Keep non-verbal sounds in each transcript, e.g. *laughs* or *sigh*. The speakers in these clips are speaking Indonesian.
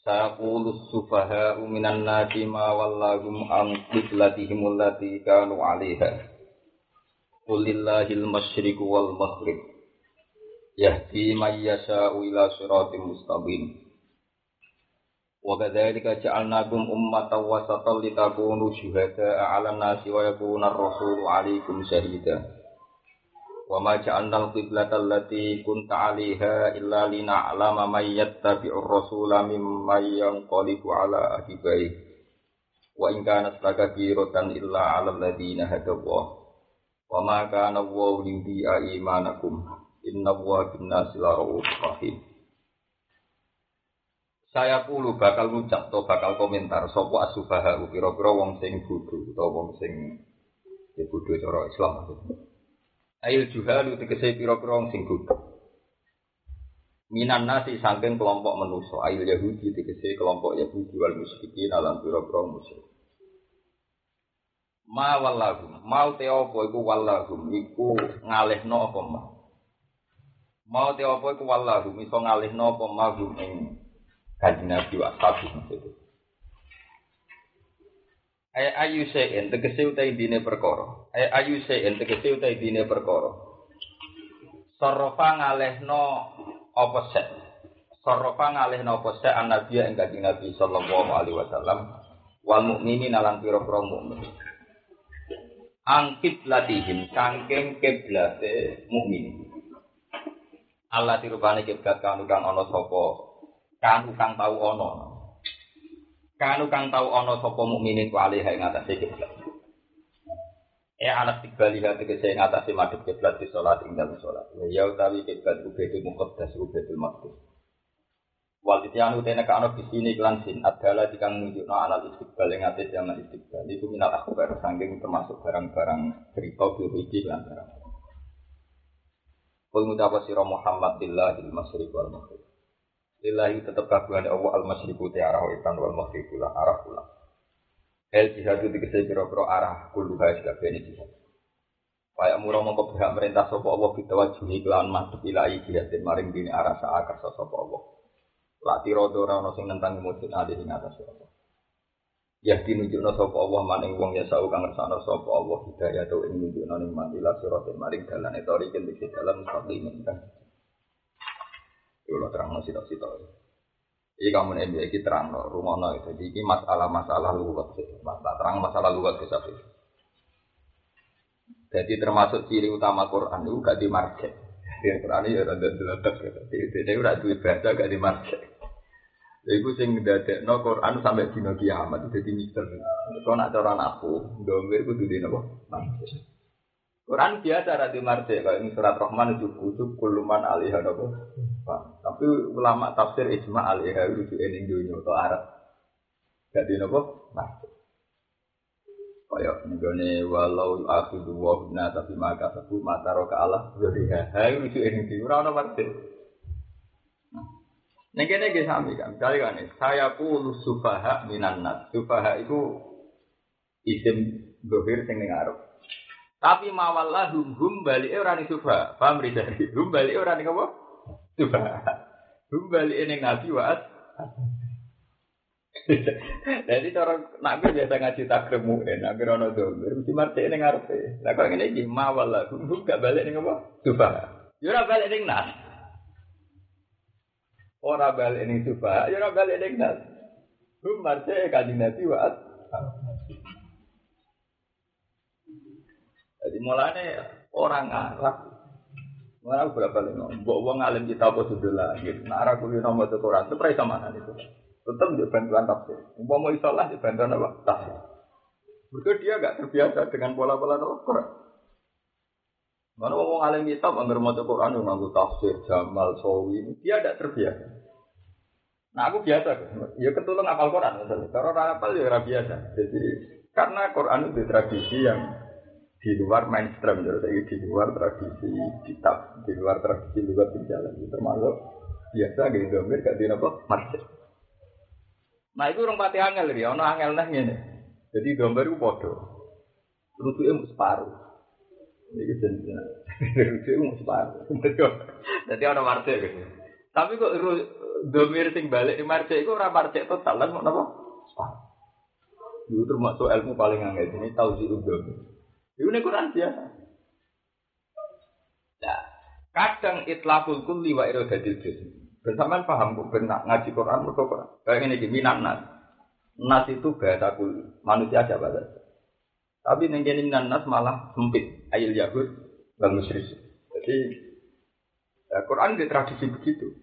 Sayaqulu sufaha'u minan nasi ma wallahum an qiblatihim allati kanu 'alaiha. Qul lillahil masyriqu wal maghrib. Yahdi man yasha'u ila siratim mustaqim. Wa kadzalika ja'alnakum ummatan wasatan litakunu syuhada'a 'alan nasi wa yakuna ar-rasulu 'alaikum shahida. Wa ma ja'alna al-qiblata allati kunta 'alaiha illa lina'lama man yattabi'ur rasula mimman yanqalibu 'ala aqibai. Wa in kanat lakabiratan illa 'alal ladzina hadallah. Wa ma kana Allahu liyudhi'a imanakum. Inna Allaha bin-nasi rahim. Saya pulu bakal ngucap atau bakal komentar sapa asubaha kira-kira wong sing bodho utawa wong sing ya bodho cara Islam maksudnya. Ail juhalu tegese pira-pira sing godhok. Minan nasi saking kelompok manusa, ail Yahudi tegese kelompok Yahudi wal musyrikin alam pira-pira musyrik. Ma wallahum, mau te iku wallahum iku ngalihno apa ma. Mau te iku wallahum iso ngalihno apa ma ing kanjeng Nabi wa maksudnya. Ay ayu sein tegese utai dine perkara. Ay ayu sein tegese utai dine perkara. Sorofa ngalehno apa set. Sorofa ngalehno apa set an nabi ing kanjeng Nabi sallallahu alaihi wasallam wal mukminin lan pira-pira mukmin. Angkit latihim kangkeng kiblate mukmin. Allah tirupane kiblat kang kang ana sapa kang kang tau ana. Kanu kang tau ana sapa mukminin ku alih ing atase kiblat. Ya anak tigali hati kese ing atase madhep kiblat di salat ing dalem salat. Ya utawi kiblat muqaddas ku beda maqdis. Wal ityanu tene kana di sini klan sin adalah dikang nunjukno alal istiqbal ing atase zaman istiqbal. Iku minat akhbar sangking termasuk barang-barang cerita biologi lan barang. Kul mutapa sira Muhammad billahil masyriq wal maghrib. Lillahi tetap kagungan Allah al-masyriku te arah wetan wal maghribu lan arah kulon. El jihadu dikese pira-pira arah kuluha sakabehane jihad. Kaya murah mongko pihak merintah sapa Allah bitawajuhi kelawan madhep ilahi jihadin maring dini arah saakar sapa Allah. Lak tirodo ora sing nentang mujud ali ing atas Allah. Ya dinunjukno sapa Allah maning wong ya sau kang ngersakno sapa Allah hidayah to ing nunjukno ning mandilah siratal maring dalan etori kene dalan mustaqim kan. Kalau terang nasi tak sitok. Jadi kamu nih iki terang no, rumah no. Jadi ini masalah-masalah lugat sih. Masalah terang masalah lugat sih tapi. Jadi termasuk ciri utama Quran itu gak di market. Di Quran itu ada delatak. Jadi udah duit bahasa gak di market. Jadi gue sing dadek no Quran sampai dino kiamat. Jadi mister. Kau nak cara aku, domir gue tuh di nopo. Quran biasa rati marce kalau ini surat Rahman itu kutub kuluman alih nopo. Tapi ulama tafsir ijma alih itu ini dunia atau Arab. Jadi nopo marce. Kayak nih walau aku dua bina tapi maka satu mata roka Allah jadi hai itu ini di orang marce. Nah, kene iki sami kan. Kali kan saya puluh sufaha minan nas. Sufaha itu isim dohir sing ning Arab. Tapi mawallah hum hum balik orang itu subha. Paham rizali? *laughs* Hum balik orang itu apa? Subha. Hum balik ini nabi waat. *laughs* Jadi orang nabi biasa ngaji takrib mu'in. Nabi rono domir. Mesti marti ini ngarepe. Lah kok ini iki mawallah hum hum gak balik ini apa? Subha. Yura balik ini nas. Ora balik ini subha. Yura balik ini nas. Hum marti kaji nabi waat. Mulanya orang Arab, Mana berapa lima? Mbok wong alim kita apa sudah lagi? Nah, arah kuliah nomor itu Quran itu pernah sama itu. Tetap di bantuan tafsir. Umpama mau isolah di bantuan apa? Tafsir. Mereka dia gak terbiasa dengan pola-pola Quran. Mana wong alim kita anggar mau Quran yang nganggo tafsir Jamal Sawi, dia tidak terbiasa. Nah aku biasa, ya ketulung apal Quran misalnya. Kalau orang apal ya biasa. Jadi karena Quran itu tradisi yang di luar mainstream, jadi di luar tradisi kitab, di luar tradisi luar jalan. Termasuk biasa gitu, domir gak di apa masjid. Nah itu orang pati angel ya, orang angel nih ini. Jadi domir itu bodoh. Rutuknya mau separuh. Ini jenisnya. Rutuknya mau separuh. *laughs* Jadi orang marce gitu. Tapi kok domir sing balik di marce itu orang marce total lah mau? Separuh. Itu termasuk ilmu paling angel. Ini tahu sih domir. Itu ini Quran biasa. Nah, kadang itlaqul kulli wa iradatil juz. Bersamaan paham kok benar ngaji Quran mergo Quran. Kayak ini gini nas. Nas itu bahasa kuli, manusia aja bahasa. Tapi ning kene nas malah sempit, ayil yahud dan musyrik. Jadi ya, Quran di tradisi begitu.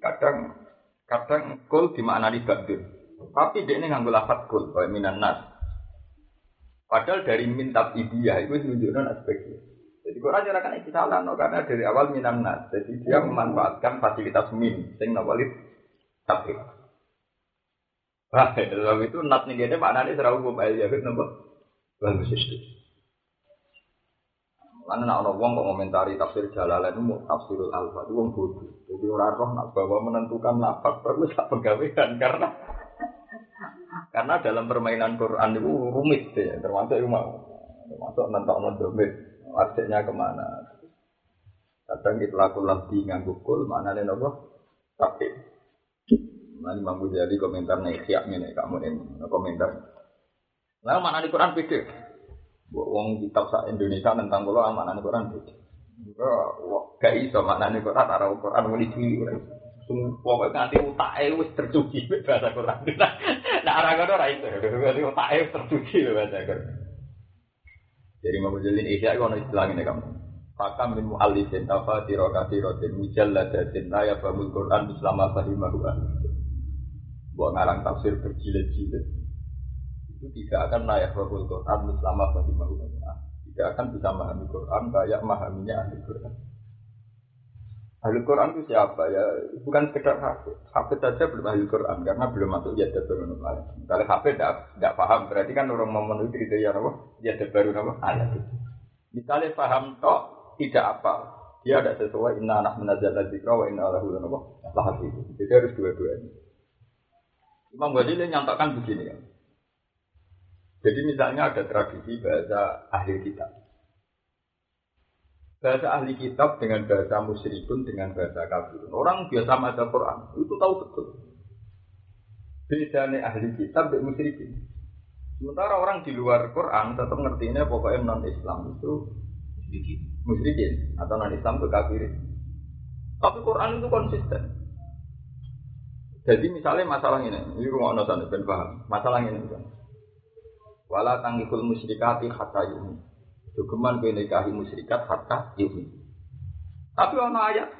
Kadang kadang kul dimaknani badun. Tapi dia ini nganggo lafat kul, kayak minan nas. Padahal dari mintab idiyah itu menunjukkan aspeknya. Jadi Quran nyerahkan itu salah, no, karena dari awal minam nas. Jadi dia memanfaatkan fasilitas min, sing nawalit tapi. Wah, dalam itu nat nih dia mana nih serau umum aja gitu nopo. Bagus itu. Karena nak orang kok komentari tafsir Jalalain itu tafsirul alfa itu wong bodoh. Jadi orang roh nak bawa menentukan nafas perlu tak pegawaian karena karena dalam permainan Quran itu rumit ya, termasuk itu mau termasuk nentok mendomit artinya ke mana? Kadang kita lakukan di nganggu kul, mana nih nopo? Tapi, mana Imam jadi komentar nih siap nih kamu ini komentar. Lalu mana di Quran pikir? Wong kitab sa Indonesia tentang kulo mana di Quran pikir? Gak iso mana nih Quran arah Quran mau dicuci Pokoknya nanti utai wis tercuci bahasa Quran. Nah, arah kono ora iso. Utai tercuci bahasa Quran. Jadi mau jalin isya itu ada istilah ini kamu. Fakam min mu'allifin tafati rokatiratin mujalladatin la yafhamul Qur'an bersama fahimahu Buat ngarang tafsir berjilid-jilid itu tidak akan layak bahul Quran bersama fahimahu Tidak akan bisa memahami Quran kayak memahaminya ahli Quran. Ahli Quran itu siapa ya? Bukan sekedar hafid. Hafid saja belum ahli Quran karena belum masuk ya baru ayat. Kalau hafid tidak paham berarti kan orang memenuhi kriteria apa? Ya baru apa? Itu. Misalnya paham tok tidak apa, dia ada sesuai inna anak menazal dzikra wa inna lahu apa? Lahat itu. Jadi harus dua-duanya. Imam Ghazali nyatakan begini ya. Jadi misalnya ada tradisi bahasa ahli kitab bahasa ahli kitab dengan bahasa musyrikun dengan bahasa kafir. Orang biasa baca Quran itu tahu betul. Bedanya ahli kitab dan musyrikin. Sementara orang di luar Quran tetap ngertinya pokoknya non Islam itu musyrikin atau non Islam itu kafirin. Tapi Quran itu konsisten. Jadi misalnya masalah ini, ini rumah nasan ben paham. Masalah ini misalnya. Wala tangikul musyrikati hatta yumin. Jogeman kowe nikahi musyrikat hatta yuhi. Tapi ana ayat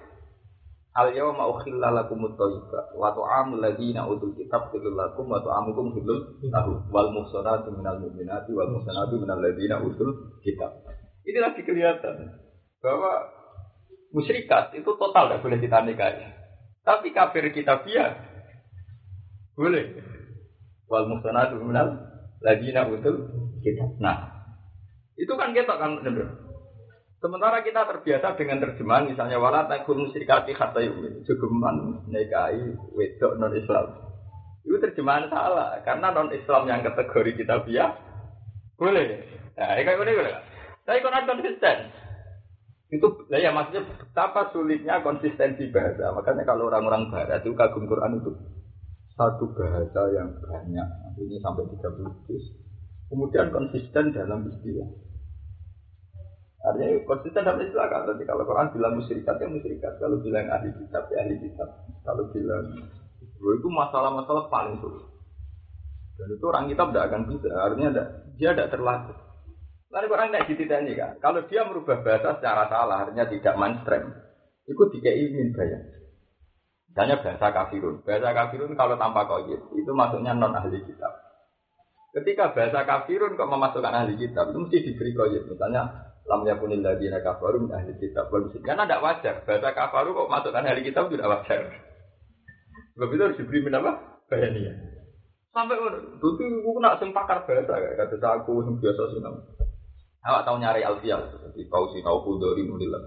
Al yawma ukhilla lakum at-thayyibat wa ta'amul ladzina utul kitab hilul lakum wa ta'amukum hilul lahu wal muhsanatu minal mu'minati wal muhsanatu minal ladzina utul kitab. Ini lagi kelihatan bahwa musyrikat itu total tidak boleh kita nikahi. Tapi kafir kita biar boleh. Wal muhsanatu minal ladzina utul kitab. Nah, itu kan kita kan benar. Sementara kita terbiasa dengan terjemahan misalnya wala takul musyrikati hatta yu'min. Jugeman nikahi wedok non Islam. Itu terjemahan salah karena non Islam yang kategori kita biar boleh. Nah, ini kayak boleh. Tapi kan konsisten. Itu ya maksudnya betapa sulitnya konsistensi bahasa. Makanya kalau orang-orang barat itu kagum Quran itu satu bahasa yang banyak. Ini sampai 30 juz. Kemudian konsisten dalam istilah. Artinya konsisten dalam istilah kan. Nanti kalau Quran bilang musyrikat ya musyrikat. Kalau bilang ahli kitab ya ahli kitab. Kalau bilang itu masalah-masalah paling sulit. Dan itu orang kitab tidak akan bisa. Artinya ada, dia tidak terlatih. Lalu orang tidak ditanya kan. Kalau dia merubah bahasa secara salah, artinya tidak mainstream. Itu dikei min bayar. Misalnya bahasa kafirun. Bahasa kafirun kalau tanpa koyit, itu maksudnya non ahli kitab. Ketika bahasa kafirun kok memasukkan ahli kitab, itu mesti diberi koyit. Misalnya lam yakunil ladina kafaru min ahli kitab. Karena tidak wajar. Bahasa kafaru kok masukkan ahli kitab tidak wajar. Sebab itu harus diberi apa? Bayaniah. Sampai itu aku nak sing pakar bahasa kayak kata aku sing biasa sinau. Awak tahu nyari alfiah, jadi kau sinau kudori mudilah.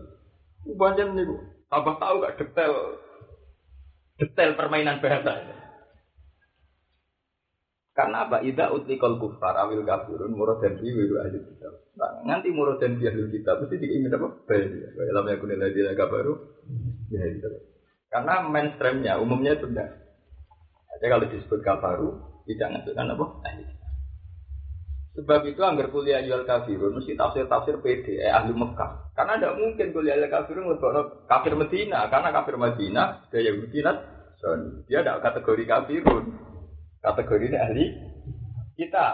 Banyak nih, tambah tahu gak detail detail permainan bahasa. Karena apa? Ida utlikal kufar awil kafirun murad dan wiru ahli kitab. Nah, nanti murad dan ahli kitab pasti diingin apa? Baik. Dalam yang kuning lagi baru. Ya itu. Karena mainstreamnya umumnya itu enggak. Jadi kalau disebut kafaru tidak ngasihkan apa? Ahli Sebab itu anggar kuliah jual kafirun mesti tafsir tafsir PD eh, ahli Mekah. Karena tidak mungkin kuliah jual kafirun lebih kafir Medina karena kafir Medina dia Medina dia ada kategori kafirun kategori ini ahli kita.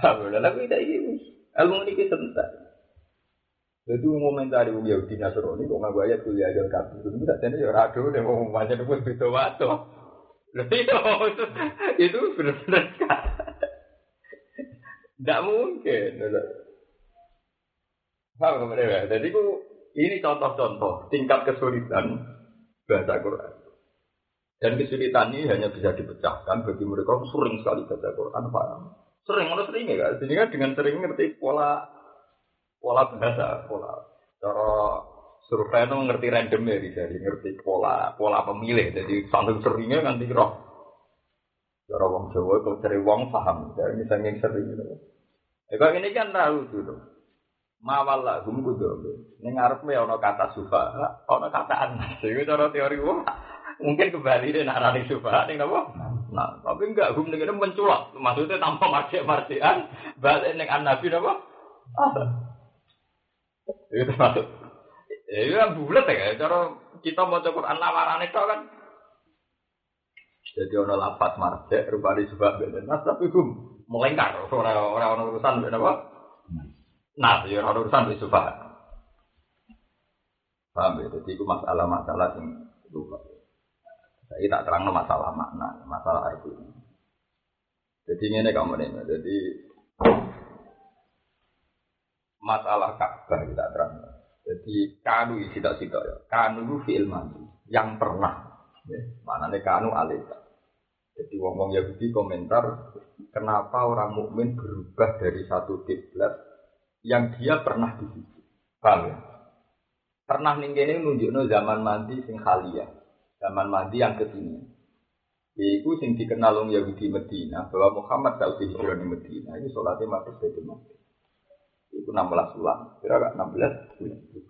Lalu tidak ini ilmu ini sebentar. Jadi dari wong Yahudi Nasrani kok nggak ayat kuliah aja kafir. Itu tak jadi ya rado deh mau macam itu beda waktu. Itu itu benar-benar *laughs* tidak mungkin. Paham kemudian Jadi ini contoh-contoh tingkat kesulitan bahasa Quran. Dan kesulitan ini hanya bisa dipecahkan bagi mereka yang sering sekali baca Quran, paham? Sering, mana sering ya kan? Jadi kan dengan sering ngerti pola pola bahasa, pola cara survei itu ngerti random ya, jadi ngerti pola pola pemilih. Jadi sambil seringnya nanti roh. Cara wong Jawa kalau cari wong paham, dari misalnya yang sering gitu. Ya kalau ini kan tahu gitu. Mawal lah, gum kudu. Ini ngarep ya ono kata sufa, ono kata anas. Itu cara teori wong mungkin kembali deh nak rani subhat ning napa nah tapi enggak hum ning menculak. Maksudnya tanpa marjek-marjekan balik ning nabi napa itu termasuk. Ya kan bulat ya cara kita mau Quran lamaran itu kan. Jadi ono lapat marjek rupane sebab beda nah tapi hum melengkar. Orang orang urusan beda apa? Nah ya orang urusan di subhat paham ya? Jadi itu masalah-masalah yang lupa saya tak terang masalah makna, masalah itu. Jadi ini kamu nih, jadi masalah Ka'bah kita terang. Jadi kanu tidak tidak ya. Kanu itu fi'il yang pernah. Ya, mana nih kanu alita. Jadi wong-wong Yahudi komentar kenapa orang mukmin berubah dari satu kiblat yang dia pernah di situ. Paham ya? Pernah nih ini nunjukno zaman mandi sing khaliyah zaman mandi yang ke sini. Yaitu sing dikenal orang Yahudi Medina bahwa Muhammad tak usah hijrah di Medina. Ini sholatnya masuk Baitul Maqdis. Itu 16 bulan. Kira gak 16 bulan.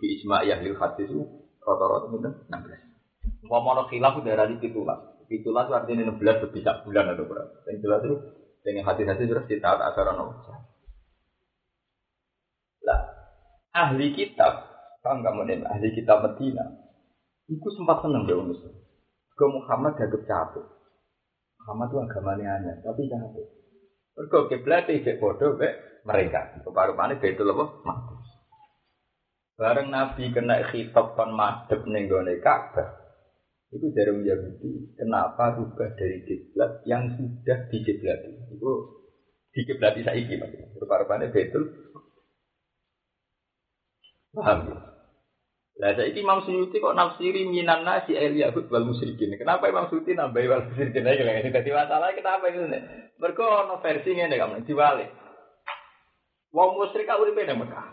Di Ismail Yahlil Hadis itu rata-rata itu 16. Mau mau khilaf ada di pitulas. Pitulas itu artinya 16 lebih bulan atau berapa. Yang jelas itu dengan hati-hati terus kita asaran Allah. Lah, ahli kitab, kan mau ahli kitab Medina, itu sempat seneng deh Muslim. Ke Muhammad gak capek. Muhammad itu agamanya hanya, tapi capek. Mereka kiblat itu bodoh be mereka. Keparu-paru itu apa? Maktus. Bareng Nabi kena khitab kon madhep ning gone Ka'bah. Itu dari Yahudi, kenapa rubah dari kiblat yang sudah dikiblati? Itu dikiblati saiki maksudnya. Keparu-paru betul. Paham ya? Lah saiki Imam Suyuti kok nafsiri minan nasi el yahud wal musyrikin. Kenapa Imam Suyuti nambahi wal musyrikin lagi lagi dadi masalah kenapa itu nih? Mergo ono versi ngene kamu diwali. Wong musyrik uripe nang Mekah.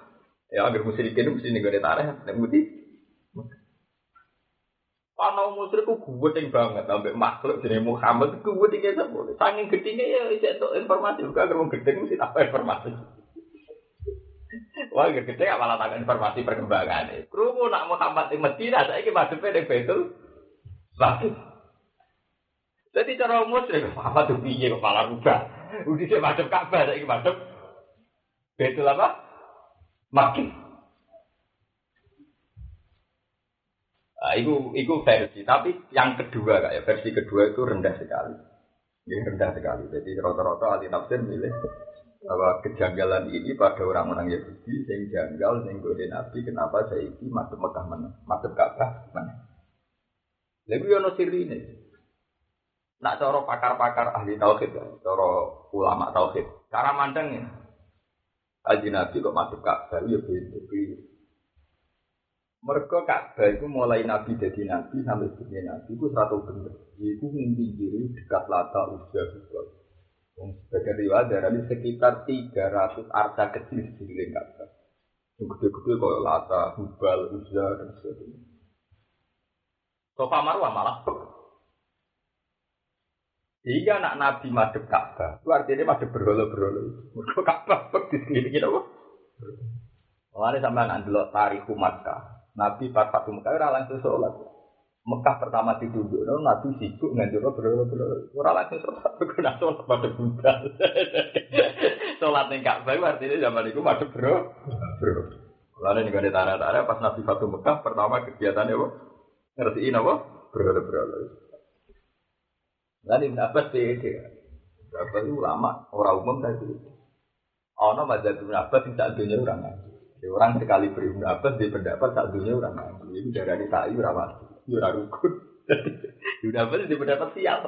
Ya agar musyrikin mesti ning gone tareh nek mudi. Ana musyrik ku guweting banget sampai makhluk jenenge Muhammad ku guweting sapa. Saking gedine ya isih informasi kok agar wong gedhe mesti apa informasi. Wah, gede gak malah tanya informasi perkembangan. Krumu nak Muhammad di Medina, saya ini madhepnya di Betul. Bagus. Jadi cara muslim, Muhammad tuh piye kok malah rubah. Udah sih madhep Ka'bah, saya ini madhep Betul apa? Makin. Nah, itu, itu versi. Tapi yang kedua, kayak versi kedua itu rendah sekali. Ini rendah sekali. Jadi rata-rata ahli tafsir milih bahwa kejanggalan ini pada orang-orang Yahudi yang janggal yang gode Nabi kenapa saya ini masuk Mekah mana masuk Ka'bah? Mana lagi ono ini nak cara pakar-pakar ahli tauhid cara ulama tauhid cara mandangnya Haji Nabi kok masuk Ka'bah ya beda Mereka Ka'bah itu mulai Nabi jadi Nabi sampai jadi Nabi itu satu bener. Itu mimpi kiri dekat Lata Uzza Sebagai riwayat dari sekitar 300 arca kecil di sekeliling Ka'bah. Yang gede-gede kayak Lata, Hubal, Uzza dan sebagainya. Sofa Marwah malah Sehingga anak Nabi madep Ka'bah, itu artinya madep berhala-berhala. Mereka Ka'bah di sekeliling apa? Mulane sampean nak delok tarikh Makkah. Nabi pas Fatu ora langsung sholat. Mekah pertama ditunduk, no, Nabi sibuk nganjur berhala-berhala. Ora langsung sholat, kena sholat pada budal. *laughs* sholat ning Ka'bah artinya zaman itu madep bro. Bro. Lalu nih ada tanda-tanda pas Nabi Fatu Mekah pertama kegiatannya apa? Ngertiin apa? Berhala-berhala. Lalu Ibn Abbas. Ibn Abbas itu ulama, orang umum tadi. Ono mazhab Ibn Abbas yang saat dunia orang orang sekali beri Ibn Abbas dia pendapat saat dunia orang ngaji. Itu dari sa'i orang ngaji. Ya orang rukun. *laughs* Ibn Abbas dia pendapat sial.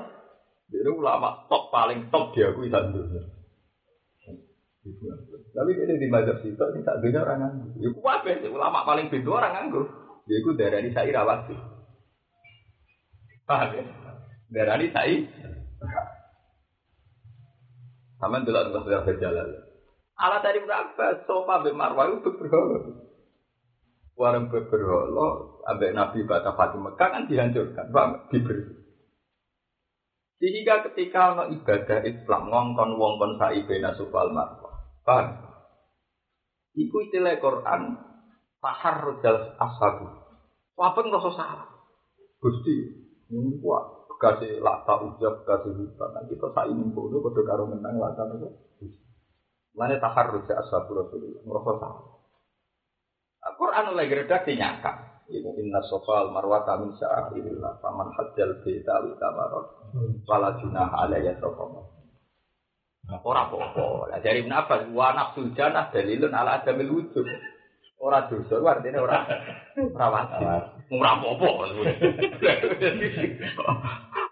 Dia ulama top paling top dia aku saat dunia. Tapi ini di mazhab situ ini saat dunia orang ngaji. Ya kuwabe ulama paling pintu orang nganggur. Ya itu dari sa'i rawat. Paham ya? Darani sa'i. Sama dulu terus sudah berjalan. Ala tadi berapa? Sofa be Marwah itu berhala. Warung berhala, ambek Nabi Bata Fatimah Mekah kan dihancurkan, bang diberi. Sehingga ketika ono ibadah Islam ngongkon wongkon sa'i bena sufal marwah. Paham? Iku istilah Quran tahar rojal ashabu. Apa ngerasa salah? Gusti, ini kuat kasih lata ujab kasih hutan nah kita saat ini bodoh bodoh karo menang lata itu mana tahar rusak ashabu rasulullah merasa salah Al-Quran lagi redaksi nyangka Inna sofal marwata min sya'airillah Faman hajjal bita wa tamarot Fala junah alaiya sofal Ora apa-apa. Lah dari Ibnu Abbas wa nafsul jannah dalilun ala adamil wujud. Ora dosa artinya ora ora wajib. Ora apa-apa.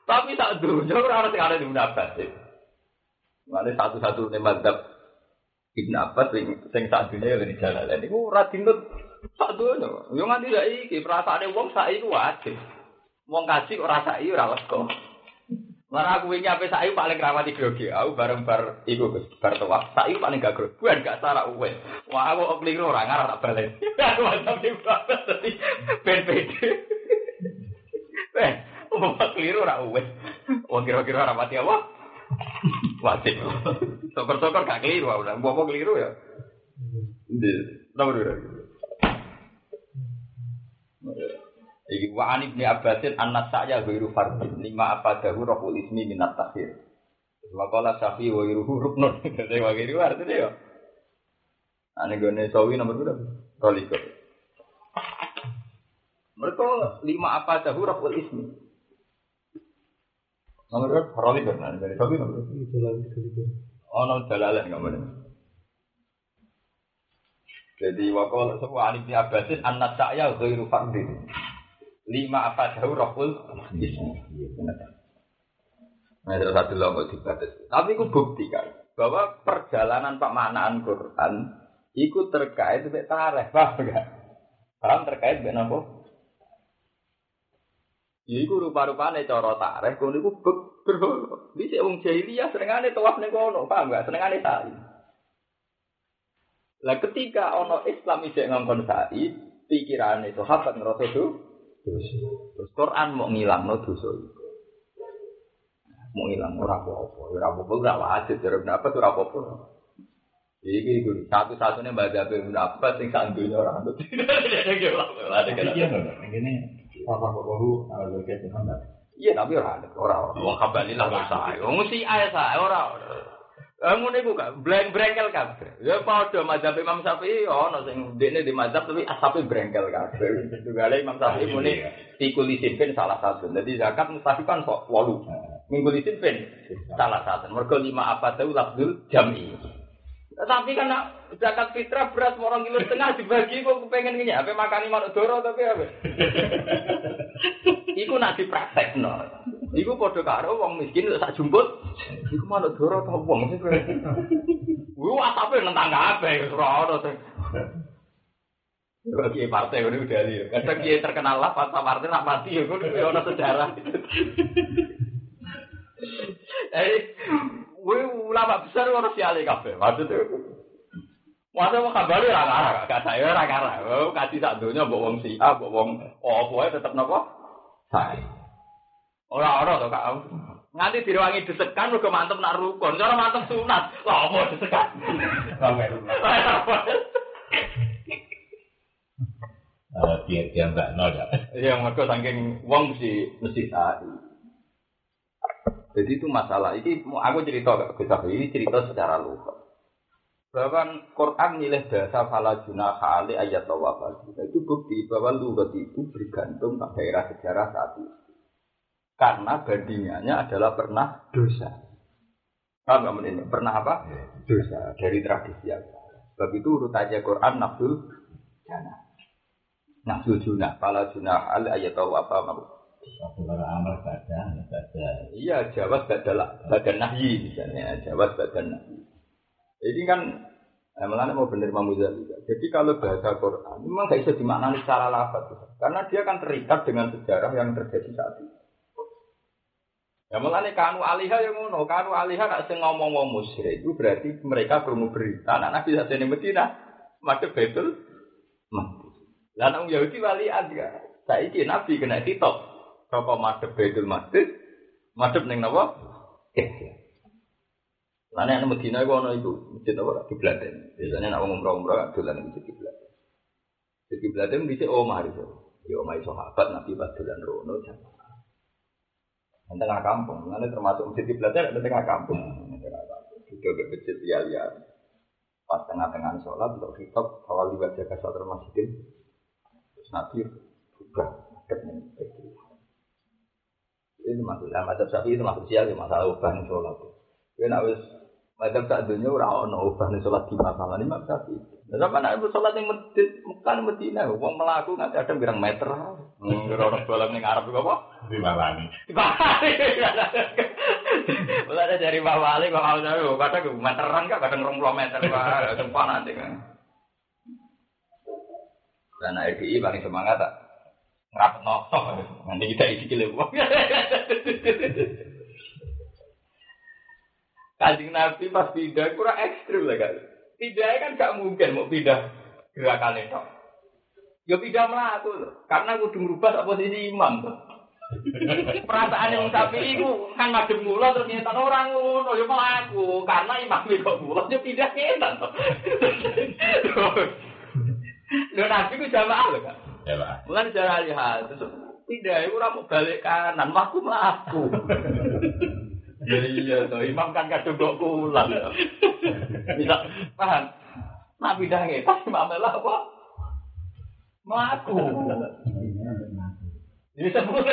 Tapi tak dunia orang yang ada di Ibn Abbas. Mana satu-satu nih mantap Ibn Abbas sing sak dunia yang jalan. Ini ku radinut sak dunyo. Yo nganti saiki perasaane wong saiki wajib. Wong kaji kok saiki ora wesko. Lara aku wingi ape saiki paling rawati di grogi. Aku bareng bar iku Gus, bar tuwa. Saiki paling gak grogi, gak sarak uwe. Wah, aku kok kliru ora ngarep tak balen. *laughs* Aku mantap iki tadi. Ben ben. Ben, wong kliru ora uwe. Wong kira-kira ora mati apa? Wajib. Sokor-sokor gak kliru, ora. kok kliru ya. Ndih, tak berdua. Iki wa an ibni Abbasin anas saya ghairu fardin lima apa dahu rohul ismi minat takhir. Wa qala safi wa ghairuhu ruknun. *laughs* Dadi wa ghairu artinya ya. Ane gone sawi nomor berapa? Roliko. Mereka lima apa dahu rohul ismi. Nomor berapa? Roliko. Nah, dari sawi nomor berapa? Oh, nomor dalalah nggak boleh. Jadi wakil semua anik Abbasin anas saya ghairu fardin lima apa jauh rohul Nah, terus satu logo dibatas. Tapi aku buktikan bahwa perjalanan pemaknaan Quran itu terkait dengan tarikh, paham enggak? Paham terkait dengan apa? Ya iku rupa-rupane cara tarikh kono iku berhala. Dhisik wong jahiliyah senengane tawaf kono, paham enggak? Senengane sa'i. Lah ketika ono Islam isih ngongkon sa'i, pikirane sahabat ngerasa itu dosa. Terus Quran mau ngilang no dosa itu. Mau ngilang ora apa-apa, ora apa-apa ora wajib jare pendapat ora apa-apa. Iki iku satu-satunya baca Ibnu Abbas sing sak dunya ora anut. Ini apa Muhammad. Iya tapi ora ada ora. Wong kabalilah sae. Wong si ae sae ora. Eh ngono iku kan breng-brengkel kabeh. Ya padha mazhab Imam Syafi'i ono sing dekne di mazhab tapi asape brengkel kabeh. Tugale *laughs* Imam Syafi'i muni tikulisin pin salah satu. Jadi zakat mustahil kan kok 8. Minggulisin pin salah satu. Mergo lima apa tahu lafzul jam'i. Tapi kan zakat fitrah beras orang kilo setengah dibagi kok pengen gini apa makani manuk doro tapi apa? *laughs* Iku nak dipraktekno. Iku padha karo wong miskin sak jumput. Iku manuk doro ta wong. Wo asape nentang kabeh ora ono sing. Bagi partai ini udah lihat. Kadang kiai terkenal lah, pas partai lah mati ya, gue ada sejarah. *laughs* Eh, gue ulama besar orang siali kafe, maksudnya. Masa mau kabari ra kara, gak saya ra kara. Oh, kasih sak donya mbok wong si, mbok wong opo ae tetep napa? Sae. Ora ora to Kak. Nganti direwangi desekan mergo mantep nak rukun. Cara mantep sunat. Lah opo desekan? Dia dia enggak nol ya. Iya, mergo saking wong mesti mesti sae. Jadi itu masalah. Ini aku cerita ke ini cerita secara lugas. Bahwa Quran nilai bahasa fala junah ali ayat tawafah. Itu bukti bahwa lugat itu bergantung pada daerah sejarah saat itu. Karena bandingannya adalah pernah dosa. Paham nggak ini? Pernah apa? Dosa dari tradisi yang Sebab itu urut aja Quran nafsul jana. Nafsul junah, fala junah ali ayat tawafah. Satu kalau amal badan, badan. Iya, jawab badan badan nahyi misalnya, jawab badan nahyi. Ini kan eh, mau benar Imam juga. Jadi kalau bahasa Quran memang gak bisa dimaknani secara lafaz, karena dia kan terikat dengan sejarah yang terjadi saat itu. Ya melane kanu aliha yang ngono, kanu aliha nak sing ngomong wong musyrik itu berarti mereka perlu berita anak Nabi ini Medina, maka betul mati. Lah nang Yahudi wali ada. Saiki Nabi kena ditop. Sapa madhep Baitul Maqdis, madhep ning napa? Lah nek nang Medina iku ana iku, masjid apa kiblaten. Biasanya nak umroh-umroh dolan ning masjid kiblaten. Masjid kiblaten bisa omah itu. Ya omah sahabat Nabi pas dolan rono jamaah. Tengah kampung, mana termasuk masjid kiblaten ada tengah kampung. Juga ke masjid liar-liar. Pas tengah-tengah sholat, untuk kitab, awal dibaca ke sholat masjid, terus Nabi buka, dekat itu maksudnya macam sapi itu maksud sial ya masalah ubah nih sholat. Kau nak wis macam tak dunia orang ono ubah nih sholat di masalah ini macam sapi. Nah, apa nak sholat yang medit, bukan medina, uang melaku nggak ada birang meter. Hmm, orang jualan yang Arab juga apa? Di mana nih? Di mana? Mulai ada dari bawah Ali, bawah Ali, kadang meteran kan, kadang rong puluh meter, wah, sumpah nanti kan. Dan RBI paling semangat tak? Ngerapet notok, *laughs* nanti kita isi kilo. *laughs* Kanjeng Nabi pas pindah kurang ekstrim lah kan. Pindahnya kan gak mungkin mau pindah gerakan itu. Ya pindah melaku karena kudu merubah posisi imam tuh. *laughs* Perasaan yang sapi itu kan madem mula terus nyata orang ngono ya melaku karena imam itu mula ya pindah kenan tuh. Lho nabi jamaah lho kan. Pak. Bukan cara lihat tidak itu mau balik kanan, mlaku mlaku. *laughs* Ya iya toh, imam kan kadung kok kulan. *laughs* Bisa paham? Nak pindah ngetas imam lah apa? Mlaku. Ini sebut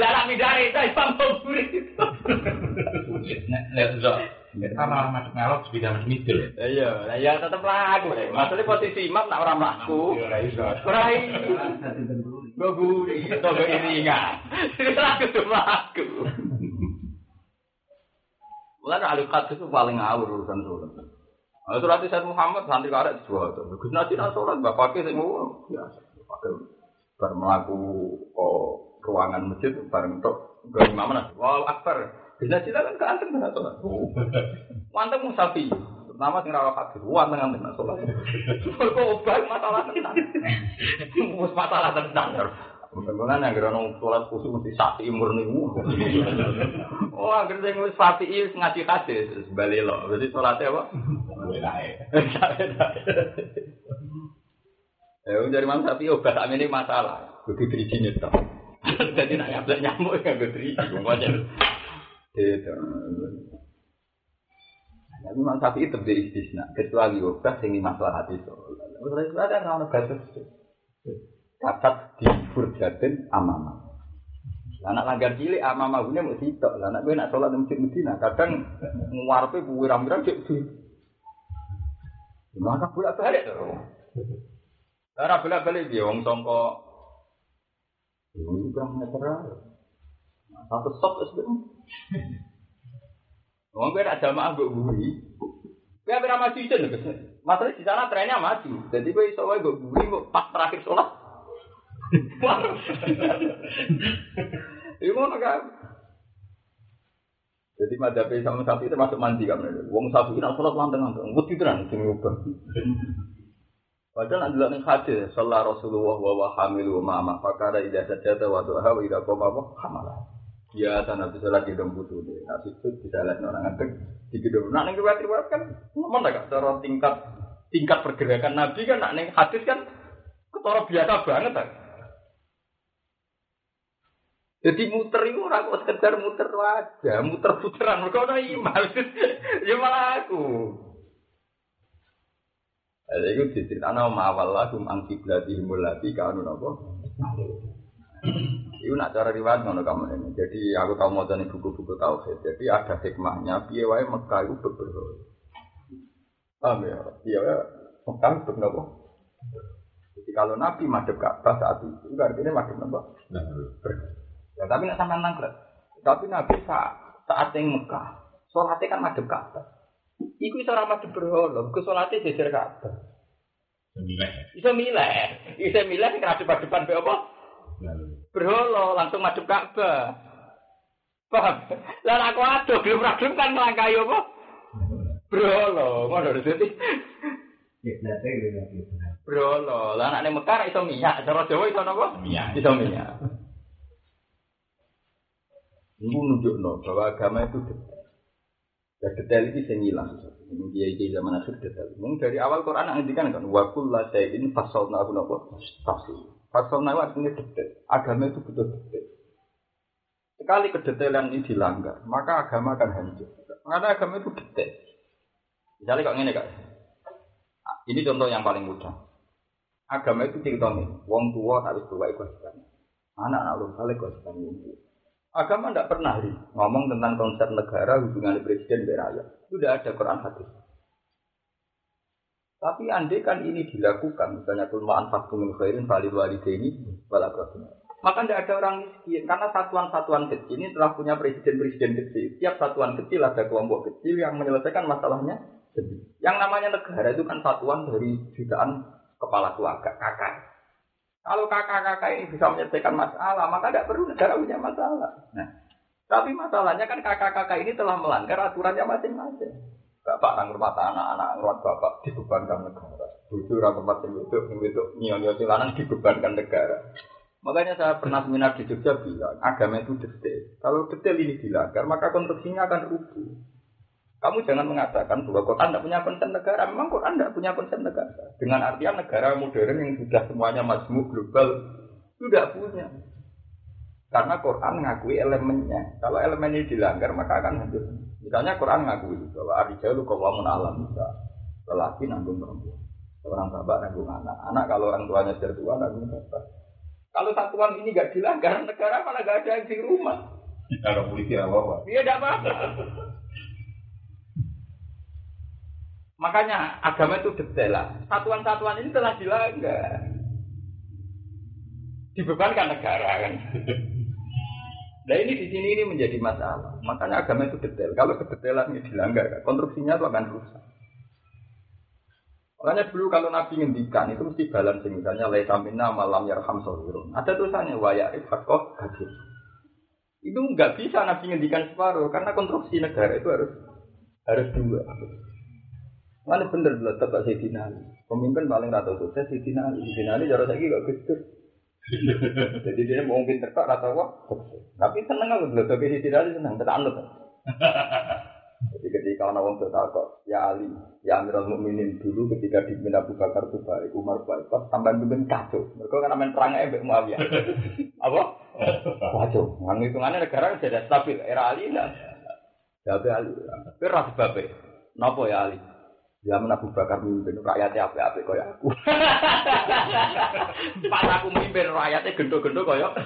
lah nak pindah itu imam buri. Nek nek. Kita malah masuk ngalok sebidang itu. Iya, ya tetep laku deh. Maksudnya posisi imam nak orang. Ora iso. Ora iso. Gue guri, itu gue iringan. Ini laku tuh laku. Mulai alikat itu paling ngawur urusan sholat. Nah, itu nanti saya Muhammad santri karek dua itu. Gus Nasi nak sholat, bapaknya saya mau biasa. Pakai bar melaku oh, ruangan masjid bareng tok. Gak imam. Wow akbar. Nasi kan keanteng nak sholat. Mantep musafi. Nama sing rawat hadis, wah tengah tengah sholat. Kok obat masalah tenang. Mus masalah tenang. Mudah-mudahan yang gerono sholat khusus mesti sakti murni. Oh, agar sing wis fati ngaji hadis bali lo. Berarti sholatnya apa? Ya, dari mana sapi obat ini masalah. Kudu driji nyetok. Jadi nak nyablek nyamuk ya kudu driji. Tapi Imam Syafi'i itu dari istisna, kecuali obat sing masalah hati so. Masalah itu ada batas. Catat di furjatin amama. Anak langgar cilik amama punya mau sitok. Anak gue nak sholat di masjid Medina, kadang nguarpe buwiram-wiram cek di. Maka bolak balik tuh. Ora bolak balik dia wong songko. Ini kurang meter. Satu stop sebelum. *laughs* Wong kowe nak jamaah mbok buri. Kowe ora maju isin lho. Masalahnya di sana trennya maju. Jadi gue iso gue guri kok pas terakhir sholat. Iku ngono kan. Jadi madhabe sama sapi masuk mandi kan. Wong sapi ini sholat lanteng-lanteng. Wedi tenan sing ngubah. Padahal nak delok ning hadis, sallallahu Rasulullah wa wa hamilu ma ma fakara idza sajada wa duha wa idza qama wa hamala. Ya tanah bisa lagi dong butuh deh. Nah itu bisa lihat orang ngantek di gedung. Nah ning riwayat-riwayat kan ngomong tak cara tingkat tingkat pergerakan Nabi kan nak ning hadis kan ketara biasa banget kan. Jadi muter itu orang kok sekedar muter aja, muter puteran. Mereka ada iman, *laughs* ya malah aku. Ada itu diceritakan sama awal lagu angki belati himulati kanu nopo. Itu nak cara riwayat ngono kamu ini. Jadi aku tahu mau dari buku-buku tauhid. Jadi ada hikmahnya. Piye wae Mekah itu beberapa. Paham ya? Piye wae Mekah itu beberapa. Jadi kalau Nabi madep Ka'bah saat itu, itu artinya madep nopo. Ya, tapi nak sampai nangkret. Tapi Nabi saat saat yang Mekah, sholatnya kan madep Ka'bah. Iku iso ora madep berhala, ke sholatnya jejer Ka'bah. Iso milih, iso milih sing depan depan apa? Berhala langsung madep Ka'bah. Paham? Lah aku aduh belum ragam kan melangkai apa? Berhala, ngono dadi. Berhala, lah anak Mekah iso minyak, cara Jawa iso napa? Minyak. Iso minyak. Ini menunjukkan bahwa agama itu detail. Dan detail itu saya ngilang. Ini dia di zaman akhir detail. Mungkin dari awal Quran ngendikan kan wakul la syai'in fasalna aku napa tafsir. Itu artinya detail. Agama itu betul detail. Sekali kedetailan ini dilanggar, maka agama akan hancur. Karena agama itu detail. Misalnya kok ngene kak. Ini contoh yang paling mudah. Agama itu cerita nih, wong tua harus tua kewajiban. Anak-anak lu kali wong Agama tidak pernah ri, ngomong tentang konsep negara hubungan presiden dan rakyat. Itu tidak ada Quran hadis. Tapi andai kan ini dilakukan, misalnya kulmaan faktu min khairin valid ini, walakrabina. Maka tidak ada orang miskin, karena satuan-satuan kecil ini telah punya presiden-presiden kecil. Tiap satuan kecil ada kelompok kecil yang menyelesaikan masalahnya sendiri. Yang namanya negara itu kan satuan dari jutaan kepala keluarga, kakak. Kalau kakak-kakak ini bisa menyelesaikan masalah, maka tidak perlu negara punya masalah. Nah, tapi masalahnya kan kakak-kakak ini telah melanggar aturannya masing-masing. Bapak orang rumah anak-anak rumah bapak dibebankan negara. Bucu orang rumah yang itu, yang itu nyonyo silanan dibebankan negara. Makanya saya pernah seminar di Jogja bilang, agama itu detail. Kalau detail ini dilanggar, maka konstruksinya akan rubuh. Kamu jangan mengatakan bahwa Quran tidak punya konsen negara. Memang Quran tidak punya konsen negara. Dengan artian negara modern yang sudah semuanya majmuk global tidak punya. Karena Quran mengakui elemennya. Kalau elemen ini dilanggar maka akan hancur. Misalnya Quran mengakui bahwa arijalu kawamun alam bisa. Lelaki nanggung perempuan. Orang bapak nanggung anak. Anak kalau orang tuanya sudah tua nanggung bapak. Kalau satuan ini gak dilanggar, negara malah gak ada yang di rumah. Kalau polisi apa-apa. Iya, tidak apa-apa. Makanya agama itu detail lah. Satuan-satuan ini telah dilanggar. Dibebankan negara kan. *laughs* Nah ini di sini ini menjadi masalah. Makanya agama itu detail. Kalau kedetailan ini dilanggar, konstruksinya itu akan rusak. Makanya dulu kalau Nabi ngendikan itu mesti balancing. Misalnya laisa minna malam yarham sohirun. Ada tulisannya waya ifakoh gadir. Itu nggak bisa Nabi ngendikan separuh karena konstruksi negara itu harus harus dua. Mana bener bener tetap Sayyidina Ali. Pemimpin paling rata sukses Sayyidina Ali. Sayyidina Ali jarang lagi gak gitu. *laughs* Jadi dia mungkin terkak rata wah. Tapi seneng aku bener tapi Ali seneng. Tetap anut. *laughs* Jadi ketika orang orang bertakok, ya Ali, ya Amirul Mukminin dulu ketika di Abu Bakar itu baik, Umar baik, pas tambahan pimpin kacau. Mereka kan main perang ebek Muawiyah. *laughs* Apa? Kacau. Ngang hitungannya negara sudah stabil. Era Ali enggak. Ya Ali. Tapi babe. Napa ya Ali? Zaman Abu Bakar mimpin rakyatnya apa-apa kaya aku. *laughs* Pas aku mimpin rakyatnya gendo-gendo kaya. *laughs*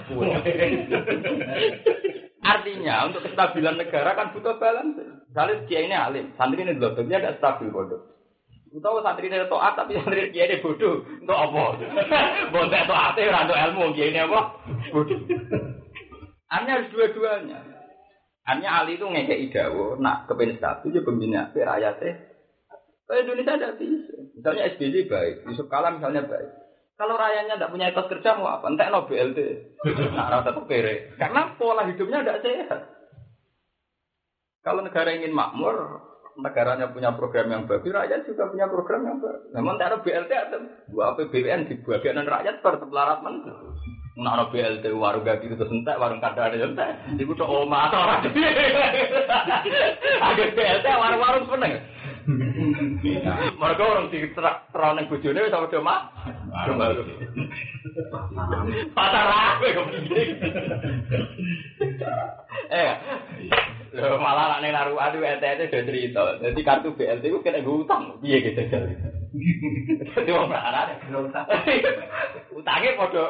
Artinya untuk kestabilan negara kan butuh balance. Misalnya kiai ini alim, santri ini dulu dia tidak stabil bodoh. Tahu santri ini toat tapi santri kiai ini bodoh. Untuk apa? *laughs* Bodoh toatnya rando ilmu kiai ini apa? Bodoh. Hanya harus dua-duanya. Hanya Ali itu ngekei dawo, nak kepen stabil ya pembina rakyatnya Kalau Indonesia tidak bisa. Misalnya SBY baik, Yusuf Kala misalnya baik. Kalau rakyatnya tidak punya etos kerja mau apa? Entek no BLT. Nah, rata tetap kere. Karena pola hidupnya tidak sehat. Kalau negara ingin makmur, negaranya punya program yang bagus, rakyat juga punya program yang bagus. Namun tidak ada BLT ada dua APBN di bagian rakyat bertelarat men. Nah, ada BLT warung gak gitu terus entek, warung kada ada entek. Ibu tuh oma atau orang. *laughs* Ada BLT warung-warung seneng. Mereka orang di terang yang bujune sama dia mah. Pasar apa Eh, malah nek naruh adu ETT do cerita. Dadi kartu BLT ku kena utang. Piye gitu jare. Dadi wong ana utang. Utange padha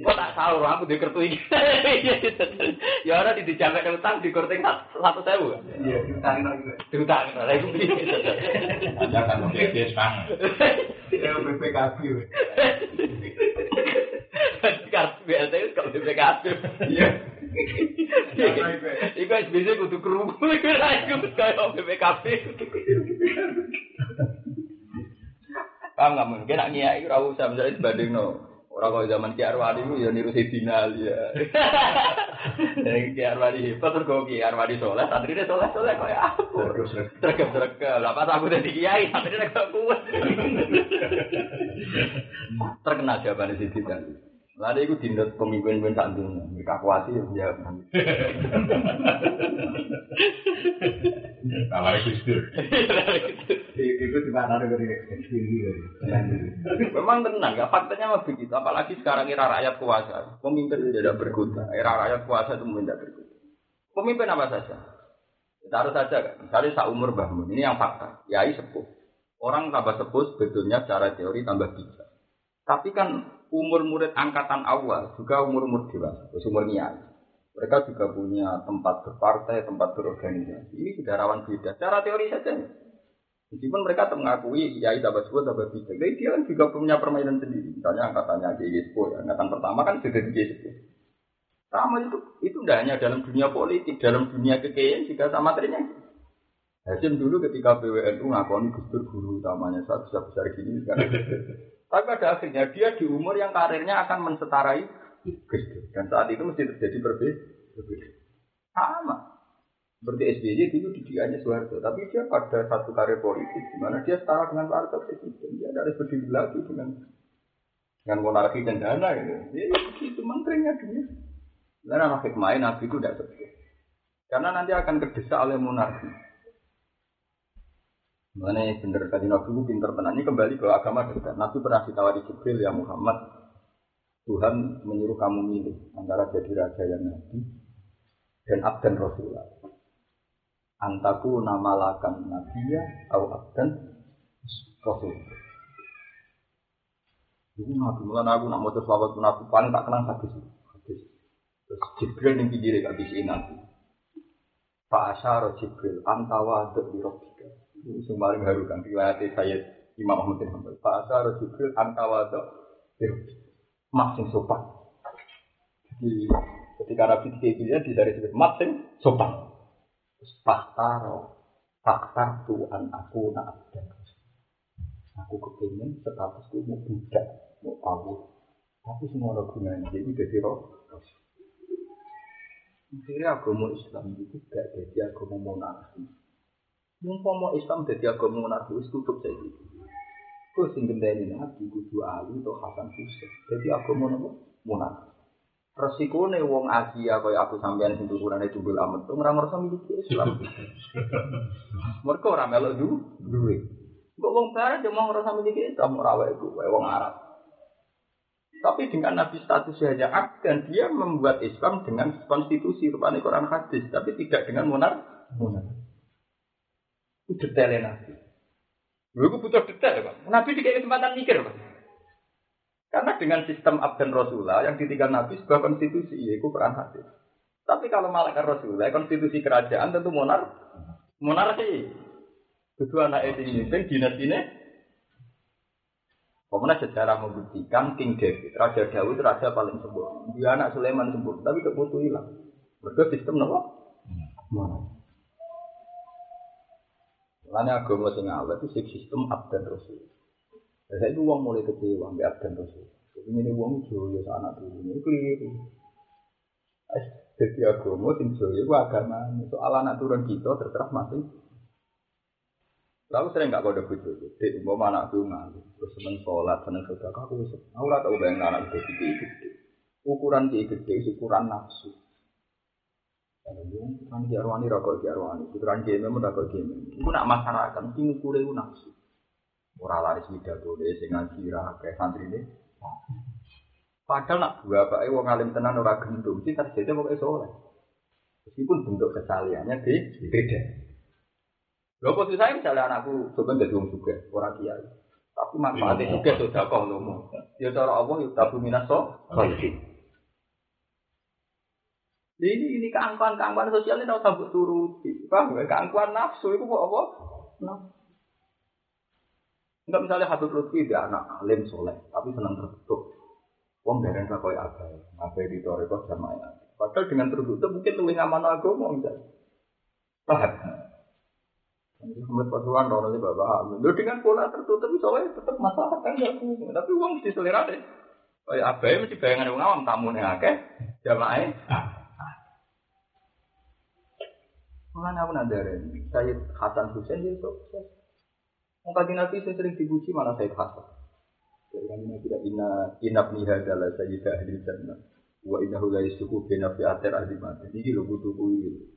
kok tak sahur aku di kartu iki. *laughs* Ya ora di dijamek utang di korting 100.000. Iya, diutang lagi. Diutang lha iku piye. Ada kan BPS kan. Ya BPKB. Kartu BLT itu kalau BPKB. Iya. Iku SBC kudu kerungu iku ra iku kaya BPKB. Paham nggak mungkin nak ngiyak iku ora usah misalnya dibandingno Orang kalau zaman Ki Arwani itu ya niru Sayyidina Ali ya. *laughs* Dari Ki Arwani hebat terus kok Ki Arwani soleh, santri dia soleh soleh kayak aku. Terus lah pas aku jadi kiai, santri dia gak kuat. *laughs* Terkenal jawaban Sayyidina Ali. Lalu itu dindat pemimpin-pemimpin saat dunia. Mereka kuasi ya. Kabar Gus Dur. Itu di mana dari Memang tenang, ya faktanya mah begitu. Apalagi sekarang era rakyat kuasa, pemimpin tidak berguna. Era rakyat kuasa itu tidak berguna. Pemimpin apa saja? Taruh saja kan, misalnya sak umur bahmun, ini yang fakta. Yai sepuh. Orang tambah sepuh sebetulnya secara teori tambah bijak. Tapi kan umur murid angkatan awal juga umur umur dewasa, umur niat. Mereka juga punya tempat berpartai, tempat berorganisasi. Ini sudah rawan beda. Secara teori saja. Meskipun mereka mengakui ya tambah sebut tambah bijak. Jadi dia kan juga punya permainan sendiri. Misalnya angkatannya Jespo, ya. angkatan pertama kan sudah di Jespo. Sama itu, itu tidak hanya dalam dunia politik, dalam dunia kekayaan juga sama materinya. Hasim dulu ketika BWNU ngakoni Gus guru utamanya saat besar besar gini sekarang. Tapi pada akhirnya dia di umur yang karirnya akan mensetarai. Dan saat itu mesti terjadi berbeda. Sama. Seperti SBY dulu didikannya Soeharto. Tapi dia pada satu karir politik di mana dia setara dengan partai presiden. Dia harus berdiri lagi dengan dengan monarki dan dana gitu. Ya, itu menterinya dia. Dan anak hikmah Nabi itu tidak seperti Karena nanti akan terdesak oleh monarki. Mana bener tadi Nabi itu pinter tenan. Ini kembali ke agama kita. Nabi pernah ditawari Jibril ya Muhammad. Tuhan menyuruh kamu milih antara jadi raja yang nabi dan abdan Rasulullah. Antaku nama lakan nabiya atau abdan Rasul. Itu nabi mulan aku nak mau selawat pun aku paling tak kenal hadis. Hadis. Terus Jibril yang pinggir gak bisa nabi. Pak Asyar Jibril antawa di robbika. Itu paling haru kan riwayat saya Imam Ahmad bin Hanbal. Pak Asyar Jibril robbika. Mak sing sopan. Jadi ketika Nabi dikira di dari sebut sing sopan. Fahtaro faktar tuan aku nak abdan. Aku kepingin statusku mau budak, mau tahu. Tapi semua orang gunanya jadi jadi roh. Akhirnya agama Islam itu gak jadi agama monarki. Mumpama Islam jadi agama monarki, itu tutup saja. Kau sing gendeni nabi kudu Ali atau Hasan Husain. Jadi agama nopo monarki. Resikone wong Asia kaya aku sampean sing tukurane jubul amet tuh ora ngerasa miliki Islam. *laughs* Mereka ora melok du duwe. Kok wong barat yo mau ngerasa miliki Islam ora wae wae wong Arab. Tapi dengan Nabi status hanya dan dia membuat Islam dengan konstitusi rupanya Quran hadis, tapi tidak dengan monar. Monar. Itu detailnya Nabi. Lu butuh detail, Pak. Nabi dikasih kesempatan mikir, Pak. Karena dengan sistem abdan Rasulullah yang ditinggal Nabi sebuah konstitusi, yaitu Quran hadis. Tapi kalau malaikat Rasulullah, konstitusi kerajaan tentu monar, monarki. Kedua anak itu ini, dinas ini. Kemudian sejarah membuktikan King David, Raja Daud raja paling sempurna. Dia anak Sulaiman sempurna, tapi gak butuh hilang. Mereka sistem apa? Lainnya agama sing awet itu sistem abdan rasul. Saya itu uang mulai kecewa ambil abdan rasul. Jadi ini uang joyo anak turun ini keliru. Jadi agama sing joyo itu agama. Soal anak turun kita terserah masing. Lalu sering nggak kode bojo, jadi mau anak tuh nggak, terus seneng sholat, seneng sedekah, aku. Aku lah tahu bayang anak gede gede. Ukuran dia gede, ukuran nafsu. Ukuran dia arwani rokok dia arwani, ukuran dia memang rokok dia Itu nak masyarakat, mesti ngukur itu nafsu. Orang laris widah boleh, sing ngaji kayak santri ini. Padahal nak dua pak, wong alim tenan ora gendung, sih terjadi pokoknya soleh. Meskipun bentuk kesaliannya beda. Lho kok saya misalnya anakku coba jadi wong juga, orang kiai. Tapi manfaatnya juga sudah kau lomo. Ya cara Allah yuk tabu minas so. Ini ini keangkuhan keangkuhan sosial ini harus sambut turuti. Paham ya? Keangkuhan nafsu itu kok apa? Nafsu. Enggak misalnya Habib Lutfi dia anak alim soleh, tapi senang tertutup. Wong dari nggak kau apa? Apa di toreko sama ya. Padahal dengan tertutup mungkin lebih aman agama misalnya. Paham? Muhammad Pasuruan orang ini bapak. Lo dengan pola tertutup soalnya tetap masalah kan ya Tapi uang mesti selera deh. Apa ya mesti bayangan orang awam tamu nih akeh jamaah. Mana aku nadarin Sayyid Hasan Hussein dia sukses. Mungkin Nabi saya sering dipuji mana Sayyid Hasan. Jadi Nabi tidak ina inap niha adalah Sayyid ahli jannah. Wa innahu la yasuku bina fi atir ahli mati. Ini lo butuh kuih.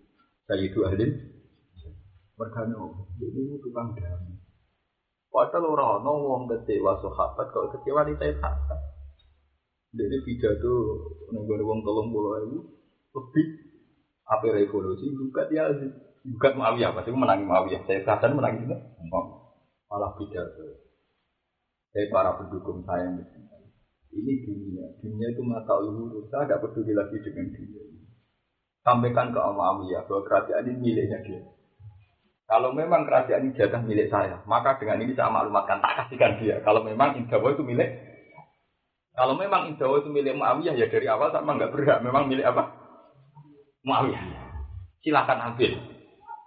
Sayyidu ahli Mergane ini tukang damai. Padahal orang ono wong kecewa sahabat kalau kecewa di saya Hasan. Jadi pidato nenggone wong tolong pulau itu lebih apa revolusi juga dia juga Muawiyah pasti menangi Muawiyah. Saya Hasan menangi itu malah pidato. Saya para pendukung saya ini dunia, dunia itu mata luhur. Saya tidak peduli lagi dengan dunia. Sampaikan ke Muawiyah bahwa kerajaan ini miliknya dia. Kalau memang kerajaan ini jatah milik saya, maka dengan ini saya maklumatkan, tak kasihkan dia. Kalau memang Indawa itu milik, kalau memang Indawa itu milik Muawiyah, ya dari awal sama nggak berhak. Memang milik apa? Muawiyah. Silakan ambil.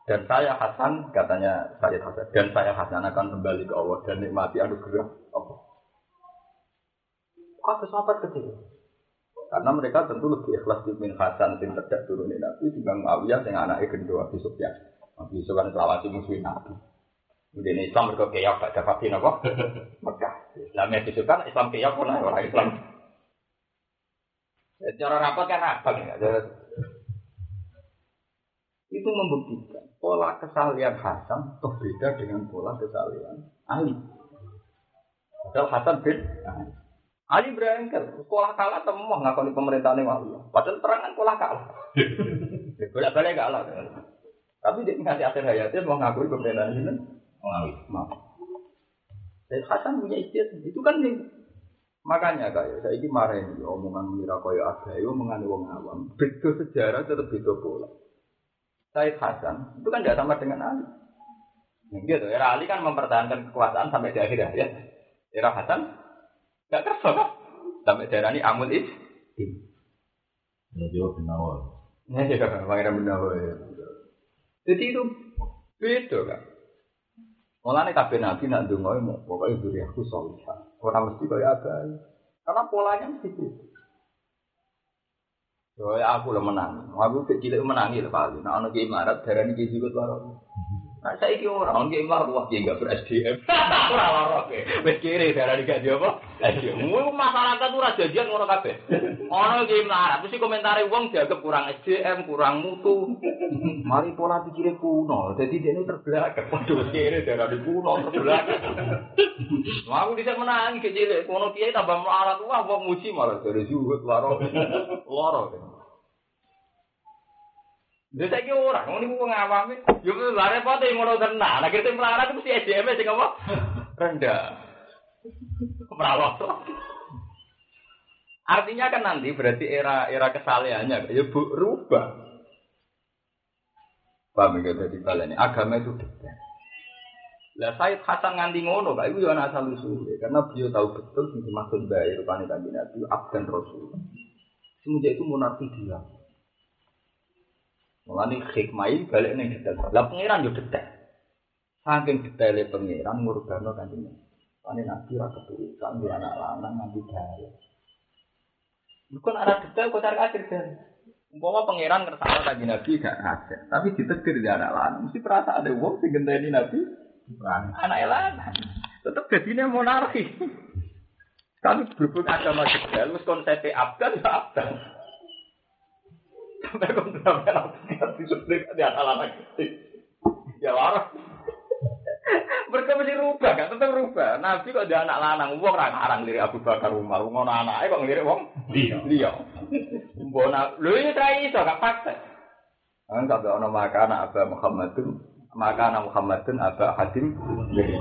Dan saya Hasan, katanya saya Hasan, dan saya Hasan akan kembali ke Allah dan nikmati anugerah Allah. Kata sahabat kecil. Karena mereka tentu lebih ikhlas di min Hasan yang tidak turunin Nabi dibanding Muawiyah yang anaknya kedua di Sufyan. Nabi Yusuf kan selawasi musuhin Nabi. Kemudian Islam mereka kaya gak dapat vaksin apa? Mekah. Islam yang kan Islam kaya pun orang Islam. Cara rapat kan apa ya? Itu membuktikan pola kesalian Hasan tuh beda dengan pola kesalian Ali. Padahal Hasan beda. Ali berangkat, sekolah kalah semua ngakoni pemerintahan Muawiyah. Padahal terangan sekolah kalah. *laughs* Bolak-balik kalah. Tapi dia nganti akhir hayatnya mau ngakui pemerintahan ini. Mau. Dan Hasan punya istiadat. Itu kan nih. Makanya kayak saya ini marah ini omongan mira kaya ada, itu mengenai wong awam. Beda sejarah tetap beda pola. Said Hasan itu kan tidak sama dengan Ali. Gitu, era Ali kan mempertahankan kekuasaan sampai di akhir ya. Era Hasan nggak kerja kan? Sampai daerah ini Amul Is. Ya jawab benawar. Ya, ya, pangeran benawar. Jadi itu beda kan. Mulane kabeh nabi nak ndonga mau pokoke aku salihah. Ora mesti kaya apa. Karena polanya mesti. Yo aku lo menang. Aku kecil menangi lho paling. Nah ana ki imarat darani ki juga tuh Nah saya iki ora ono ki imarat wah ki enggak ber SDM. *laughs* Ora lara ke. Wis kiri darani gak dia apa? SDM. Masyarakat ora jadian ngono kabeh. Ono ki imarat mesti komentare wong dianggap kurang SDM, kurang mutu. Mari pola pikirnya kuno. Jadi dia ini terbelakang. Waduh kiri darani kuno terbelakang. Aku bisa menangi kecil. Kono kiai tambah melarat wah wong muji malah dari zuhud lara. Lara. Lha saiki ora, ngono niku wong awam. Yo lha e ngono tenan. Nek kita melarat mesti SDM sing apa? *laughs* Rendah. Merawat. Artinya kan nanti berarti era era kesalehannya ya bu, rubah. Paham ya jadi kalian agama itu detail. Lah Said Hasan nganti ngono, Pak, itu ana asal usul karena beliau tahu betul sing dimaksud bae rupane kanjeng Nabi abdan Rasul. Semenjak itu monarki dia. Mulane hikmah balik ning detail. Lah pangeran yo detail. Saking detailnya pengiran ngurbanno kanjeng Nabi. Pane Nabi ra keturusan di anak lanang nganti daya. Bukan arah detail kok cari akhir kan. Umpama pangeran ngersakno kanjeng Nabi gak ada, tapi ditetir di anak lanang. Mesti perasa ada wong sing genteni Nabi anak lanang. Tetep jadinya monarki. Kami berhubung agama detail, wis konsepnya abdan ya abdan. Sampai abdan ditetir di anak lanang. Ya waras. Mereka mesti rubah, kan tetap rubah. Nabi kok dia anak lanang, wong ra ngarang lirik Abu Bakar Umar, ngono anake kok ngelirik wong Iya. liya. Mbona, lho iki tra iso gak fakta. Kan kabeh ana makana Aba Muhammadun, makana Muhammadun Aba Hadim jadi.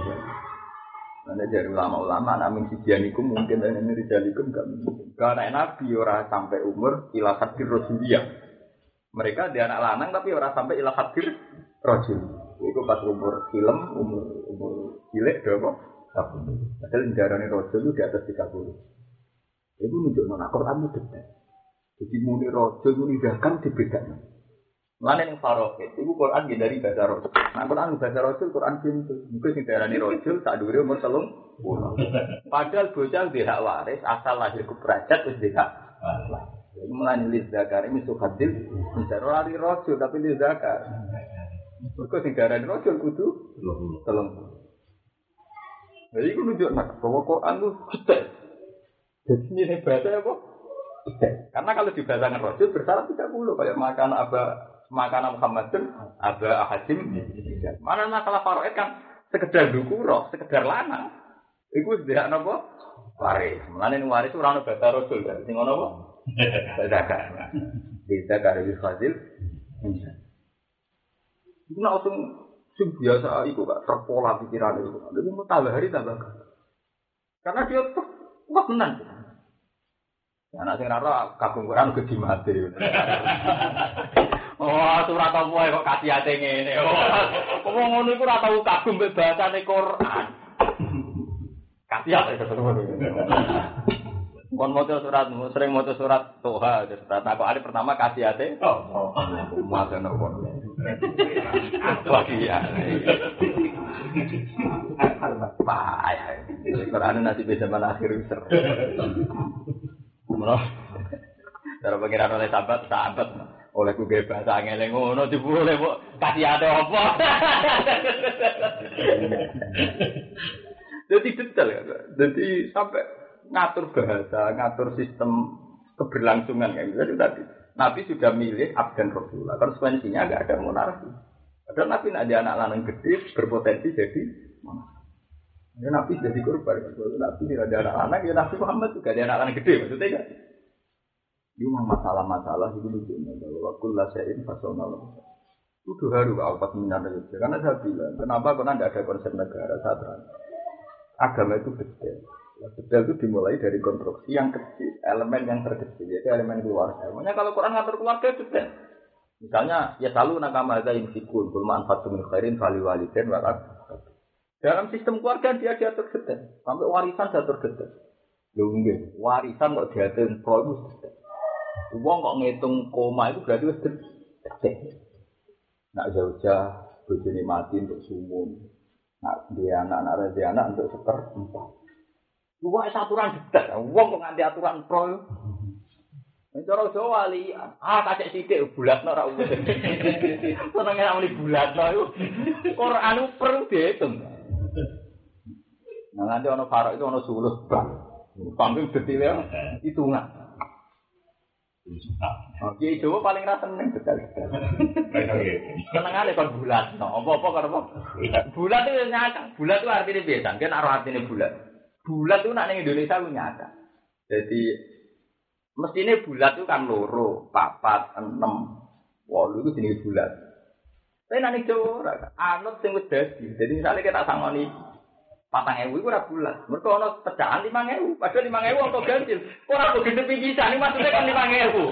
Mana dari ulama-ulama, namun sijianiku mungkin dan ini rijalikum gak mungkin. Karena Nabi ora sampai umur ila hadir Rasuliyah. Mereka dia anak lanang tapi ora sampai ila hadir Rasul. Itu pas umur film, umur umur cilik dia apa? Sabun. Padahal darahnya Rasul itu di atas 30. Itu nunjuk nona Quran itu detail. Jadi muni Rasul, muni dagang dibedakan. Mana yang faroket? Itu Quran dari bahasa Rasul. Nah Quran bahasa Rasul, Quran pintu. Mungkin sing darahnya Rasul tak dulu umur telung. *laughs* Padahal bocah dia hak waris asal lahir ke derajat wis dia hak waris. Mulai lihat zakar ini suhadil. Misalnya lari Rasul tapi lihat zakar. Mereka sing darahnya Rasul kudu telung. Jadi itu nunjuk nak bahwa Quran itu detail. Jadi ini bahasa apa? Detail. Karena kalau dibacakan Rasul bersyarat 30 kayak makan aba makanan Muhammadun aba ahadim. Mana masalah faroid kan sekedar dukuro, sekedar lanang. Iku tidak apa? Waris. Mulane waris ora ono bahasa Rasul kan. Sing ono apa? Di zakar wis fadil. Iku nak langsung sing biasa iku gak terpola pikiran itu. Dia mau tambah hari tambah. Karena dia wah tenan. Anak sing rara kagum Quran gede mati. Oh, surat apa wae kok kasih ate ngene. Oh, wong ngono iku ora tau kagum mbek bahasane Quran. Kasih ate ketemu. Kon maca surat, sering maca surat Toha, surat aku ali pertama kasih ate. Oh, Maca nopo. Wah iya. Payah. Quran nanti bisa akhir user. Menurut cara pengiran oleh sahabat, sahabat oleh ku bebas angel ngono dibule kok kasih ada apa. Jadi detail ya. Jadi sampai ngatur bahasa, ngatur sistem keberlangsungan kayak gitu. Tadi Nabi sudah milih abdan Rasulullah. Konsekuensinya nggak ada monarki. Padahal Nabi ada anak lanang gede berpotensi jadi monarki. Ya Nabi jadi korban. Kalau Nabi tidak ada anak anak, ya Nabi Muhammad juga ada anak anak gede. Maksudnya kan? Ini masalah-masalah itu lucunya. Bahwa kulla syai'in fasawnalahu. Itu haru alfat minar saja. Karena saya bilang, kenapa karena tidak ada konsep negara ini. Agama itu detail. Detail itu dimulai dari konstruksi yang kecil, elemen yang terkecil, yaitu elemen keluarga. Makanya kalau Quran ngatur keluarga detail. Misalnya, ya selalu nakama ada infikun, kulma anfatu min khairin fali waliden walak. Dalam sistem keluarga dia diatur detail. Sampai warisan diatur detail. Nggih, warisan kok diatur pro itu detail. Wong kok ngitung koma itu berarti wis detail. Nak jauh-jauh, bojone mati untuk sumum. Nak dia anak, nak dia anak untuk seper empat. Wah, aturan detail. Wong kok nganti aturan pro. Cara Jawa wali, ah kacek sithik bulatno ora umur. *laughs* Senenge nek muni bulatno iku Quran itu perlu dihitung. Nah, nanti ono farok itu ono suluh bang. Panggung detailnya hitungan. Oke, Jawa paling rasa seneng detail-detail. Senengane kon bulat. No, apa-apa karo apa? Bulat itu nyata. Bulat itu artinya biasa. Kan arah artinya bulat. Bulat itu nak ning Indonesia itu nyata. Jadi mestinya bulat itu kan loro, papat, enam, walu itu jenis bulat. Tapi nanti Jawa ora anut sing wis dadi. Jadi misalnya kita sangoni patang ewu itu ora bulat. Mereka ono pecahan lima ewu. Padahal lima ewu untuk ganjil. Kok ora begitu bisa? Ini maksudnya kan lima ewu.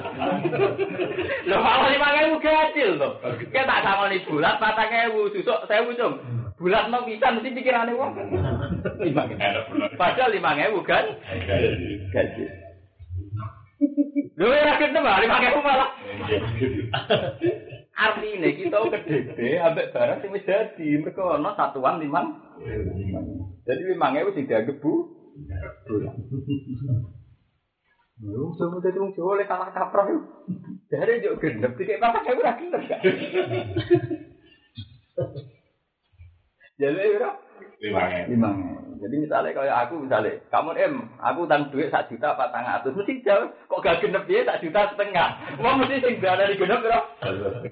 Loh malah lima ewu ganjil loh. Kita tak sangoni bulat patang ewu. Susuk sewu cung. Bulat no bisa mesti pikirannya wong. Lima *laughs* Padahal lima ewu kan? Ganjil. Lho ya kita mah lima ewu malah. Artinya kita kedede ambek barang sing wis dadi. Mergo ana satuan limang. Jadi limang ewu sing dianggep bu. Lu semua dadi wong Jawa oleh kalah kaprah. Dari yo gendep dikek apa kae ora gendep Jadi Limangnya. limang. Jadi misalnya kayak aku misalnya, kamu em, aku utang duit sak juta apa tang atus, mesti jauh kok gak genep dia sak juta setengah. Wah mesti sing berada di genep bro,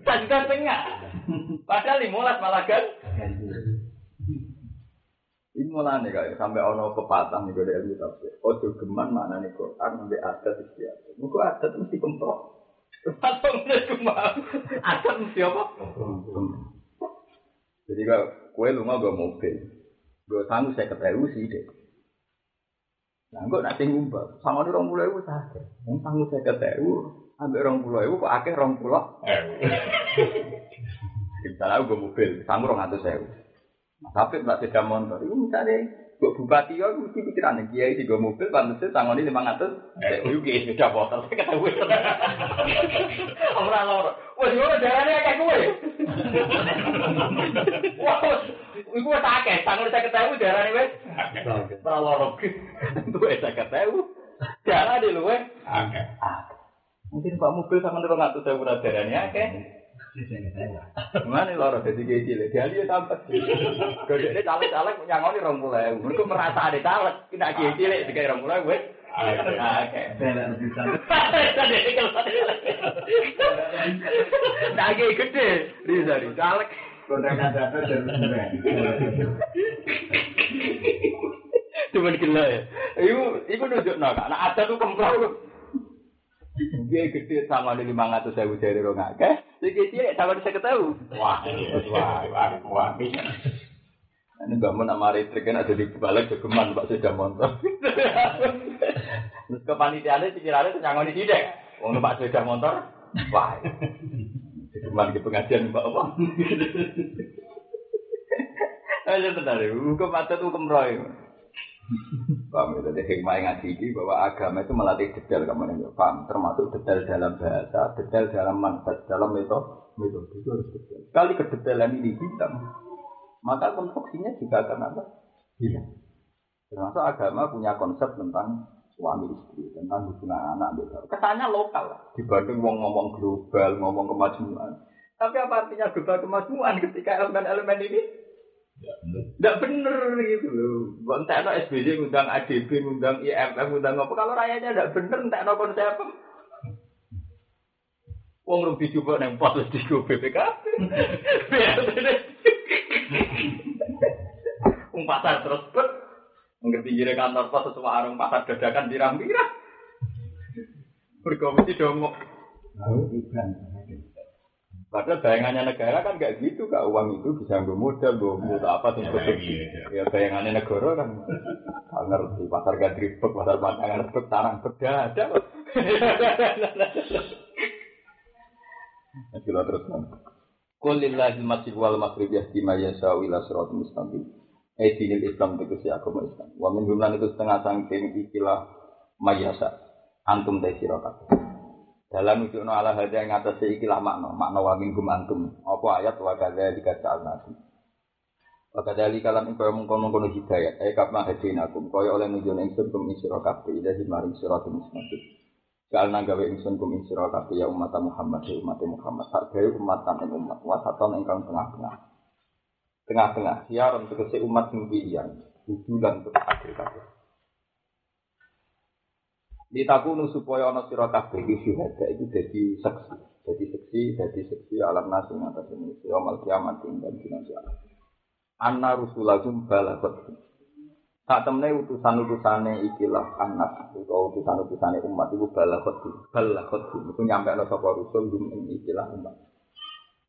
sak juta setengah. Padahal limolas malah kan. Ini mulane kayak sampai ono pepatah nih dari ilmu tafsir. Ojo geman mana nih Quran sampai adat istiadat. Muka adat mesti kemprok. Atau mesti geman. Adat mesti apa? Jadi kalau kue lu nggak mobil, gue sanggup saya ketemu sih deh. *laughs* Nah, gue nanti ngumpul, sama di orang pulau itu saja. Yang sanggup saya ketemu, ambil orang pulau itu kok akhir orang pulau. Misalnya gue mobil, sanggup orang atas saya. Tapi nggak sepeda motor, itu misalnya gue bupati ya, gue mesti pikiran kiai di gue mobil, pantasnya tangan ini lima ratus. Eh, gue kiai sepeda motor, saya ketemu. Orang lor, wah gimana jalannya kayak gue? Wah, wis akeh, tangan saya ketemu jalannya wes. Loro Tuh saya ketemu. Jalan di luwe. Oke. Mungkin Pak mobil sama nang ngatur saya ora darane akeh. Mana loro dadi kiai cilik. Dia lihat sampai. Gede caleg-caleg nyangoni 20.000. Mergo merasa ada caleg, kena kiai cilik dikai 20.000 wis. Oke. Nage gede, Riza di caleg. Cuman gila ya. Iku, iku nunjuk no, karena ada tuh kemprok. Dia gede sama di lima ratus ribu dari orang akeh, sedikit cilik sama di saya tahu. Wah, wah, wah, wah. Ini gak mau nama listrik kan ada di balik kegeman pak sudah motor. Terus kepanitiaannya pikirannya tuh nyangoni tidak. Wong numpak sepeda motor, wah. Kegeman ke pengajian mbak apa? Ayo benar, hukum adat hukum roy. Paham ya, jadi hikmah yang ngaji ini bahwa agama itu melatih detail kamu nih, paham? Termasuk detail dalam bahasa, detail dalam manfaat, dalam metode, metode itu harus detail. Kali kedetailan ini hitam, maka konstruksinya juga akan apa? Hilang. Termasuk agama punya konsep tentang suami istri, tentang hubungan anak gitu. Kesannya lokal dibanding wong ngomong global, ngomong kemajuan. Tapi apa artinya global kemajuan ketika elemen-elemen ini tidak bener gitu loh. Entah no SBY ngundang ADB, ngundang IMF, ngundang apa. Kalau rakyatnya tidak bener, entah no konsep. Wong rugi juga neng pos di BPKB. Wong pasar terus bet. Ngerti jire kantor pos semua arung pasar dadakan dirang-dirang. Berkomisi dongok. Padahal bayangannya negara kan gak gitu, kak uang itu bisa gue modal, gue modal apa tuh produksi. Ya bayangannya negara kan gak ngerti pasar gak ribet, pasar pantangan ribet, tarang beda ada. Kita *laughs* terus Kulillahil masjid wal maghrib yahdi ma yasha'u ila siratal mustaqim. Eh dinil Islam tegese agama Islam. Wa min jumlah itu setengah sangking ikilah mayasa. Antum te sira kabeh. Dalam itu no ala hada yang atas ikilah makna, makna wa minggum antum. Apa ayat wa kadza dikata nasi. Wa kadza kalam ing kaya mungkon-mungkon hidayat. Ay kapna hadinakum kaya oleh nunjuk ingsun kum isra kabeh ilahi maring siratul mustaqim. Kalna gawe ingsun kum ing sira ya umat Muhammad ya umat Muhammad sak gawe umat ing umat wasaton ingkang tengah-tengah. Tengah-tengah siaran tegese umat pilihan, tujuan untuk akhir kabeh. Ditakunu supaya ana sira kabeh iki syuhada iku dadi saksi. Dadi saksi, dadi saksi alam nasi atas manusia mal kiamat dan dina kiamat. Anna rusulahum balagat. Saat temne utusan-utusane ikilah anak atau utusan-utusane umat itu balagot balagot itu nyampe ana sapa rusul dum ing ikilah umat.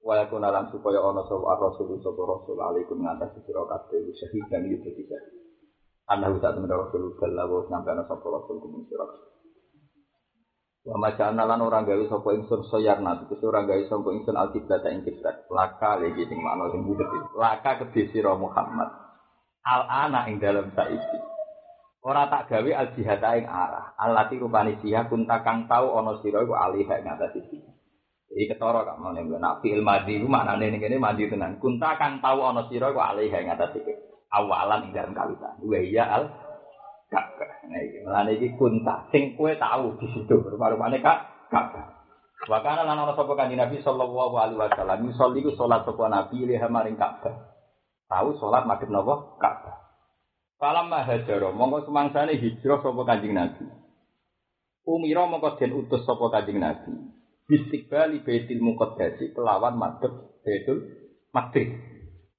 Wa yakuna lan supaya ana sapa rasul sapa rasul alaikum ngatasi sira kabeh syahid dan iki dadi syahid. Ana utak temne rasul balagot nyampe ana sapa rasul kum sira kabeh. Wa macana lan ora gawe sapa ingsun soyarna tegese ora gawe sapa ingsun alkiblat ing kiblat. Laka lagi sing makna sing budet. Laka kedhe sira Muhammad. al ana ing dalam saiki. Ora tak gawe al jihad ing arah. Alati rupane siha kunta kang tau ana sira iku alih ing atas iki. Jadi ketara kak mau nih nak fi'il madi itu mana nih ini madi tenan. Kunta kan tahu ono siro ku alih yang atas itu awalan ing dalam kawitan. Wa iya al Ka'bah. Nah iki melane iki kunta sing kowe tahu di situ rumah-rumahane kak Ka'bah. Wa kana lan ana sapa Nabi sallallahu alaihi wasallam yusolli ku salat sapa Nabi liha maring Ka'bah. Tahu salat madhep napa Ka'bah. Falam mahajaro mongko semangsane hijrah sapa kanjeng Nabi. Umira mongko den utus sapa kanjeng Nabi. Istiqbali Baitul Muqaddas kelawan madhep Baitul Maqdis.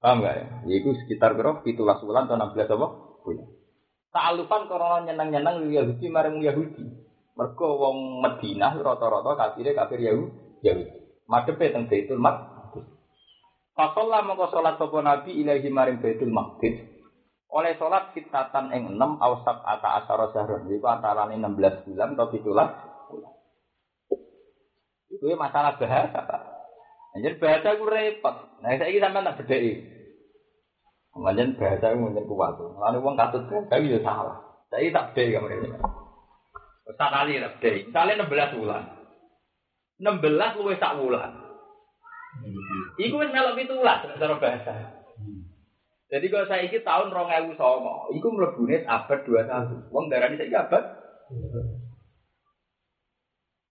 Paham gak ya? Yaitu sekitar berapa? 17 bulan atau 16 apa? Bulan. Ta'alufan karena nyenang-nyenang Yahudi marang Yahudi. Mergo wong Madinah rata-rata kafire kafir Yahudi. Yahudi. Teng Baitul Maqdis. Fasolla mongko salat sapa Nabi ilahi maring Baitul Maqdis. Oleh salat kitatan ing 6 awsab ata asara sahron. Iku antarane 16 bulan atau 17 bulan. Itu ya masalah bahasa, Pak. Anjir bahasa ku repot. Nah, saya ini sampean tak bedheki. Kemudian bahasa itu mungkin kuat. Lalu uang katut saya ya salah. Saya tak bedheki kamu ini. Tak kali tak bedheki. Misalnya 16 bulan. 16 luwih sak bulan. Iku wis melok pitulas cara bahasa. Jadi kalau saya iki tahun 2009, iku mlebune abad 21. Wong darani saiki abad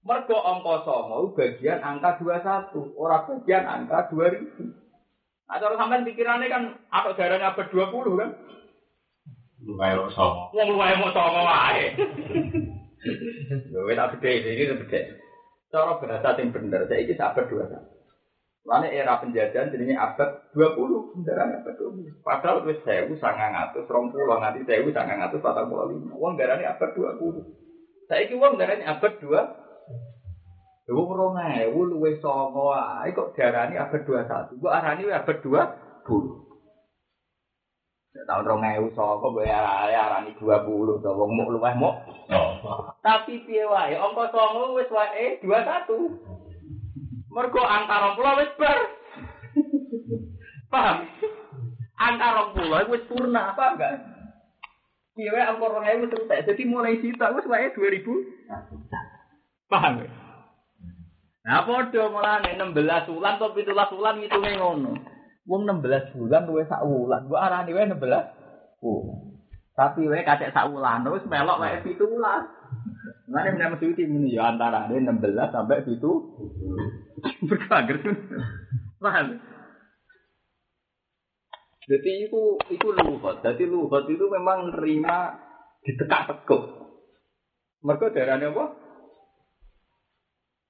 Mergo angka sama bagian angka 21, ora bagian angka 2000. Nah, cara sampean pikirannya kan atau darahnya abad 20 kan? Lu kayak sama. Wong luwih mau sama wae. Wis tak gede iki gede. Cara bahasa sing bener, saiki abad 21. Lalu era penjajahan jadinya abad 20, darahnya abad 20. Padahal wis 1900, 20 nganti 1945. Wong darahnya abad 20. Saiki wong darahnya abad 2 Wong rong ewu luwih songo ae kok diarani abad 21. Mbok arani abad 20. Ya tahun rong ewu songo mbok arani 20 to wong muk luwih muk. Tapi piye wae angka songo wis wae 21. Mergo angka 20 wis bar. Paham? Angka 20 wis purna apa enggak? Piye wae angka rong ewu terus jadi mulai sita wis wae 2000. Paham? Ya? Nah, padha mulane 16 bulan atau 17 bulan ngitunge ngono. Wong 16 bulan luwih sak wulan. Mbok arani wae 16 bulan. Tapi wae kacek sak wulan wis melok wae 17. Mulane menawa mesti muni ya antara 16 sampai 7. Berkager. Paham? Jadi itu itu luhut. Jadi luhut itu memang nerima ditekak-tekuk. Mereka darahnya apa?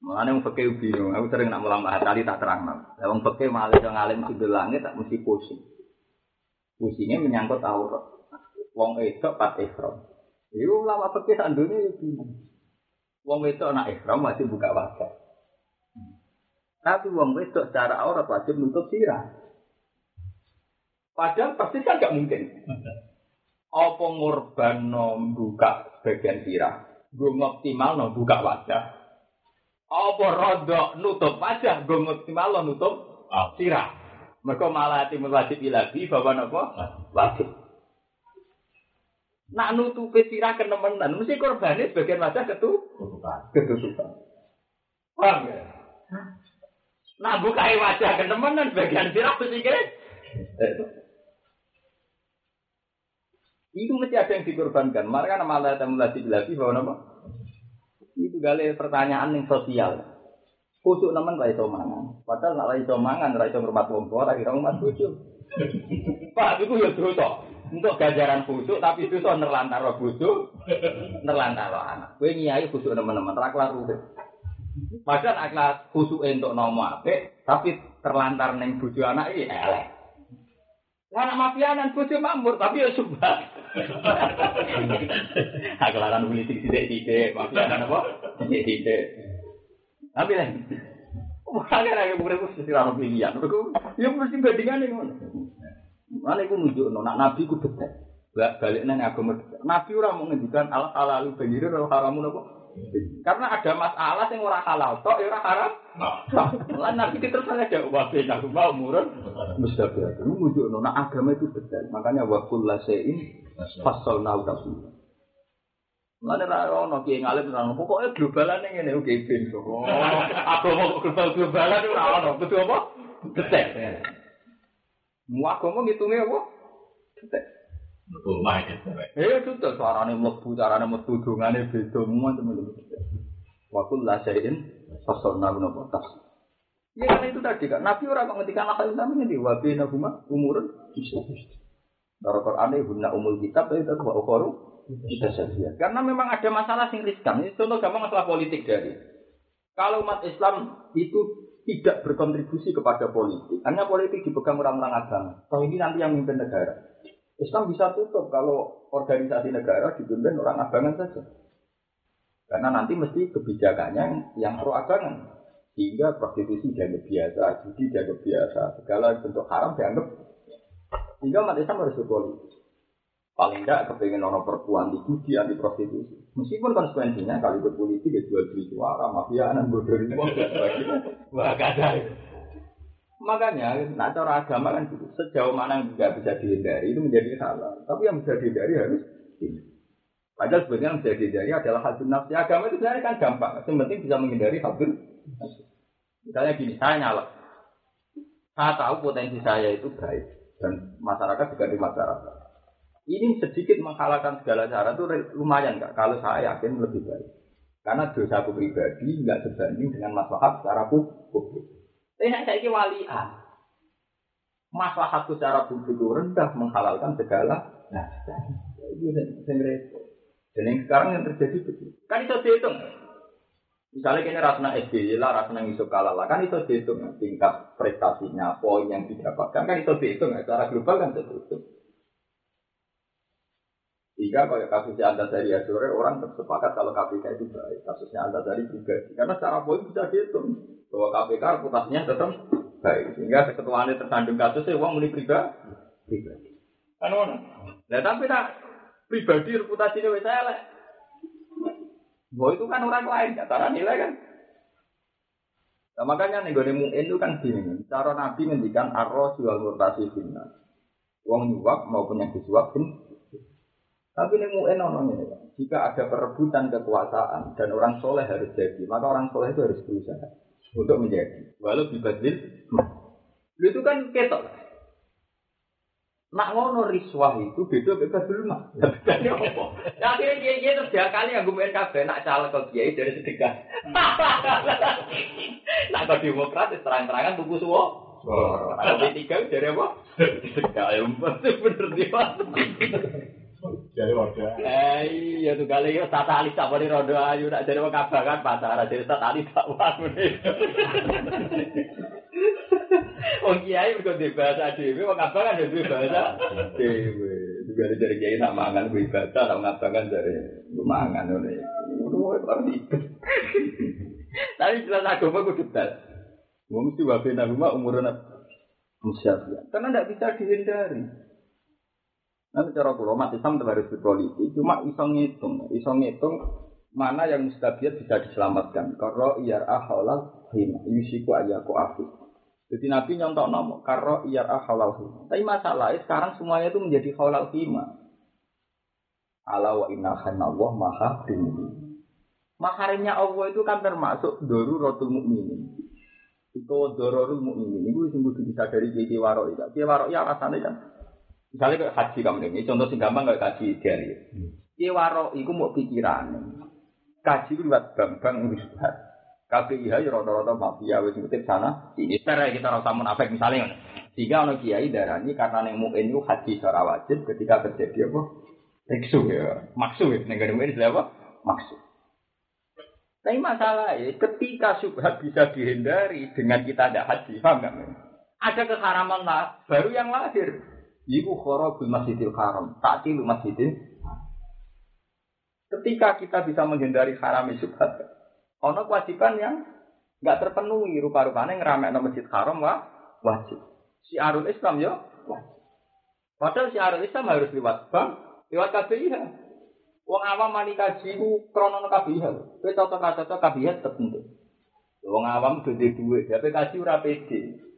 Mulane wong fikih bingung, aku sering nak mulang bahas kali tak terang. Lah wong fikih malah yang ngalim sudul langit tak mesti pusing. Pusingnya menyangkut aurat. Wong wedok pat ihram. Iku lama fikih sak dunia ya bingung. Wong wedok nak ihram wajib buka wajah. Tapi wong wedok secara aurat wajib nutup sirah. Padahal pasti kan gak mungkin. Apa ngorban buka bagian sirah? Gue optimal no buka wajah. Apa rodok nutup wajah? Gue no nutup sirah. Mereka malah hati wajib ilahi bahwa nopo wajib. Nak nutupi sirah kenemenan, mesti korbannya sebagian wajah ketu ketutupan. Paham ya? Nah buka wajah kenemenan bagian sirah mesti. Itu mesti ada yang dikorbankan. Maka nama Allah yang mulai dijelaskan bahwa nama itu gali pertanyaan yang sosial. Kusuk nemen ra iso. Padahal nek ra iso mangan, ra iso ngurmat wong tua, ra kira ngurmat bojo. Pak, iku ya dosa. Untuk ganjaran kusuk tapi dosa nerlantar bojo, nerlantar anak. Kowe nyai kusuk nemen-nemen ra kelar urip. Padahal akhlak kusuk entuk nomo apik, tapi terlantar ning bojo anak iki elek. Anak mafianan bojo makmur tapi ya *laughs* subah. Aklaran politik tidak-tidak, mafianan apa? Tidak-tidak. Tapi lah. Lagi bukan aku mesti nunjuk nak nabi ku detek. Balik neng agama. Nabi orang mau ngendikan al halalu banjir al haramu apa? Karena ada masalah yang orang halal tok, ya orang haram. Lah nabi terus ada wabe nak mau murun mustahil. Lu nunjuk nak agama itu detek. Makanya wakul la sein fasal nau tafsir. Mulane ra ono kiai ngalim nang pokoke globalan ngene oke ben. Oh, *laughs* agama global-globalan ora ono. Kudu apa? Detek. Mu agama ngitunge apa? Detek. Rumah itu. Eh itu tuh suarane mlebu, carane metu dongane beda macam-macam. Wa kullu syai'in fasalna napa tas. Ya kan itu tadi kan Nabi orang menghentikan akal Islam ini wa bina huma umurun Dari Quran ini guna umul kitab itu wa ukhoru kita saja. Karena memang ada masalah sing riskan. Ini contoh gampang masalah politik dari. Kalau umat Islam itu tidak berkontribusi kepada politik, hanya politik dipegang orang-orang agama. Kalau ini nanti yang memimpin negara. Islam bisa tutup kalau organisasi negara dipimpin orang abangan saja. Karena nanti mesti kebijakannya yang pro abangan. Sehingga prostitusi dianggap biasa, judi dianggap biasa, segala bentuk haram dianggap. Sehingga umat Islam harus berpolitik. Paling tidak kepengen orang perempuan di judi, anti prostitusi. Meskipun konsekuensinya kali berpolitik ya jual beli suara, mafia, anak bodoh ini, wah gak ada. Makanya, nah cara agama kan gitu. Sejauh mana yang nggak bisa dihindari itu menjadi halal. Tapi yang bisa dihindari harus ini. Padahal sebenarnya yang bisa dihindari adalah hadun nafsi. Agama itu sebenarnya kan gampang. Yang penting bisa menghindari nafsi. Misalnya gini, saya nyala. Saya tahu potensi saya itu baik. Dan masyarakat juga di masyarakat. Ini sedikit menghalalkan segala cara itu lumayan kak. Kalau saya yakin lebih baik. Karena dosa aku pribadi nggak sebanding dengan masalah secara publik. Tapi saya ini walian. Masalah secara publik itu rendah menghalalkan segala. Nah, itu repot. Dan yang sekarang yang terjadi begitu. Kan itu dihitung. Misalnya kini rasanya SBY lah, rasanya ngisuk kalah lah, kan itu dihitung tingkat prestasinya, poin yang didapatkan, kan itu dihitung secara global kan itu dihitung. Jika kalau kasusnya Anda dari Azure, orang bersepakat kalau KPK itu baik. Kasusnya Anda dari pribadi. Karena secara poin bisa dihitung. Bahwa KPK reputasinya tetap baik. Sehingga keketuaannya tersandung kasusnya uang mulai pribadi. Kan mana? Nah tapi tak pribadi reputasinya saya lah. Bahwa itu kan orang lain, cara nilai kan. Nah, makanya nih gue itu kan gini, cara Nabi ngendikan arroh jual murtasi finna. Uang nyuap maupun yang disuap tapi ini mu'en ini. Jika ada perebutan kekuasaan dan orang soleh harus jadi, maka orang soleh itu harus berusaha untuk menjadi. Walau dibadil, itu kan ketok. Nak ngono riswah itu beda bebas dulu mah. Ya akhirnya dia dia terus dia kali yang gue kafe nak caleg ke kiai dari sedekah. nak kau demokrat terang-terangan buku suwo. Kalau tiga dari apa? Sedekah ya bener dia. Jadi roda. Eh iya tuh kali yo tata alis tak boleh roda ayu nak jadi wong kabangan pasar jadi tata alis tak wangun. Wong kiai mergo di bahasa dhewe wong kabangan yo duwe bahasa dhewe. Juga dari kiai nak mangan kuwi bahasa nak ngabangan dari mangan ngono. Tapi jelas agama kudu detail. Wong mesti wae nang rumah umurnya Musyafiat. Karena tidak bisa dihindari. Nanti cara kulo mati Islam harus berpolitik, cuma iso ngitung, iso ngitung mana yang mustabiat bisa diselamatkan. Karo iyar ahalal hina, yusiku ayaku afi. Jadi Nabi nyontok nomor, karo iyar ahalal hina. Tapi masalahnya sekarang semuanya itu menjadi halal hina. Ala wa inna Allah maha tinggi. Maharimnya Allah itu kan termasuk doru rotul mukminin. Itu dororul mukminin. Itu sing kudu disadari kiai warok. Kiai warok ya rasanya kan Misalnya kayak haji kamu ini, contoh sing gampang kayak haji ideal ya. Kiwaro iku mau pikiran. Kaji itu buat bambang wisbat. KPIH ya rata-rata mafia wis ngutip sana. Ini secara kita rasa munafik misalnya. Jika ono kiai darani karena neng muin itu haji secara wajib ketika terjadi apa? Riksu ya, maksud ya, negara ini apa? Maksud. Tapi masalah ya, ketika subhat bisa dihindari dengan kita tidak haji, paham nggak? Ada keharaman lah, baru yang lahir. Iku khorobul masjidil haram, taktilu masjidil Ketika kita bisa menghindari haram subhat, ono kewajiban yang nggak terpenuhi rupa-rupanya ngeramek masjid haram wah wajib. Si arul Islam yo wajib. Padahal si arul Islam harus lewat bank, lewat KBIH. Wong awam mani kaji ku krono KBIH. Kowe cocok-cocok KBIH tertentu. Wong awam gede duit, tapi kaji ora pede.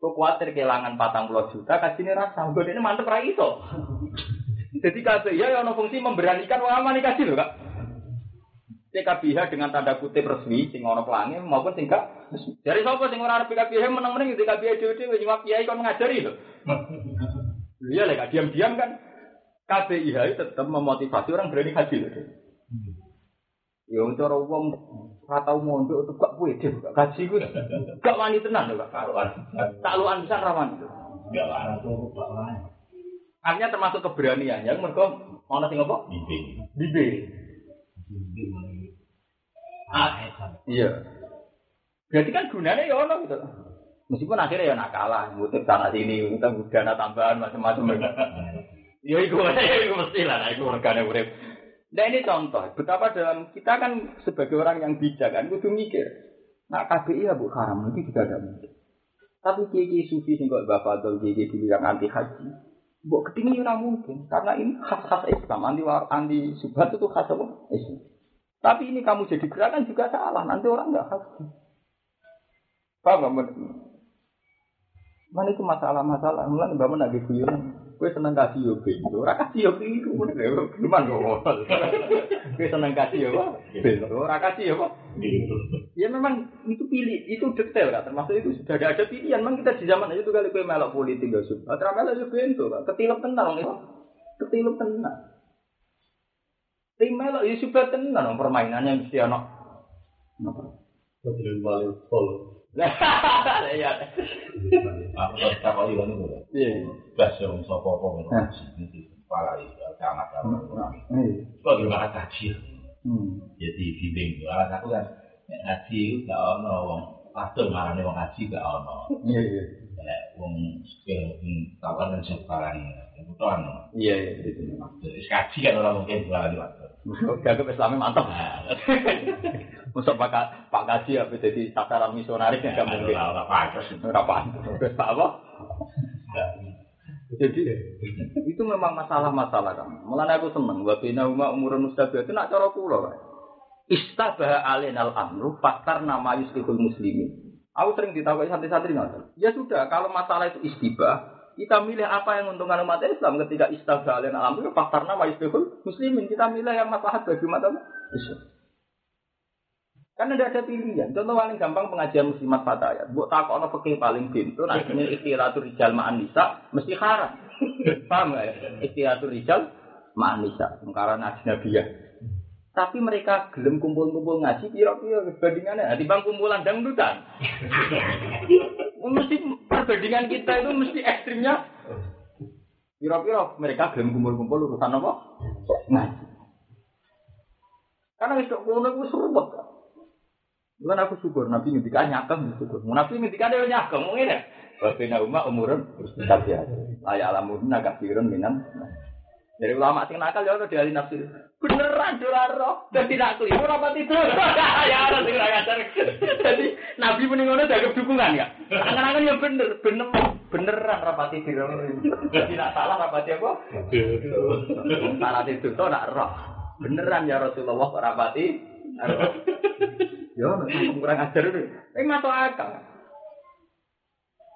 Kau khawatir kehilangan patang puluh juta, kasih ini rasa. Gue ini mantep rai. Jadi kasih ya, yang fungsi memberanikan wong aman kasih loh kak. PKBH dengan tanda kutip resmi sing ono pelangi maupun sing gak. Dari sapa sing ora PKBH meneng-meneng di PKBH dhewe-dhewe nyuwap kiai kon ngajari lho. Iya lah, diam-diam kan itu tetap memotivasi orang berani haji loh. Ya cara wong ora tau mondok untuk gak puede gak gaji ku gak wani tenan lho Kak. Taruhan. Taklukan bisa lah, tuh Pak Lai. Artinya termasuk keberanian yang mereka mau sing apa? Bimbing. Bibe. Bimbing. Ah, Iya. Berarti kan gunanya ya ono gitu. Meskipun akhirnya ya nakalah, ngutip sana sini, ngutip dana tambahan macam-macam. *laughs* Ya itu, itu mesti lah, itu organnya urip. Nah ini contoh, betapa dalam kita kan sebagai orang yang bijak kan, kudu mikir. Nah KBI ya bu haram, itu juga ada mungkin. Tapi kiai sufi sing kok bapak atau kiai dulu yang anti haji, bu ketinggi ora mungkin, karena ini khas-khas Islam, anti war, anti subhat itu khas apa? Islam. Tapi ini kamu jadi gerakan juga salah, nanti orang nggak haji. Paham nggak? Mana itu masalah-masalah, mana lagi guyon. Kue seneng kasih yo bento, ora kasih yo bento, gimana kok? Kue seneng kasih yo bento, ora kasih yo Ya memang itu pilih, itu detail kan, termasuk itu sudah ada, ada pilihan. Memang kita di zaman itu kali kue melok politik gak suka, terus yo bento, ketilep tenang itu, ketilep tenang. Tim melok yo sudah tenang, permainannya mesti anak. Apa? Betul balik full. Iya. Aku tak kok ilang itu. Iya. Gas yang sopo apa ngono. Iki kepala iki camat Iya. Kok di mana kaji. Hmm. Jadi bimbing. Alas aku kan ngaji itu gak ono wong pastor marane wong ngaji gak ono. Iya, iya. Wong skill kawan kan sekarang kebutuhan. Iya, iya, itu. Jadi kaji kan orang mungkin jualan di pastor. Dianggap Islamnya mantap. *laughs* Masuk Pak Pak Kaji apa jadi sasaran misionaris yang mungkin. Ora pantes. Ora pantes. Terus Pak apa? Jadi itu memang masalah-masalah kan. Mulane aku seneng wa bina huma umurun mustabihat itu nak cara kula. Pak. Istabah alinal amru faktar nama yuslihul muslimin. Aku sering ditakuti santri-santri ngoten. Ya sudah, kalau masalah itu istibah, kita milih apa yang menguntungkan umat Islam ketika istabah alinal amru faktar nama yuslihul muslimin. Kita milih yang maslahat bagi umat Islam. Karena tidak ada pilihan. Contoh paling gampang pengajian muslimat fatayat. Buat takut ono fikih paling pintu. Ini istirahatul rijal ma'an nisa mesti haram. *laughs* Paham nggak ya? Istirahatul rijal ma'an nisa. Karena ajnabiyah. Tapi mereka gelem kumpul-kumpul ngaji kira-kira perbandingannya. Nah, bang kumpulan dangdutan. *laughs* mesti perbandingan kita itu mesti ekstrimnya. Kira-kira mereka gelem kumpul-kumpul urusan apa? Ngaji. Karena itu kono itu serupet. Bukan aku syukur, Nabi ngendikan nyakem syukur. Nabi ngendikan dia nyakem, mungkin ya. Wabina umat umurun tapi Layak alamun nakasirun minan. Dari ulama sing nakal ya udah dari nafsir. Beneran doraro dan tidak keliru apa tidur. *laughs* ya ada sing ngajar. Jadi Nabi muni ngono dukungan ya. Angan-angan ya bener, bener beneran rapati tidur. Tidak salah rapati apa? Salah tidur to nak roh. Beneran ya Rasulullah rapati. Ya, kurang ajar itu. Tapi masuk akal.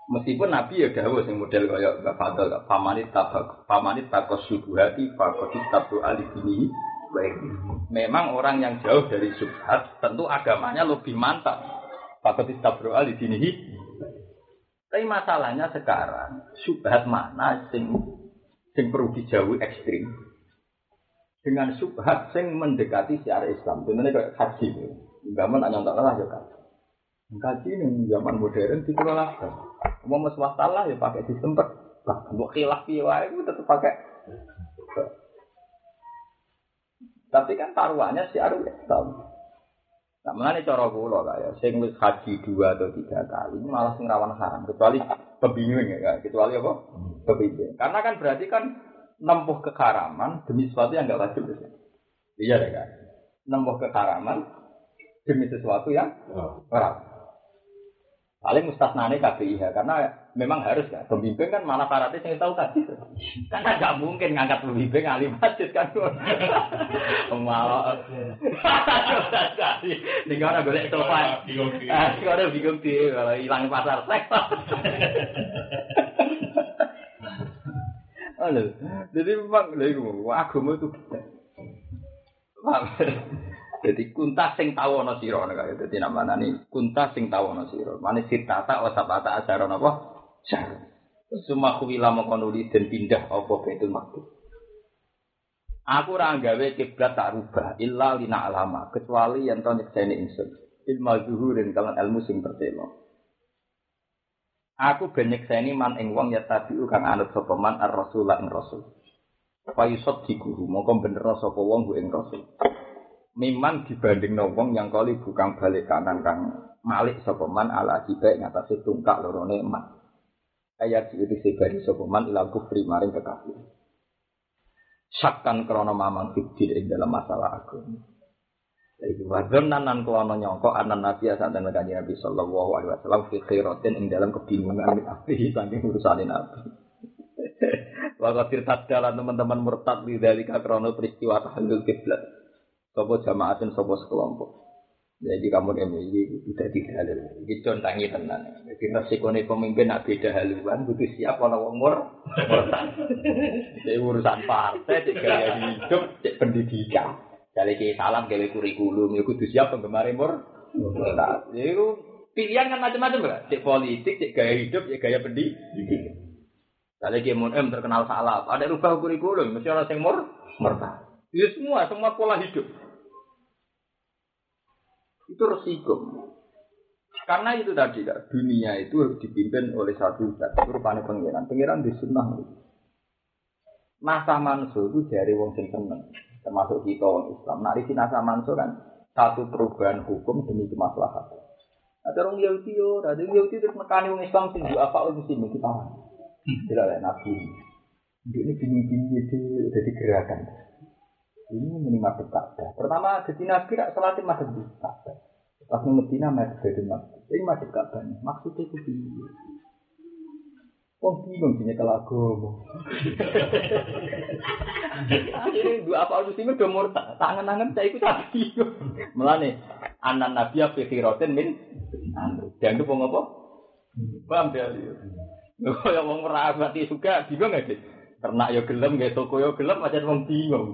Meskipun Nabi ya dawuh sing model kaya Mbak Fadl, pamanit tabak, pamanit takos syubhati, fakotis tabu alih ini. Memang orang yang jauh dari subhat, tentu agamanya lebih mantap. Fakotis tabu alih ini. Tapi masalahnya sekarang, subhat mana sing sing perlu dijauhi ekstrim. Dengan subhat sing mendekati syariat Islam. Contohnya kayak haji. Zaman hanya tak lah ya kan. Kaji ini zaman modern dikelola Mau mas wasalah ya pakai sistem per. Bahkan buat khilaf piwa itu tetap pakai. Tapi kan taruhannya si Aru Islam. Nah, mengenai cara lah ya, sing wis haji dua atau tiga kali malah sing rawan haram kecuali pembingung ya, kecuali apa? Pembingung. Karena kan berarti kan nempuh kekaraman demi sesuatu yang enggak wajib. Iya deh kan. Nempuh kekaraman demi sesuatu yang orang. Paling mustasnane KBIH karena memang harus kan pembimbing kan malah syaratnya yang tahu tadi. Karena nggak mungkin ngangkat pembimbing ahli masjid kan. Malah tinggal orang boleh sofa ah tinggal bingung di kalau hilang pasar seks. Halo, jadi memang lha iku agama itu Jadi kunta sing tahu ana sira kaya dadi namanya nih kunta sing tahu ana sira. Mane sitata wa sabata asaron apa? Syahr. Suma kuwila mongko nuli den pindah apa Baitul Maqdis. Aku ora gawe kiblat tak rubah illa lina alama kecuali yang to nyekseni ingsun. Ilmu zuhurin kalan ilmu sing pertelo. Aku ben nyekseni man ing wong ya tabiu kang anut sapa man ar-rasul ing rasul. Fa yusad dikuhu mongko bener sapa wong ing rasul. Miman dibanding wong yang kali bukan balik kanan kang malik sapa man ala kiba ing atase tungkak lorone emak. Ayat itu sebari sapa man ila kufri maring kekafiran. Sakkan krono mamang fitjir ing dalam masalah aku. Jadi wadon nanan krono nyongko anan nabi asal dan kaji nabi sallallahu alaihi wasallam fi khairatin ing dalam kebingungan akhiri *laughs* saking urusan nabi. *laughs* Wakatir tadalah teman-teman murtad di dari krono peristiwa tahlil kiblat. Sopo jamaatin sopo sekelompok. Jadi kamu udah tidak ada. Ini contangi tenan. Jadi resikone pemimpin nak beda haluan, butuh siap kalau umur. Jadi urusan partai, cek gaya hidup, cek pendidikan. Jadi kayak salam gawe kurikulum, ya kudu siap penggemar umur. Jadi pilihan kan macam-macam lah. Cek politik, cek gaya hidup, cek gaya pendidikan. Jadi kayak M terkenal salah, ada rubah kurikulum, mesti orang yang mur, murtad. Itu semua, semua pola hidup. Itu resiko. Karena itu tadi dunia itu dipimpin oleh satu zat. Itu rupanya pengiran. Pengiran di sunnah. Nasa manso itu dari wong sing seneng. Termasuk kita wong Islam. Nah, di nasa manso kan satu perubahan hukum demi kemaslahatan. Ada orang Yahudi yo, ada orang Yahudi terus mekani wong Islam sing apa orang muslim kita. Tidak ada nabi. Ini bingung-bingung itu jadi gerakan. Ini minimal Ka'bah. Pertama, jadi Nabi rak salatin madhep Ka'bah. Pas Medina madhep dari Nabi. Ini madhep Ka'bah. Maksudnya itu piye? Wong bingung sini kalau agama. Akhirnya dua apa muslim udah murtad. Tangan-tangan saya ikut tapi Melane anak Nabi apa fikiroten min Dan itu apa? Paham dia? Kalau wong merabati juga bingung sih? Ternak yo gelem, gak toko yo gelem, aja wong bingung.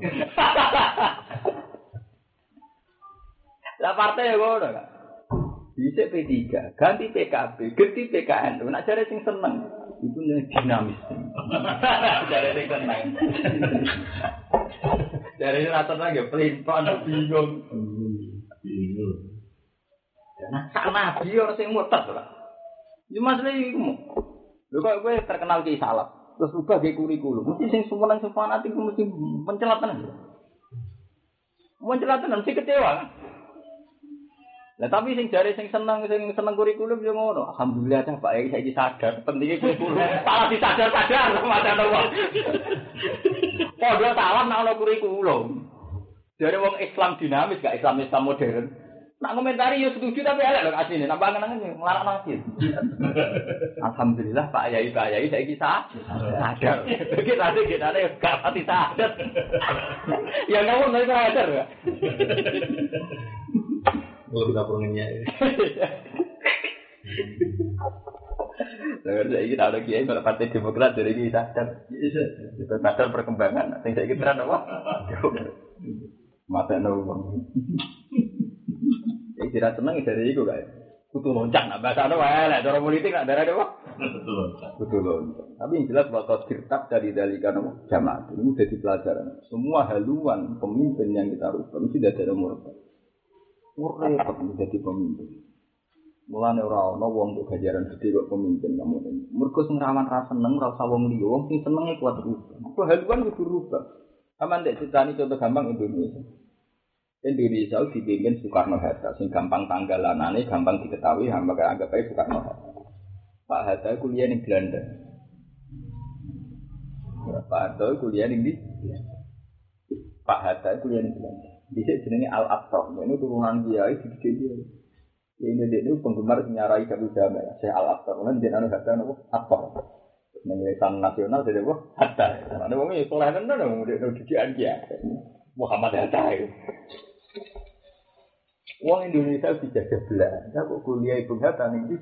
Lah partai ya ngono kan. Bisa P3, ganti PKB, ganti PKN. Nak cari sing seneng. Itu yang dinamis. Cari sing seneng. Cari rata lagi, pelin-pelan, bingung. Bingung. Nah, sak nabi orang sing lah. Itu masalah itu. Lho kok gue terkenal ki salap. Terus ubah kayak kurikulum. Mesti sing semua sing fanatik mesti pencelatan. Pencelatan mesti kecewa kan. Nah tapi sing jari sing seneng sing seneng kurikulum yo ngono. Alhamdulillah dah Pak saya sadar pentingnya kurikulum. Salah disadar sadar macam apa. Padha salah nak ono kurikulum. Dari wong Islam dinamis gak Islam Islam modern. Nak komentari yo setuju tapi elek lho asline nambah ngeneng nglarang masjid. *laughs* Alhamdulillah Pak Yai Pak Yai saya kisah sadar. *laughs* Kita ada kita ada gak pati sadar. Ya ngomong nggak sadar ya. Belum bisa purungnya. Lalu saya kita ada kiai kalau partai Demokrat dari ini sadar. Sadar perkembangan. Saya kira apa? *laughs* Mata nol Tidak senang dari itu kayak kutu loncat. Nah bahasa apa? Lah cara politik nak darah apa? Betul. Kutu loncat. Tapi yang jelas bahwa kirtab dari dari kan jamaah ini sudah pelajaran. Semua haluan pemimpin yang kita rubah mesti tidak ada murtad. Murtad menjadi pemimpin. Mulane ora ana wong untuk gajaran gede kok pemimpin kamu ini. Mergo sing rawan ra seneng ora usah wong liya, wong sing senenge kuat rubah. Haluan kudu rubah. Aman dek ceritani contoh gampang Indonesia. Indonesia dipimpin Soekarno Hatta, sing gampang tanggalanane, gampang diketahui, hamba anggap aja Soekarno Hatta. Pak Hatta kuliah di Belanda. Pak Hatta kuliah di Pak Hatta kuliah di Belanda. Di sini jenenge Al Aqsa, ini turunan dia, itu dia. Ini dia itu penggemar nyarai Abu Jama ya, Syekh Al Akbar. Kemudian dia anu hatta nopo Akbar. Menulisan nasional dari apa? Hatta. Ada wong ini soleh tenan dong, dia dia. Muhammad Hatta itu. Wong Indonesia dijajah Belanda, kok kuliah ibu Hatta nih?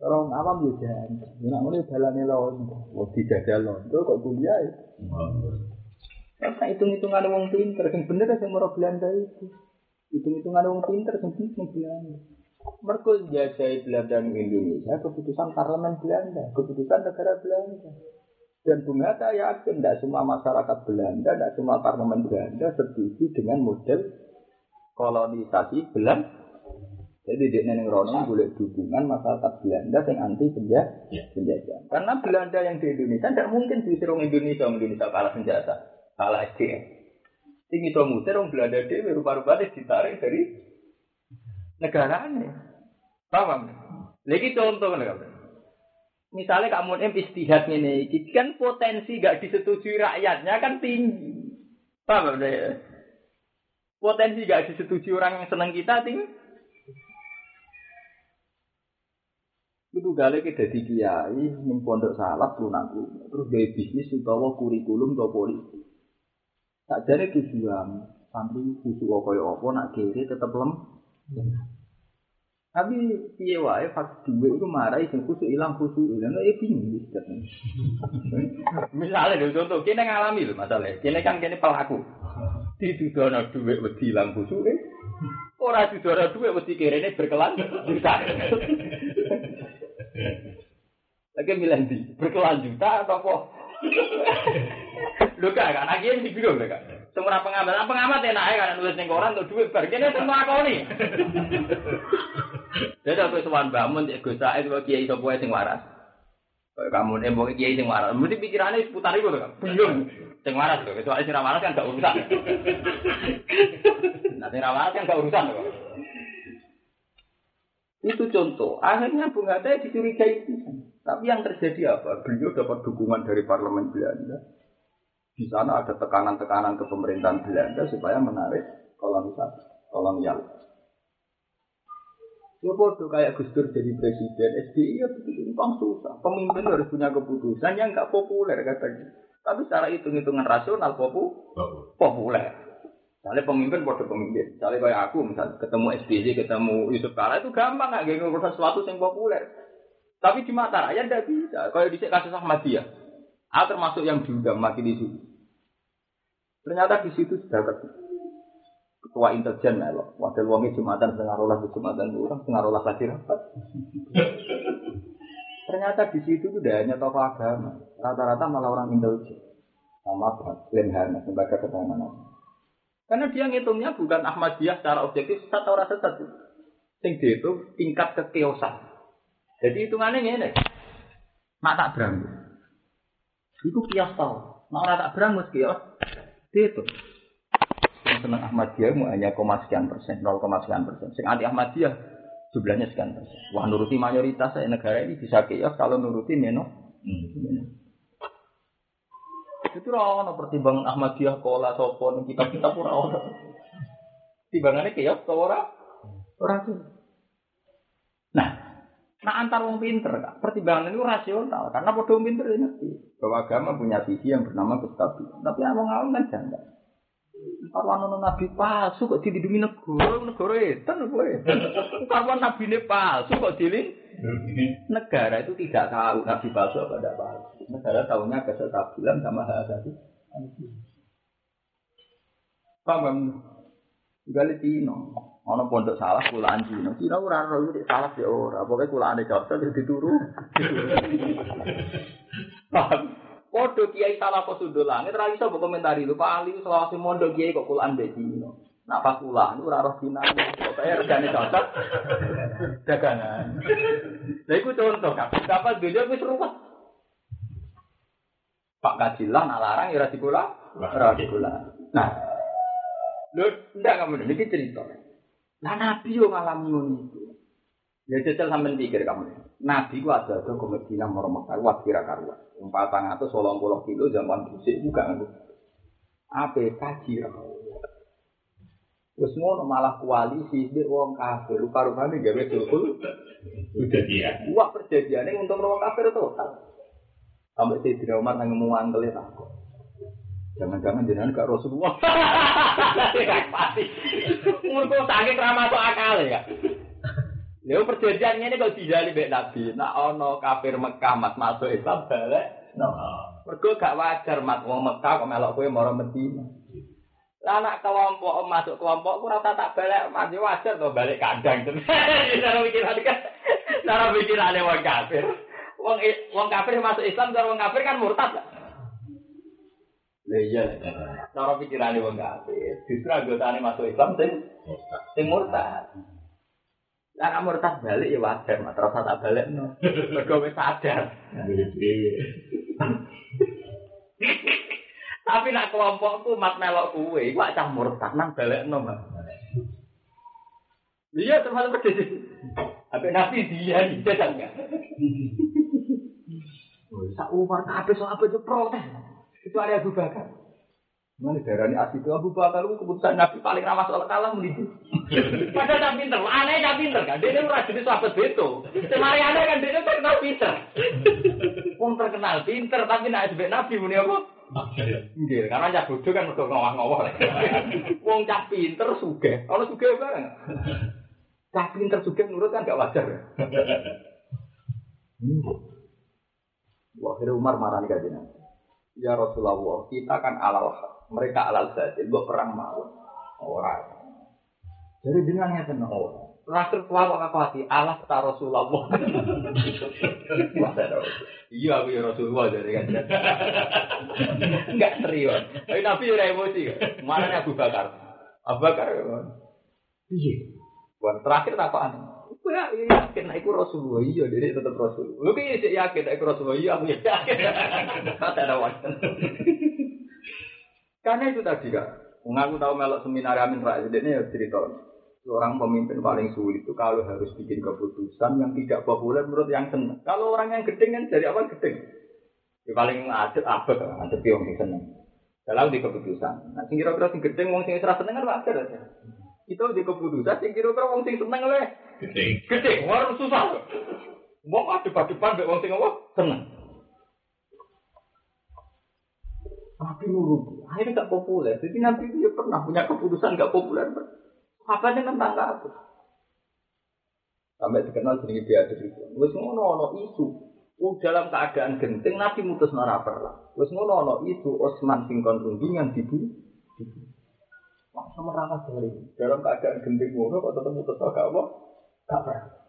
Orang awam ya jangan. Nak mulai jalan lawan, wong dijajah lawan, kok kuliah? Karena hitung-hitungan wong pinter, yang bener yang merah Belanda itu. Hitung-hitungan wong pinter, yang bener Belanda. Mereka jajahi Belanda Indonesia, keputusan parlemen Belanda, keputusan negara Belanda. Dan Bung Hatta yakin tidak semua masyarakat Belanda, tidak semua parlemen Belanda setuju dengan model kolonisasi Belanda. Jadi dia neneng Rono boleh dukungan masyarakat Belanda yang anti penjajah. penjajah. Karena Belanda yang di Indonesia tidak mungkin diusir orang Indonesia, Indonesia kalah senjata, kalah SDM. Tinggi itu musir orang Belanda dia rupa-rupanya ditarik dari negaranya. Paham? Lagi contoh kan Misalnya kamu em istihad ini, kan potensi gak disetujui rakyatnya kan tinggi. Paham ya? Potensi gak disetujui orang yang senang kita tinggi. Itu gale kita di kiai, ning pondok salaf lunaku, terus gaya bisnis utawa kurikulum atau politik. Tak jadi tujuan, santri khusus kaya apa nak kiri tetap lem. Tapi piye wae pas duwe iku marai sing kusuk ilang kusuk ilang ya bingung wis Misalnya contoh kene ngalami lho masalah. Kene kan kene pelaku. Ditudono duwe wedi ilang kusuke. Ora didono duwe wedi kerene berkelan Lagi milih di berkelanjutan atau apa? Lu kan anak ini bingung kan? Semua pengamat, nah, pengamat enak ya kan nulis koran untuk duit bar. Kene semua nih. Jadi aku sowan bangun cek Gus Said kiai sapa sing waras. Kamu nih mau kiai sing waras. Mesti pikirannya seputar itu kan. Bingung. Sing waras kok. Soalnya sing waras kan gak urusan. Nah sing waras kan gak urusan kok. Itu contoh. Akhirnya Bung Hatta dicurigai itu. Tapi yang terjadi apa? Beliau dapat dukungan dari parlemen Belanda di sana ada tekanan-tekanan ke pemerintahan Belanda supaya menarik kolonisasi, kolonial. Ya bodoh kayak Gus Dur jadi presiden, SBI ya begitu gampang susah. Pemimpin harus punya keputusan yang nggak populer katanya. Tapi secara hitung-hitungan rasional popu, populer. Misalnya pemimpin bodoh pemimpin. Misalnya kayak aku, misalnya ketemu SBY, ketemu Yusuf Kala itu gampang nggak gak ngurus sesuatu yang populer. Tapi di mata rakyat tidak bisa. Kalau di kasus Ahmadiyah, aku termasuk yang diundang mati di situ. Ternyata di situ sudah ketua intelijen melok. Wakil wongi jumatan setengah rolas jumatan orang setengah rolas lagi rapat. *laughs* Ternyata di situ tidak hanya tokoh agama, rata-rata malah orang intelijen sama Lemhana sebagai keterangan. Karena dia ngitungnya bukan Ahmadiyah secara objektif sesat rasa sesat. Sing itu tingkat kekeosan. Jadi hitungannya ini. Nak tak beranggu. Itu kios tau. Nak orang tak beranggu kios. Itu. Yang senang Ahmadiyah mu hanya koma sekian persen, 0, sekian persen. Sing anti Ahmadiyah jumlahnya sekian persen. Wah nuruti mayoritas negara ini bisa kios kalau nuruti neno. Hmm. Itu ora pertimbangan Ahmadiyah kola sopo ning kitab-kitab ora ono. Timbangannya kios to ora? Ora Nah, nah antar wong pinter kak, pertimbangan itu rasional karena bodoh pinter ini bahwa agama punya visi yang bernama kestabilan. Tapi yang ngawang kan janggal. Karwan ono nabi palsu kok dilindungi negara, negara itu kowe. Nabi ini palsu kok dilindungi negara itu tidak tahu nabi palsu apa tidak palsu. Negara tahunya kestabilan sama hal tadi. Paham? Gali Cina, ono pondok salah kulaan Cina. Cina ora ora salah ya ora. Pokoke kulaane cocok dituru. *laughs* Paham? Podo kiai salah kok sundul langit, ra iso komentari Pak Ali selawase mondok kiai kok kulaan mbek dino. Nak pas kulaan ora roh dinan, pokoke regane cocok. Dagangan. Lha iku contoh kan. Dapat dunia wis ruwet. Pak Kajilah nak larang ya ora dikula. Nah, lho ndak kamu iki cerita. Lah Nabi yo ngalami ngono iku. Ya jajal sampean pikir kamu. Nabi ku ada ke Medina mau Mekah kuat kira karuan. Empat atau solong puluh kilo zaman busik juga nggak. Apa kaji Terus ngono malah koalisi di wong kafir. Rupa-rupanya gak betul Udah dia. Wah perjanjiannya untuk wong kafir total. Sampai saya tidak Umar nang ngomong angkel ya takut. Jangan-jangan jenengan gak Rasulullah. *laughs* Pasti. Sakit ramah akal ya. Lha perjanjian ini kok dijali mbek Nabi. Nak ono kafir Mekah mas masuk Islam balik. No. Mergo gak wajar mat wong Mekah kok melok kowe mara Medina. Lah anak kelompok masuk kelompok ku rata tak balik yo wajar to balik kandang. *laughs* Cara pikiran kan cara pikirane wong kafir. Wong wong kafir masuk Islam cara wong kafir kan murtad. Lah iya. Cara pikirane wong kafir. Justru anggotane masuk Islam sing sing murtad. Lah nek murtad balik ya wajar, mat rasa tak balik no. *laughs* Mergo wis sadar. *laughs* Tapi nak kelompokku mat melok kuwe, iku cah murtad nang balekno, Mas. Iya, termasuk pedes. Apa nabi dia dia? Oh, *laughs* sak Umar kabeh sok apa itu protes. Itu ada Abu Bakar. Mana darah ini asli itu Abu Bakar itu keputusan Nabi paling ramah soal kalah menipu. Padahal tak pinter, aneh tak pinter kan. Dia itu ora jenis sahabat beto. Semari aneh kan dia terkenal pinter. Wong terkenal pinter tapi nak sebut Nabi muni apa? Nggih, karena cah bodoh kan mergo ngowah-ngowah. Wong cah pinter sugih, ana sugih bareng. Cah pinter sugih nurut kan gak wajar ya. Wah, akhirnya Umar marah nih kajian. Ya Rasulullah, kita kan alal haq. mereka alal saja, buat perang mau. Orang. Jadi dengan yang tenang orang. Rasul tua kok aku hati, alas ta Rasulullah. Iya aku ya Rasulullah jadi kan. Enggak serius. Tapi Nabi udah emosi. Mana Abu Bakar? Abu Bakar. Iya. Buat terakhir tak ya yakin iku Rasulullah iya jadi tetap Rasul. Lu ki sih yakin nah, Rasulullah iya aku yakin. Kata ada wajan. Karena itu tadi kan. Mengaku tahu melok seminar Amin Rais ini ya cerita. Seorang pemimpin paling sulit itu kalau harus bikin keputusan yang tidak populer menurut yang senang. Kalau orang yang gedeng kan dari awal gedeng. Ya paling adet apa adet yang seneng. Kalau di keputusan. Nah, sing kira-kira sing gedeng wong sing serasa seneng kan wajar aja. Itu di keputusan sing kira-kira wong sing seneng oleh Gede. Warung susah. Wong adep-adepan mbek wong sing apa? Seneng. Nabi nurut, akhirnya gak populer. Jadi Nabi itu ya pernah punya keputusan gak populer. Apa tentang apa? Sampai dikenal dia ada itu. Wes ngono ono isu. Oh, dalam keadaan genting Nabi mutus nara perlah. Wes ngono ono isu Osman sing kon rundingan dibunuh. Masa merangkak dari dalam keadaan genting ngono kok tetap mutus gak apa? Gak pernah.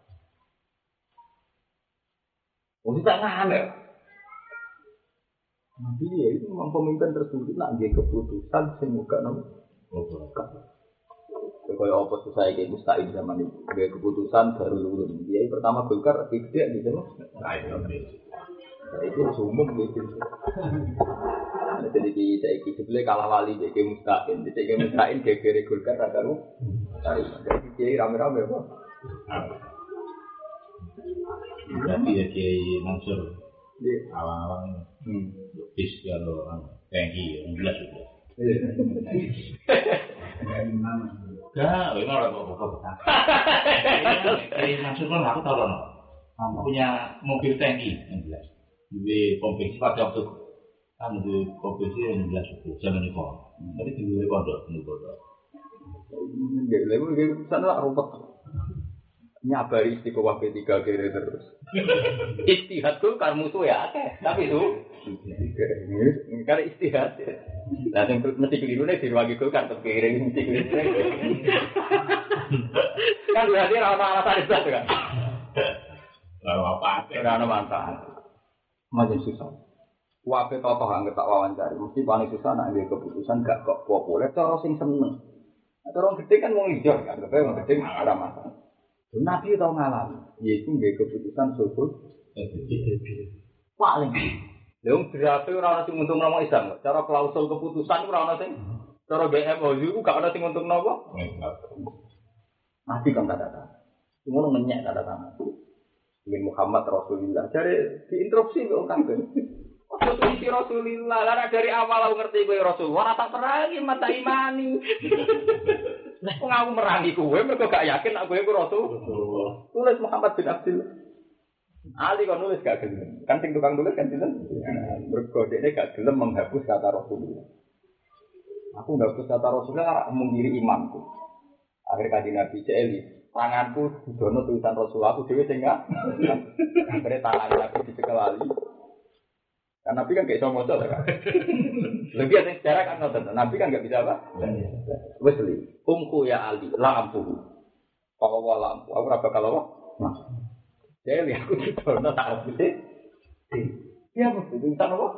Oh, kita ngambil. Nabi ya itu memang pemimpin tersulit nak dia keputusan semoga nama. Ya, Kaya apa susah kayak mustahil zaman itu. Dia keputusan baru lulus. Dia pertama Golkar gede gitu loh. Nah, itu. Nah, itu harus umum gitu. Nah, Jadi kita iki sebelah kalah wali jadi mustahil. Jadi kayak mustahil kayak kiri Golkar ada lu. Jadi kiai rame-rame apa? Berarti ya Kiai Mansur Iya. awang-awang Hmm. bis kalau anu, tangki, yang jelas juga. Enggak, ini orang kok kok. Kiai Mansur kan aku tahu loh. Punya mobil tangki yang jelas. Di pom bensin pada waktu kan di pom bensin yang jelas itu zaman itu. Tapi di pondok, di pondok. Gak lagi sana lah rumput. Nyabari istiqomah P3 kiri terus. *laughs* Istihad tuh kan musuh ya, akeh. tapi itu karena istihad. Nah, yang mesti keliru nih dirwagi gue kan kiri mesti keliru. *laughs* Kan berarti rasa alasan itu kan. Lalu apa? Ora ana manfaat. Makin susah. Wape tokoh anggap tak wawancari, mesti paling susah nak dia keputusan gak kok populer, cara sing seneng. Nah, Cara orang gede kan wong hijau, kan, tapi wong gede nggak ada masalah. Nabi tau ngalami, yaitu nggak keputusan sulhul paling. Leung berarti orang sing untung nama Islam, cara klausul keputusan orang sing, cara BMO itu gak ada sing untung nama. Nabi kan kata kata, cuma ngenyek kata kata. Ingin Muhammad Rasulullah. Jadi diinterupsi kok kafir. Waktu isi Rasulullah, lara dari awal aku ngerti kowe Rasulullah, tak perangi mata imani. Nah, kok aku merangi kowe mergo gak yakin aku iku Rasul. Tulis Muhammad bin Abdul. Ali kok nulis gak gelem. Kan sing tukang tulis kan sinten? Mergo dekne gak gelem menghapus kata Rasulullah. Aku menghapus kata Rasulullah menggiri imanku. Akhir kaji Nabi Celi, tanganku dono tulisan Rasulullah aku dhewe sing enggak. Akhirnya tangan aku dicekel Ali. Kan Nabi kan gak bisa moco kan. *laughs* Lebih ada sejarah kan ngotot. Nabi kan gak bisa apa? Wes li. Umku ya Ali, la ampuhu. Kalau wa lampu, aku raba kalau wa. Nah. Jadi aku ditono tak habis Iya, itu urusan apa?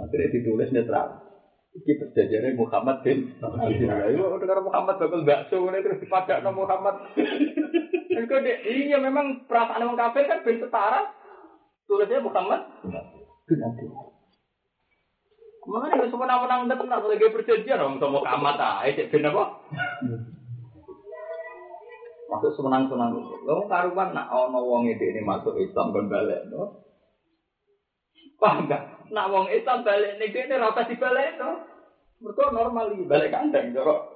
Akhirnya ditulis netral. Iki perjanjiannya Muhammad bin Abdullah. Itu dengar Muhammad bakal bakso ini terus dipadak Muhammad. *laughs* Iya memang perasaan orang kafir kan bin setara. Tulisnya Muhammad bin Abdullah. Mana yang semua menang tenang lagi perjanjian orang sama Muhammad ah, itu bin apa? Masuk semenang senang. Lo karuan nak ono wong ini masuk Islam kon balik, no? Paham gak? Nak wong Islam balik nih ini rata di balik no? Mereka normal balik kandang jorok.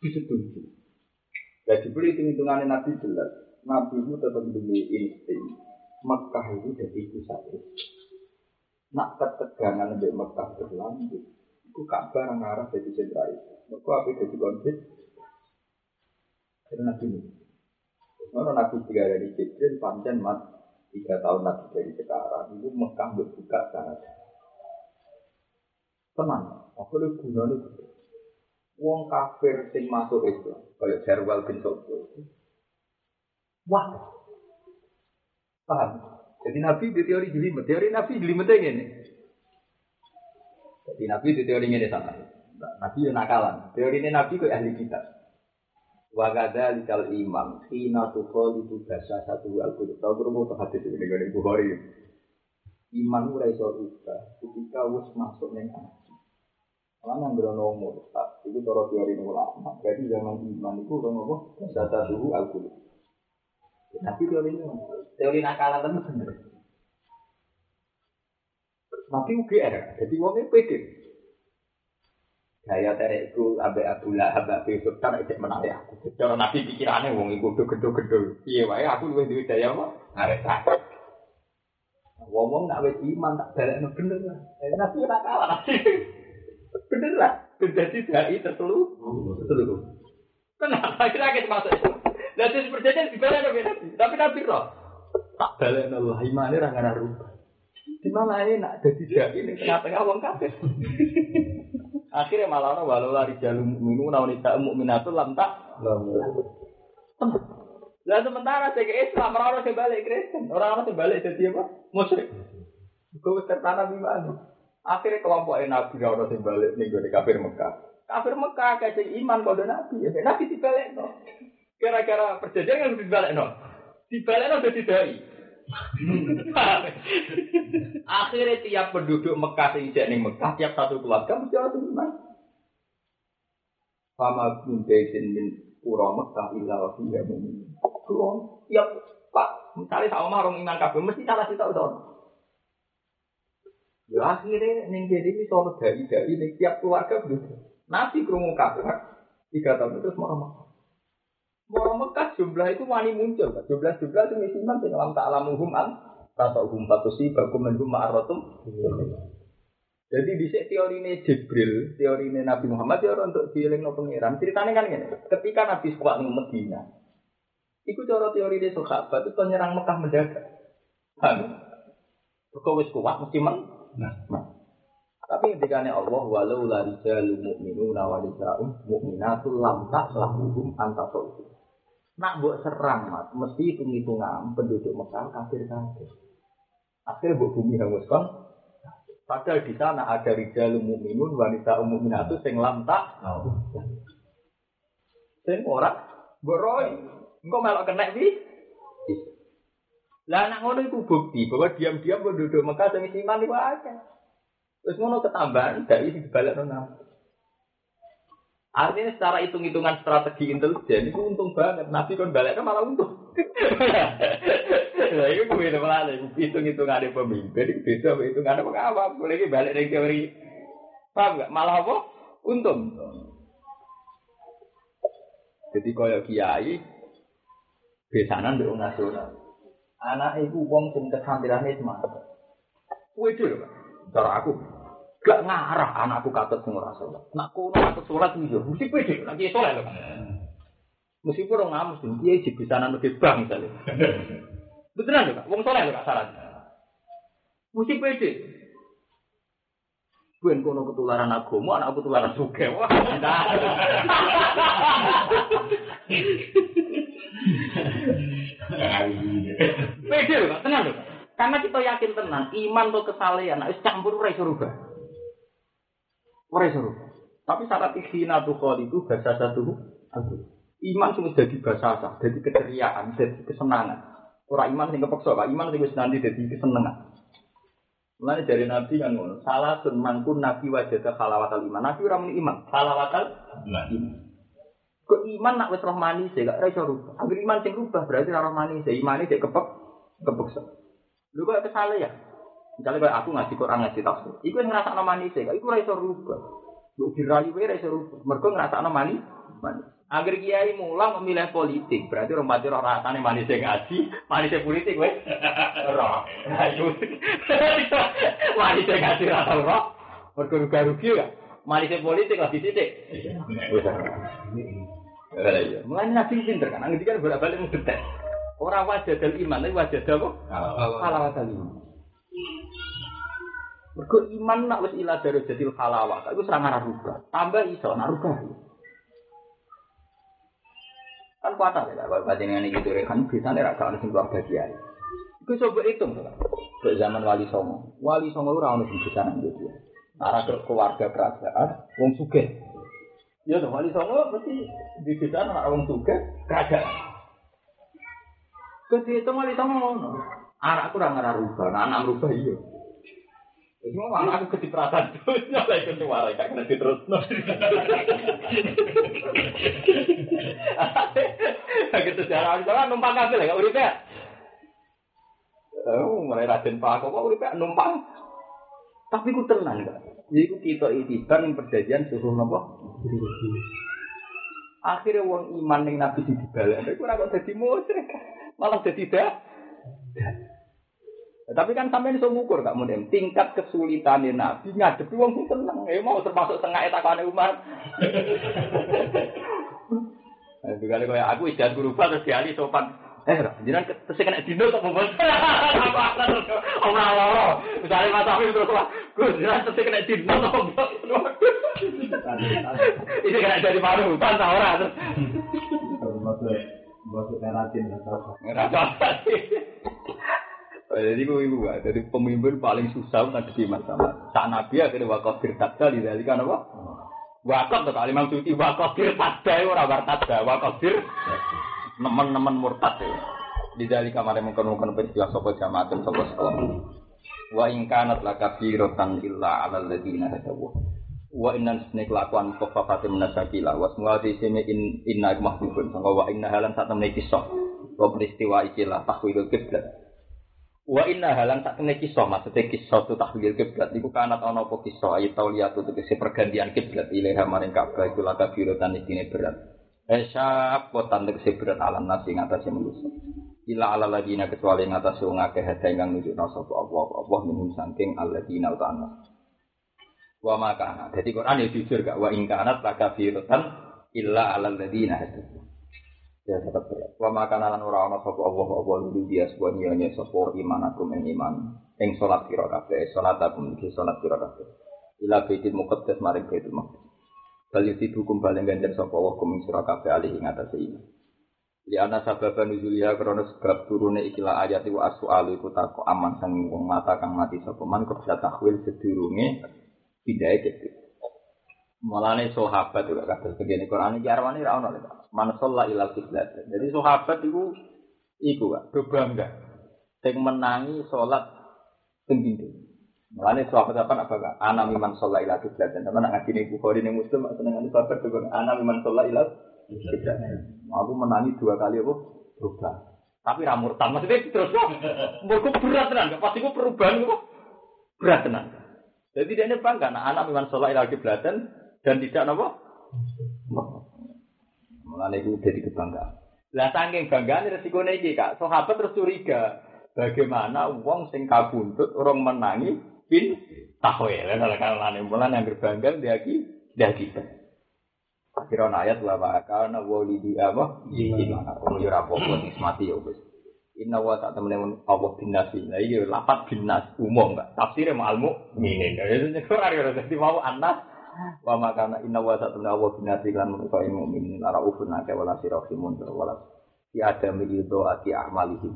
Disetuju. Jadi beli hitung-hitungannya Nabi jelas. Nabi itu tetap demi insting. Mekah itu jadi pusat Nak ketegangan di Mekah berlanjut. Itu kabar ngarah jadi sentra itu. Mereka apa jadi konflik? Karena Nabi ini. Mana Nabi tiga dari Jibril, pancen mat tiga tahun lagi dari sekarang itu Mekah berbuka sangat tenang aku lu gunanya gitu Wong kafir sing masuk Islam kayak Jarwal bin Sobo wah paham jadi Nabi di teori jelimet teori Nabi jelimet ini jadi Nabi di teori ini sama Nabi yang nakalan teori ini Nabi kayak ahli kitab Wagada likal imam, hina tuko itu bahasa satu al kudus. Tahu kurang mau hadis ini dengan Bukhari. Iman ora iso rubah ketika wis masuk hati. Lan yang berono murtad, itu cara teori ulama. Jadi zaman iman itu udah ngomong bahasa suhu al kudus. Tapi teori ini, teori nakalan itu bener. Tapi UGR, jadi wongnya pede. Gaya terek itu abe Abu Lahab, abe Sultan, itu menarik aku. Cara nabi pikirannya wong iku gedho-gedho. Iya wae aku luwih duwe daya apa? Arek tak. Ngomong nak wis iman tak balekno bener lah. Eh, Nabi ora kalah. *laughs* Bener lah. Jadi dai tertelu. Tertelu. Kenapa kira kita masuk itu? Lah terus perjanjian dibalekno Nabi. Tapi Nabi roh. Tak balekno lah imane ora ngara rubah. Di mana enak jadi dai ini tengah-tengah wong kafir. *laughs* Akhirnya malah orang walau lari jalur minu nawan tidak mukminatul lam tak. Lah sementara saya ke Islam orang orang balik Kristen, orang orang balik jadi apa? Musyrik. Gue tertanam di mana? Akhirnya kelompok Nabi orang yang balik nih gue di kafir Mekah. Kafir Mekah kayak iman pada Nabi, ya Nabi dibalik no. Kira-kira perjanjian yang dibalik no. Dibalik no jadi dai. *laughs* Akhirnya tiap penduduk Mekah sing ning Mekah tiap satu keluarga mesti orang iman. Fama baitin min pura Mekah illa wa fiha mu'min. Kulo tiap Pak, misalnya sama orang iman kabeh mesti salah sih tau Ya akhirnya ning jadi ini soal ning tiap keluarga begitu. Nabi krungu kabeh tiga tahun terus mau Mau Mekah jumlah itu wani muncul, jumlah-jumlah itu misiman sing alam tak alamuhum an atau hum patusi bakum menhum ma'arotum. Jadi di teori ini Jibril, teori ini Nabi Muhammad ya untuk dieling no pengiran. Ceritanya kan ini, ketika Nabi suka ning Medina, itu cara teori ini sahabat itu penyerang Mekah mendadak. Kan? Kau wis kuat mesti men. Nah. Tapi ketika Allah walau la rijalu mu'minuna wa nisa'un mu'minatul lam ta'lamuhum antasawuhum. Nak buat serang mat, mesti hitung-hitungan penduduk Mekah kafir kafir. Akhirnya buat bumi hangus kan. Padahal di sana ada rijalu mu'minun wanita mu'minatu sing lam tak. Sing ora boroi. Engkau melok kena bi. Lah anak ngono itu bukti bahwa diam-diam penduduk Mekah sing iman itu akeh. Terus ngono ketambahan dari dibalik nona. Artinya secara hitung-hitungan strategi intelijen itu untung banget. Nabi kan baliknya malah untung. Nah, itu gue itu malah hitung-hitungan pemimpin itu beda hitungan apa. Boleh balik dari teori. Paham nggak? Malah apa? Untung. Jadi kaya kiai besanan di nasional. Anak ibu wong sing kesantirane semangat. Lho, Pak. Cara aku gak ngarah anakku katut sing ora salat. Nak kono katut iki yo mesti pede lagi salat lho. Meskipun orang ngamus, dia di bisanan lebih bang misalnya. Beneran lho. Wong salat lho saran. Mesti pede. Buen kono ketularan agama, anak ketularan suge. Wah. Pede lho, tenang lho. Karena kita yakin tenang, iman atau kesalehan, nek wis campur ora iso rubah. Ora iso rubah. Tapi syarat ikhina tuh itu bahasa satu aku. Iman wis dadi bahasa sah, dadi keceriaan, dadi kesenangan. Ora iman sing kepeksa, Pak. Iman sing wis nanti dadi kesenangan. Mulane dari Nabi kan ngono, salah sun mangkun Nabi wajah ke halawatal iman. Nabi ora muni iman, halawatal iman. Kok iman nak wis roh manis ya gak iso rubah. Agar iman sing rubah berarti roh manis, ya imane sik kepek kepeksa. Lu kok kesale ya? Misalnya kayak aku ngaji Quran ngaji tafsir, iku yang ngerasa manis ya, iku ora iso rubah. Lu dirayu wae ora iso rubah. Mergo ngerasa manis. manis. Agar kiai mulang memilih politik, berarti orang mati roh rasane manis ngaji, manis politik wes roh. Ayo. manis ngaji rasa roh. Mergo rugi rugi ya. Manis politik lah di titik. Iya. Mulai nabi pinter kan, nanti kan bolak balik mendetek. Orang wajah dal iman, tapi wajah dal apa? Halawat dal iman. Mergo iman nak wis ila dari jadil serang arah rubah. Tambah iso, nak. Kan kuat ya, kalau baca ini gitu kan bisa nih rasa ada sebuah bagian. Itu coba hitung ke zaman Wali Songo. Wali Songo itu orang yang bisa gitu. Arah ke keluarga kerajaan, wong suge. Ya tuh Wali Songo berarti di desa anak wong suge kerajaan. Ketika itu Wali Songo ngono. Anakku ora ngarah rubah, nah, anak rubah iya. Jadi mau anak aku kecipratan tuh, *laughs* nyala ikut suara, gak kena diterus. Gitu sejarah orang numpang kabel ya, urip ya. Oh, mulai Raden Pak kok urip ya numpang. Tapi ku tenang gak. Jadi ku kita itibar yang perjanjian suruh nopo. Akhirnya wong iman yang nabi di dibalik, tapi kurang kok jadi musyrik, malah jadi dah. Tapi kan sampai iso ngukur gak mungkin tingkat kesulitan nabi ngadepi wong sing tenang. Ya mau termasuk setengah etakane Umar. *laughs* Nah, kali kaya aku istiadat guru terus diali sopan. Eh, jangan terus kena dino kok ngomong. *laughs* Ora loro. Misale Mas Afif terus wah, Gus, jangan terus kena dino kok ngomong. *laughs* Ini kena jadi paru, kan ta ora terus. Maksudnya, maksud teratin atau Ngerasa. Jadi gue ibu, jadi pemimpin paling susah ngadepi masalah. Saat Nabi akhirnya wakaf firtadda di dari kan apa? Wakaf tuh kali Suci wakaf firtadda ora wartadda wakaf fir nemen-nemen murtad ya. Di dari kamar yang mengkonon peristiwa sopo jamaah dan sopo sekolah. Wa ingkanat laka firotan illa ala ladina hadawu. Wa inna sene kelakuan kofafatim nasakila. Wa semua di sini in inna mahbubun. Sangka wa inna halan saat temen kisah. Wa peristiwa ikilah tahwilul kiblat. Wa inna halan tak kena kisah maksudnya kisah tu tahlil kiblat iku kanat ana apa kisah ayat tauliyat tu tegese pergantian kiblat ilaha maring Ka'bah iku laka birotan isine berat. Esya kotan tegese berat alam nasi ing atase manusia. Ila ala ladina kecuali ing atase wong akeh hada ingkang nunjukna sapa Allah Allah minum saking alladina utana. Wa makana. Dadi Quran ya jujur gak wa ing kanat laka birotan illa ala ladina ya tetap berat. Wa maka nalan ora ana sapa Allah apa lulu dia sebuah nyanyi sapa iman aku men iman ing salat kira kabeh salat aku iki salat kira kabeh. Ila baitul muqaddas maring baitul maqdis. Bali hukum balen ganjar sapa Allah kum sira kabeh alih ing atase iman. Li ana sababa nuzuliha krana sebab turune ikilah ayat wa as'alu iku tako aman sang wong mata kang mati sapa man kok takwil sedurunge pindahe gitu. Mulane sahabat juga kados begini Quran iki arwane ra ono lho. Man shalla ilal kiblat. Jadi sahabat iku iku Pak, do bangga. Sing menangi salat sing pintu. Mulane sahabat apa apa Kak? Ana miman shalla ilal kiblat. Teman nak ngaji ning Bukhari ning Muslim seneng sahabat tuh ana miman shalla ilal kiblat. Aku menangi dua kali apa? Berubah. Tapi ra murtad maksudnya terus mbok berat tenan, pasti ku perubahan kok berat tenan. Jadi dia ini bangga, nah anak memang sholat ilal kiblatan dan tidak apa? Mulane itu jadi kebanggaan. Lah saking banggaan resiko iki Kak, sahabat terus curiga. Bagaimana wong sing kabuntut orang menangi pin tahwil lan kalane mulan yang berbangga dia ki dia kita. Akhirnya ayat wa kana walidi apa? Gimana? Ono yo rapopo nismati yo wis. Inna wa tak temen Allah binasi. Nah iya lapat binas umum enggak. Tafsirnya ma'al mu'minin. Itu nyekor ada jadi mau anas wa makana inna wa tak temen Allah binasi lan menika ilmu mu'minin lara ufun ake wala sirahimun wala si adam itu ati amalihim.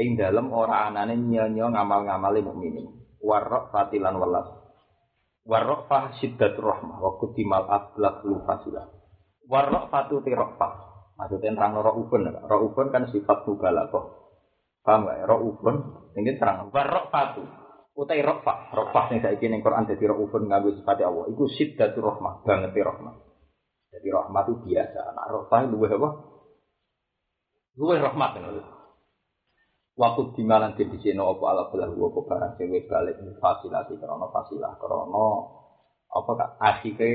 Ing dalem ora anane nyanyo ngamal-ngamale mukminin. Warok fatilan welas. Warok fah syiddatur rahmah wa kutimal aslak lu fasilah. Warok fatu tirofah. Maksudnya terang raufun, raufun kan sifat mubalaghah. Paham gak? Raufun, ini terang. Warok fatu. Utai rokfah, rokfah yang saya ingin Quran jadi raufun nganggo sifat Allah. Iku syiddatur rahmah, banget rahmah. Jadi rahmah itu biasa. Anak rokfah itu apa? Luwih rahmat. Waktu di malam di sini apa ala belah gua apa barang wis balik fasilasi karena fasilah karena apa kak akhirnya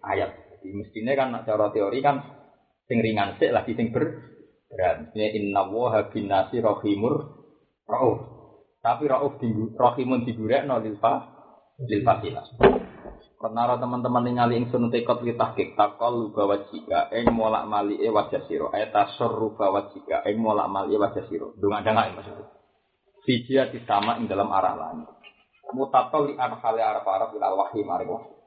ayat. Jadi mestinya kan cara teori kan sing ringan sik lagi sing ber berat. Mestinya inna wa binasi rahimur rauf. Tapi rauf di rahimun digurekno lil fa lil fasilah. Karena teman-teman yang ngali ingsun tekot li tahqiq takol bawa jika ing molak e wajah siro ayat tasarru bawa jika ing molak e wajah siro dong ada nggak maksudnya Fijia sama ing dalam arah lain mutatol li an hale arah arah ilal wahyi maring wahyi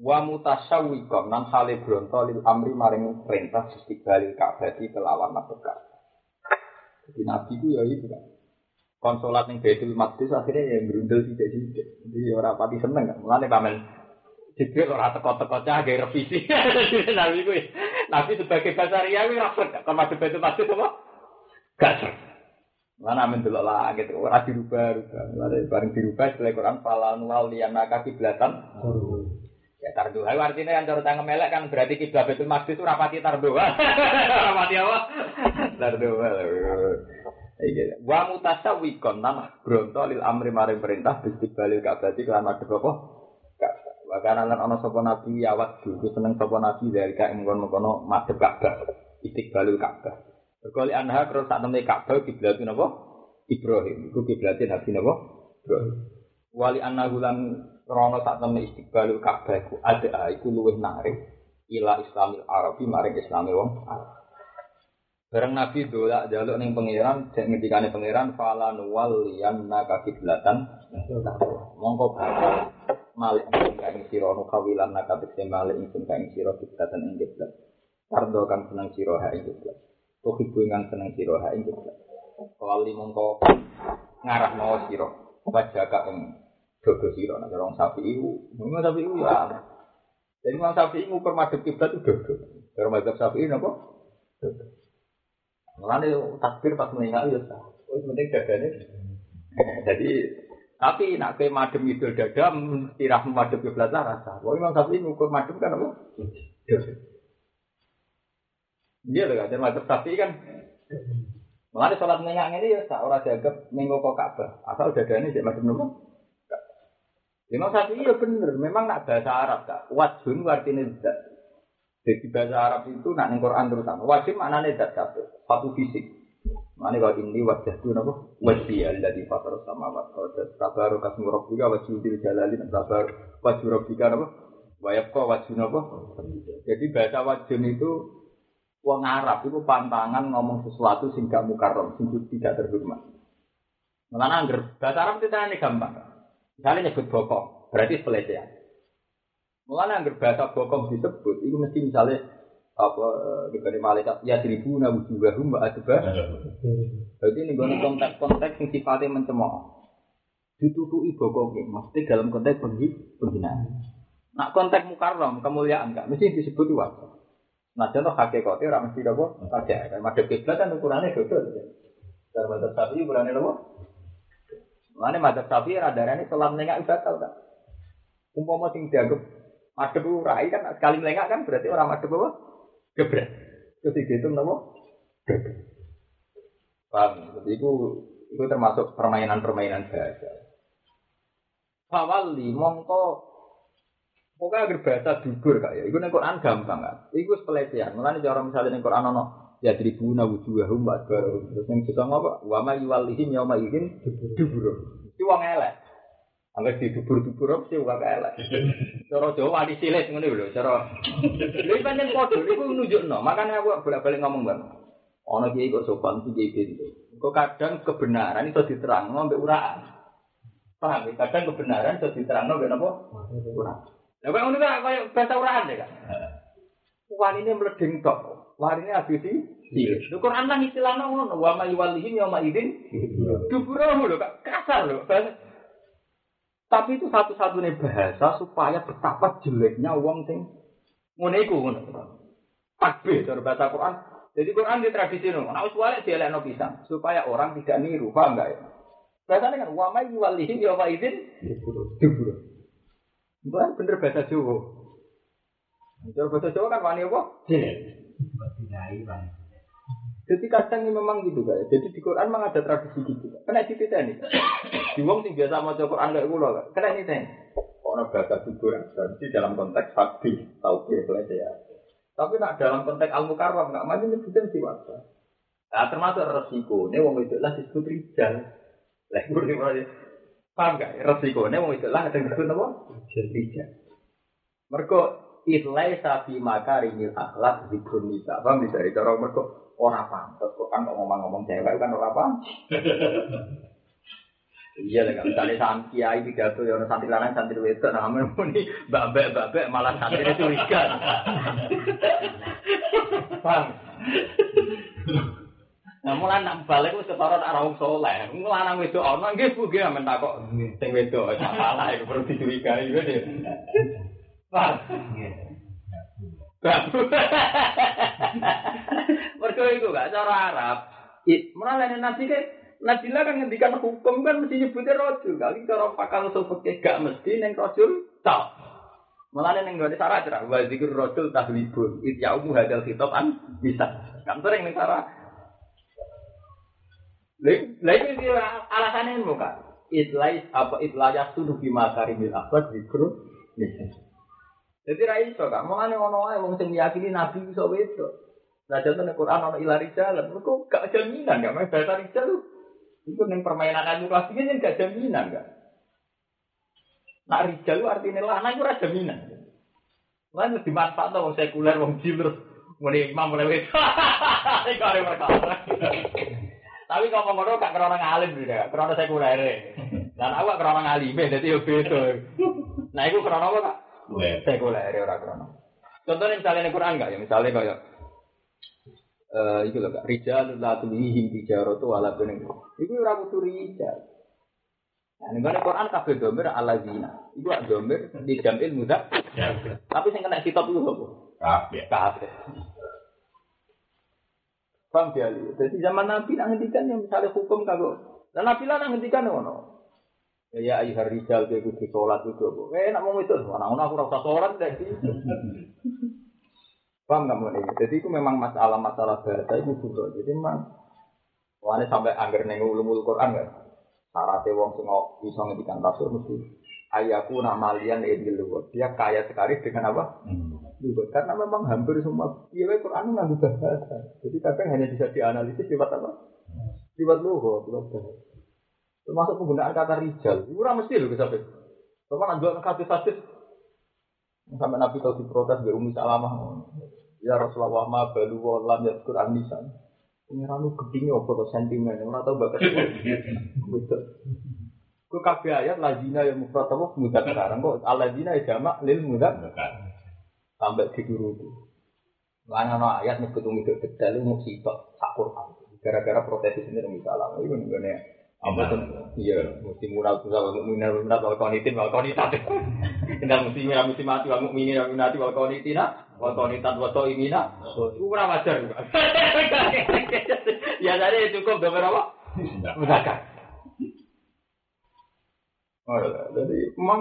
wa mutasawwiqam nan hale bronto lil amri maring perintah istiqbalil ka'bati kelawan madhep Jadi nabi itu ya itu kan konsolat ning Baitul Maqdis akhirnya yang berundel tidak tidak. Jadi orang pati seneng kan. Mulane pamen Jibril ora teko-teko cah gawe revisi. *laughs* Nabi kuwi. Nabi sebagai basaria kuwi ra sek kon masuk Baitul Maqdis apa? Gak sek. Mulane amen delok langit ora dirubah-rubah. Mulane bareng dirubah setelah Quran falan wal liyanaka kiblatan. Ya tarduha artinya kan cara tangan melek kan berarti kiblat Baitul Maqdis itu rapati tarduha. *laughs* rapati apa? tarduha. Iya. Wa mutasawwikon nama bronto lil amri maring perintah istiqbalil Ka'bati kelan madhep apa? Ka'bah. Wa kana lan ana sapa nabi awat dulu seneng sapa nabi dari ka mengkon mengkono madhep Ka'bah. Istiqbalil Ka'bah. Berkali anha terus sak temne Ka'bah kiblatin apa? Ibrahim. Iku kiblatin nabi napa? Ibrahim. Wali annahu krana sak temne istiqbalil Ka'bah ada iku luwih narik ila Islamil Arabi maring Islami wong Arab. Bareng Nabi dolak jaluk ning pangeran, cek ngendikane pangeran fala nuwalliyan naka kiblatan. Mongko bakal malik ing sira ono kawilan naka tekse malik ingsun ka ing sira kiblatan ing kiblat. Pardo kang seneng sira ha ing kiblat. Kuhibu kang seneng sira ha ing kiblat. Wali mongko ngarah mawa sira. Wajah ka ing dodo sira nek wong sapi iku. Wong sapi iku ya. Jadi wong sapi iku ngukur kiblat itu dodo. Kalau sapi napa? Dodo. Mulane takbir pas meninggal ya sah. Oh, penting dadane. Jadi tapi nak ke madem itu dada istirah madem ke belakang rasa. Wah memang tapi ngukur madem kan apa? Iya loh kan, madem tapi kan. Mulane sholat menengah ini ya. Orang dianggap minggu kok Ka'bah. Asal dadane cek madem nopo. Imam Syafi'i ya bener, memang nak bahasa Arab tak. Wajhun artinya zat. Jadi bahasa Arab itu nak ning Quran terus sama. Wajib maknane zat kabeh, satu fisik. Mane kok ini wajah itu napa? Wajhi alladzi fatara samawati wal ardi. Tabaru kasmu rabbika wajhu dil jalali dan tabar wajhu rabbika napa? Wa yabqa wajhu napa? Jadi bahasa wajhun itu wong Arab itu pantangan ngomong sesuatu sing gak mukarram, sing tidak terhormat. Angger bahasa Arab itu gampang. Misalnya nyebut bokong, berarti pelecehan. Mulanya anggar bahasa bokong disebut, itu mesti misalnya apa dibanding malaikat ya seribu nabu juga hum adba. Jadi ini gue konteks-konteks yang sifatnya mencemooh. Ditutupi bokong, mesti dalam konteks penghi penghinaan. Nak konteks mukarram kemuliaan kan mesti disebut dua. Nah contoh hakikatnya orang mesti apa saja. Kan madhep kiblat kan ukurannya beda. Dari madhep sapi ukurannya apa? Mana madhab sapi radarane selam nengak batal kan. Umpama sing dianggap madhab rai kan sekali melengak kan berarti orang madhab apa? Gebret. Terus dihitung napa? Gebret. Paham? Jadi itu itu termasuk permainan-permainan bahasa. Fawali mongko Pokoknya agar bahasa dubur kak ya, itu nih gampang kan. Itu pelecehan. Mulanya cara misalnya nih Quran ono ya tribuna wujuhahum mbak baru terus yang kita ngapa wa ma yuwallihim yauma idzin dubur itu wong elek Angger di dubur-dubur mesti wong elek cara Jawa di silet ngene lho cara lha pancen padha niku nunjukno makanya aku bolak-balik ngomong bang Ono kiai kok sopan sih kiai pintu. Kok kadang kebenaran itu diterang ambek uraan. Paham ya? Kadang kebenaran itu diterang ambek napa? Uraan. Lah kok ngono koyo bahasa uraan ya, Kak. Wanine mledeng tok. Wanine habis iki. Lho Quran lah istilahnya ngono, wa ma yuwallihim yauma idzin duburahu lho, Kak. Kasar lho. Tapi itu satu-satunya bahasa supaya betapa jeleknya wong sing ngono iku ngono. Takbir cara bahasa Quran. Jadi Quran di tradisi no, nah wis wale dielekno pisang supaya orang tidak niru, paham enggak ya? Bahasanya kan wa may yuwallihim yauma idzin dubur. Bukan bener bahasa Jawa. Cara bahasa Jawa kan wani apa? Jadi kadang ini memang gitu guys. Jadi di Quran memang ada tradisi gitu. Kena di nih. Di wong sing biasa maca Quran kayak kula, Kak. kena ini Orang bahasa dubur berarti dalam konteks fakti, tauhid ya. Tapi nak dalam konteks al mukarram nggak maju nyebutin si wasa. Nah, termasuk resiko. Ini wong itu lah disebut rijal. Lah gue? Paham gak? Resiko. Ini wong itu lah ada disebut apa? Rijal. Mereka itlai sapi makarimil akhlak zikrun nisa. Paham bisa? Cara mereka orang pantas. Kok kan ngomong-ngomong cewek kan orang apa? Iya lah, misalnya santri kiai pidato ya santri lanang santri wedok, amun muni babek babek malah santri itu curiga. Paham? Nah mulai nak balik wis ketara rawuh saleh. Lanang wedok ana nggih Bu nggih amen takok sing wedok salah iku perlu dicurigai Paham? *laughs* Mergo iku gak cara Arab. Mulai nabi ke Nabila kan ngendikan hukum kan mesti nyebutnya rojul. Kali cara pakal sofoknya gak mesti neng rojul tak. Malah neng gak syarat cerah. Wa zikir rojul tahlibun. It yaumu hadal kitab an bisa. Kan sering neng syarat. Lalu itu alasannya muka. Itlais apa itlayas tuh di makarimil akhlak zikru. Jadi ra iso kak, mulane ono ae wong sing meyakini nabi iso wedok. Lah janten Quran ono ilari jalan, mergo gak jaminan gak main bahasa rijal lu itu yang permainan adu klasiknya yang gak jaminan kan. Nak rijal itu artinya lana itu rada jaminan. Lan lebih manfaat wong sekuler wong jil terus muni imam mulai wis. *laughs* Iku arep perkara. Tapi kalau ngomong gak kerana ngalim ya, kerana sekuler. Dan aku gak kerana ngalim, jadi yo beda. Nah itu kerana apa kak? Sekuler ora kerana. Contohnya misalnya Quran gak ya, misalnya kayak eh itu loh rijal la tulihim tijaratu wala kuning itu ora kudu rijal Nah, ning Quran kabeh domir alazina. Iku ak domir di jamil muda. Tapi sing kena kitab itu apa? Kabeh. Kabeh. Paham dia? Jadi zaman Nabi nak ngendikan yang misalnya hukum kagak. Dan Nabi lah nak ngendikan ngono. Ya ayuhar rijal ke kudu sholat itu apa? Eh nak mau itu, anak-anak aku rasa sholat deh. Paham nggak mulai? Jadi itu memang masalah-masalah bahasa itu juga. Jadi memang Wani sampai angger neng ulumul Quran kan. Syaratnya wong sing bisa ngedikan rasul mesti ayahku nama malian edil. Dia kaya sekali dengan apa? Luwat. Karena memang hampir semua iya Quran nggak bahasa. Jadi kadang hanya bisa dianalisis lewat apa? Lewat luwat, lewat bahasa. Termasuk penggunaan kata rijal. Itu mesti loh sampai. Kalau nanti kata-kata sampai Nabi tahu diprotes dari Umi Salamah. Ya Rasulullah ma balu wa lam yadkur anisan. Pengiran lu gedingnya apa tuh sentimen, ora tau bakat. Betul. Ku kabeh ayat lazina yang mufrad apa mudah sekarang kok aladina ya jamak lil mudah sampai dituruti. Lan ana ayat nyebut umi detail mu sitok sak Quran. Gara-gara protes ini misalnya, itu nih apa tuh? Iya, mesti mural tuh sama mukminin minat wal konitin wal konitat. *laughs* Tinggal mesti minat mesti mati wal mukminin wal minati wal konitina wal konitat wal toimina. Itu kurang wajar. *laughs* Ya tadi cukup gambar apa? Mudakan. Oh, jadi memang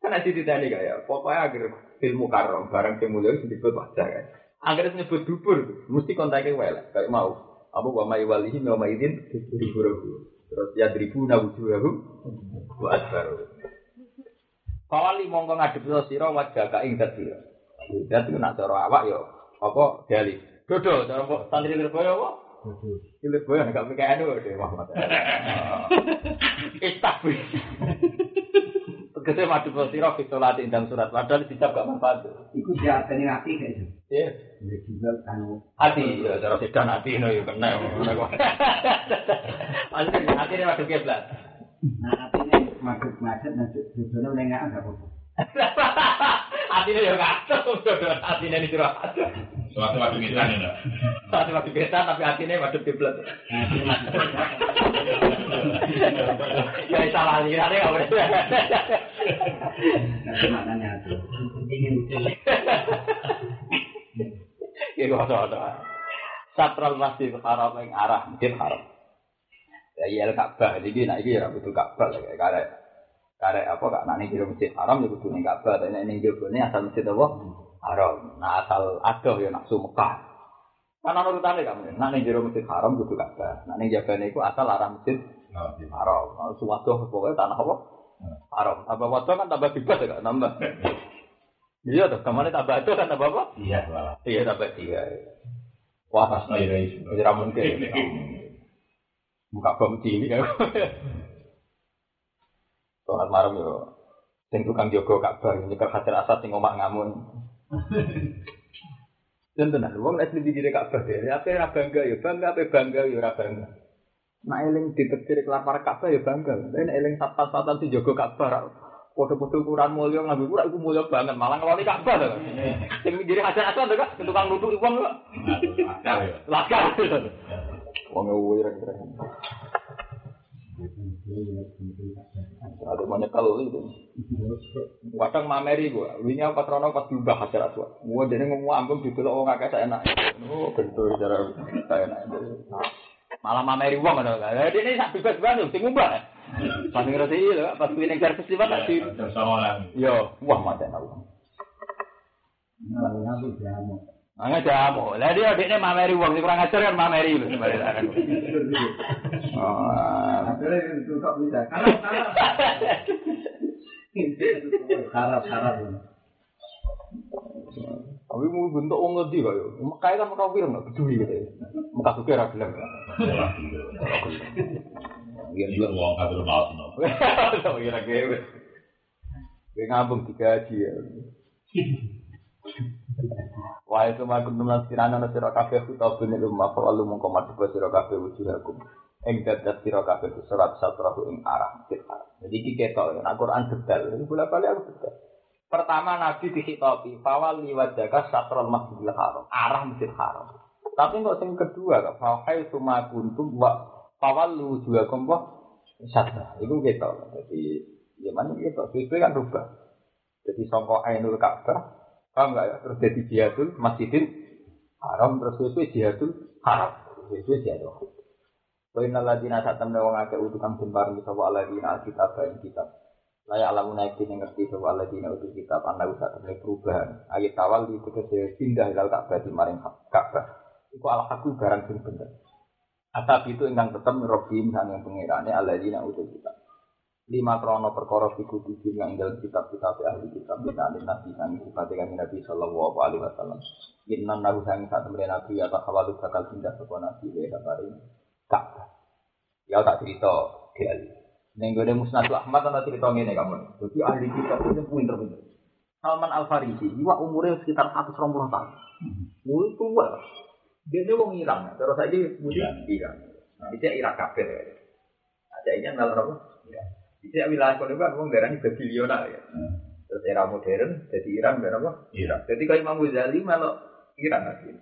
kan ada cerita ini kayak pokoknya agar ilmu karom barang yang mulia disebut wajar kan. Agar nyebut dubur, mesti kontaknya welek kayak mau. Abu wa mai walihi wa mai idin dubur Terus ya ribu nawujuhahum wa adbaru. Kawali mongko ngadep sira wajah ka ing dadi. Dadi nak cara awak yo apa dali. Dodo cara santri Lirboyo apa? Lirboyo gak mikir anu deh *laughs* Muhammad. Istakbir. Tegese madu sira fi salat ing surat padahal dicap gak manfaat. Iku diarteni ati kayak Iya. anu Hati, ya cara sedan hati no ya kena. kok. Maksudnya hati ini waktu kiblat. nah artinya madhep madhep nah tujuannya menengah enggak apa-apa Hati ini ya kacau, hati ini disuruh Suatu waktu kita nih. Hati waktu kita tapi hati ini waktu kiblat. Ya salah boleh. nah itu maknanya ingin Ya kok ada. Satral masjid haram yang arah masjid haram. Ya iya Ka'bah jadi nah iki ya butuh Ka'bah kayak karek karek apa kak ning jero masjid haram ya kudu ning Ka'bah nek ning jero asal masjid apa haram. Nah asal adoh ya nafsu Mekah. Kan ana urutane kamu. Nak ning jero masjid haram kudu Ka'bah. Nak ning jabane iku asal arah masjid haram. Nah, suwadoh pokoknya tanah apa? Haram. Tambah wadoh kan tambah bebas ya nambah. Iya tuh, kemarin tambah itu kan tambah apa? Iya, malah. Iya tambah tiga. Wah, Pas no ira isu. tidak mungkin. Buka bom cilik ya. Sholat malam yo. Sing tukang jogo Ka'bah nyekel Hajar Asad sing omak ngamun. Dan tenan, wong nek di diri Ka'bah dhewe, ape ora bangga ya bangga, ape bangga ya ora bangga. Nak eling ditetir kelapar Ka'bah ya bangga. Tapi eling satan-satan sing jogo Ka'bah Foto-foto ukuran mulia ngambil kurang itu mulia banget, malah ngeloni Ka'bah lho. Sing diri Hajar lho kak, sing tukang nutuki wong ya. Lakar. Wong wireng-wireng. Ada banyak kalau itu. Kadang mameri gua, wingi apa trono pas diubah hajar aswa. Gua jadi ngomong ambung di dulu orang kakek saya enak. Oh, bentuk cara saya enak. malah mameri wong ngono. Lah dene sak bebas wae lho sing ngumbah. Eh. Pas ngerti lho, pas kuwi ning servis liwat tak di. Yo, wah mate nang wong. Nang ngaku jamu. Lah dia dene mameri wong sing kurang ajar kan mameri lho sebenarnya. Oh. Akhire bisa. Karena karena. Harap-harap. Tapi mau bentuk wong ngerti kok yo. Kan ora kira nggak peduli gitu. Mekah suka ora gelem. Iya, dua uang kabel mau no. Kira kira. Kayak ngambung digaji ya. Wah itu mah kuntum lan sirana na sira kabeh kutabun ilmu ma fa walu mongko mati ko sira kabeh wujuhakum. Ing dadat sira kabeh surat satrahu ing arah haram. Jadi iki ketok nek Quran detail, bolak-balik aku detail. Pertama Nabi dihitopi, fawal liwajaka satrul masjidil haram, arah masjid haram. Tapi kok sing kedua, kok fahai suma kuntum wa fawal wujuhakum wa satra. Itu ketok. Jadi ya mana ketok, sesuai kan rubah. Jadi songko ainul Ka'bah, paham nggak ya? Terus jadi jihadul masjidil haram, terus sesuai jihadul haram, sesuai jihadul haram. Wa ladina saat temen wong akeh utukang den paringi sapa aladina kitab ing kitab. Laya alamu naik yang ngerti sapa aladina utuk kitab anda usah temen perubahan. Ayat awal di tegese pindah ilal Ka'bah di maring Ka'bah. Iku ala aku barang sing bener. Atap itu ingkang tetep sang yang pengirane aladina utuk kitab. Lima krono perkara fiku tujuh yang dalam kitab-kitab ahli kitab kita ada nabi sang sifat nabi sallallahu alaihi wasallam. Inna nabi sang saat temen nabi atau kawalu bakal pindah sapa nabi wa kabarin Ka'bah. Ya tak cerita dia. Neng gue musnadul Ahmad ana cerita ngene kamu. Jadi ahli kitab itu pinter-pinter. Salman Al Farisi, iwa umurnya sekitar 120 tahun. Mulai tua. Dia ini wong Iran, terus aja muslim Iran. Nah, dia Irak kafir. Ada ini adalah apa? Dia wilayah kono kan wong darah Babilonia ya. Terus era modern jadi Iran dan apa? Iya. Jadi kalau Imam Ghazali malah Iran asli.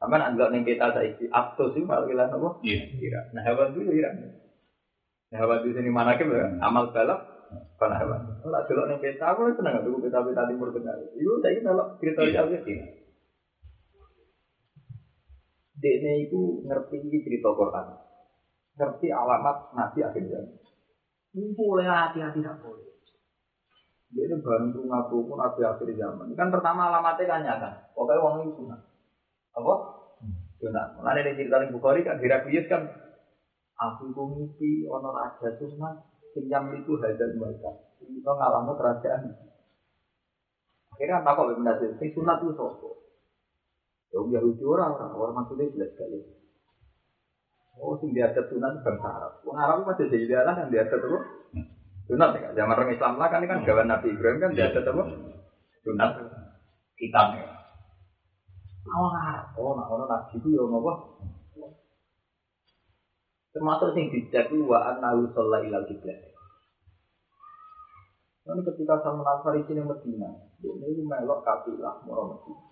Aman anggap ning kita saiki Aptos itu malah wilayah apa? Iya. Iran. Nah hewan itu Iran. Hewan itu sini mana ke amal balap karena hewan. Kalau delok ning peta aku seneng tuh peta-peta timur tengah. Itu saya kalau kriteria itu Dekne itu ngerti cerita Quran. Ngerti alamat nabi akhir zaman. Ini boleh hati-hati tak boleh. Dia ini bareng tuh ngaku pun nabi akhir zaman. Kan pertama alamatnya kan nyata. Pokoknya wong itu sunat. Apa? Sunat. Mulai dari cerita di Bukhari kan Heraklius kan aku ku mimpi ono raja sunat sing yang itu hajar mereka. Itu ngalami kerajaan. Akhirnya apa kok benar sih? Sing sunat itu sopo. Ya Yahudi orang orang orang maksudnya jelas sekali. Oh, sing diadat sunat itu bangsa Arab. Wong Arab masih jadi jalan yang diadat apa? Sunat ya. Zaman orang Islam lah kan ini kan gawan Nabi Ibrahim kan diadat apa? Sunat. Hitam ya. Awang Arab. Oh, nak ono nabi ku yo ngopo? Termasuk sing ku wa annahu sallallahu ilal kiblat. Ini ketika Salman Al Farisi yang Medina, dia ini melok kafilah murah Medina.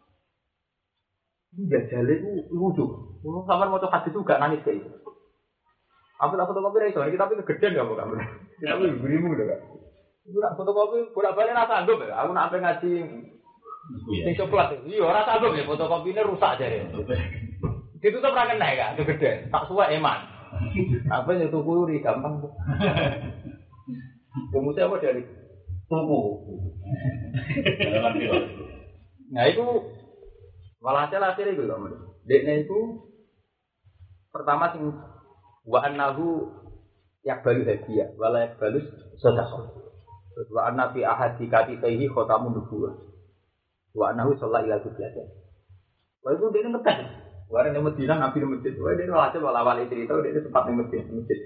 Ini jajal itu lucu. Sama mau hadis juga nangis kayak itu. Aku tak fotokopi itu, kita tapi kegedean gak mau kamu. Kita berimu udah gak. Aku nak fotokopi, bolak balik rasa sanggup ya. Aku nak ngaji sing coklat. Iya, rasa sanggup ya. Fotokopi ini rusak aja ya. Itu tuh pernah kena ya, kegedean. Tak suwe eman. Apa yang tuku uri gampang. Rumusnya apa dari tuku? Nah itu walhasil hasil itu kamu. Dekne itu pertama sing wa annahu yakbalu hadiah wala yakbalu sedekah. Terus wa anna fi ahadi katifaihi khatamun nubuwah. Wa annahu sallallahu ila qiblat. Wah itu dia ngetes. Warna di Medina Nabi di masjid. Wah dia walhasil wala wali cerita dia sempat di masjid. masjid.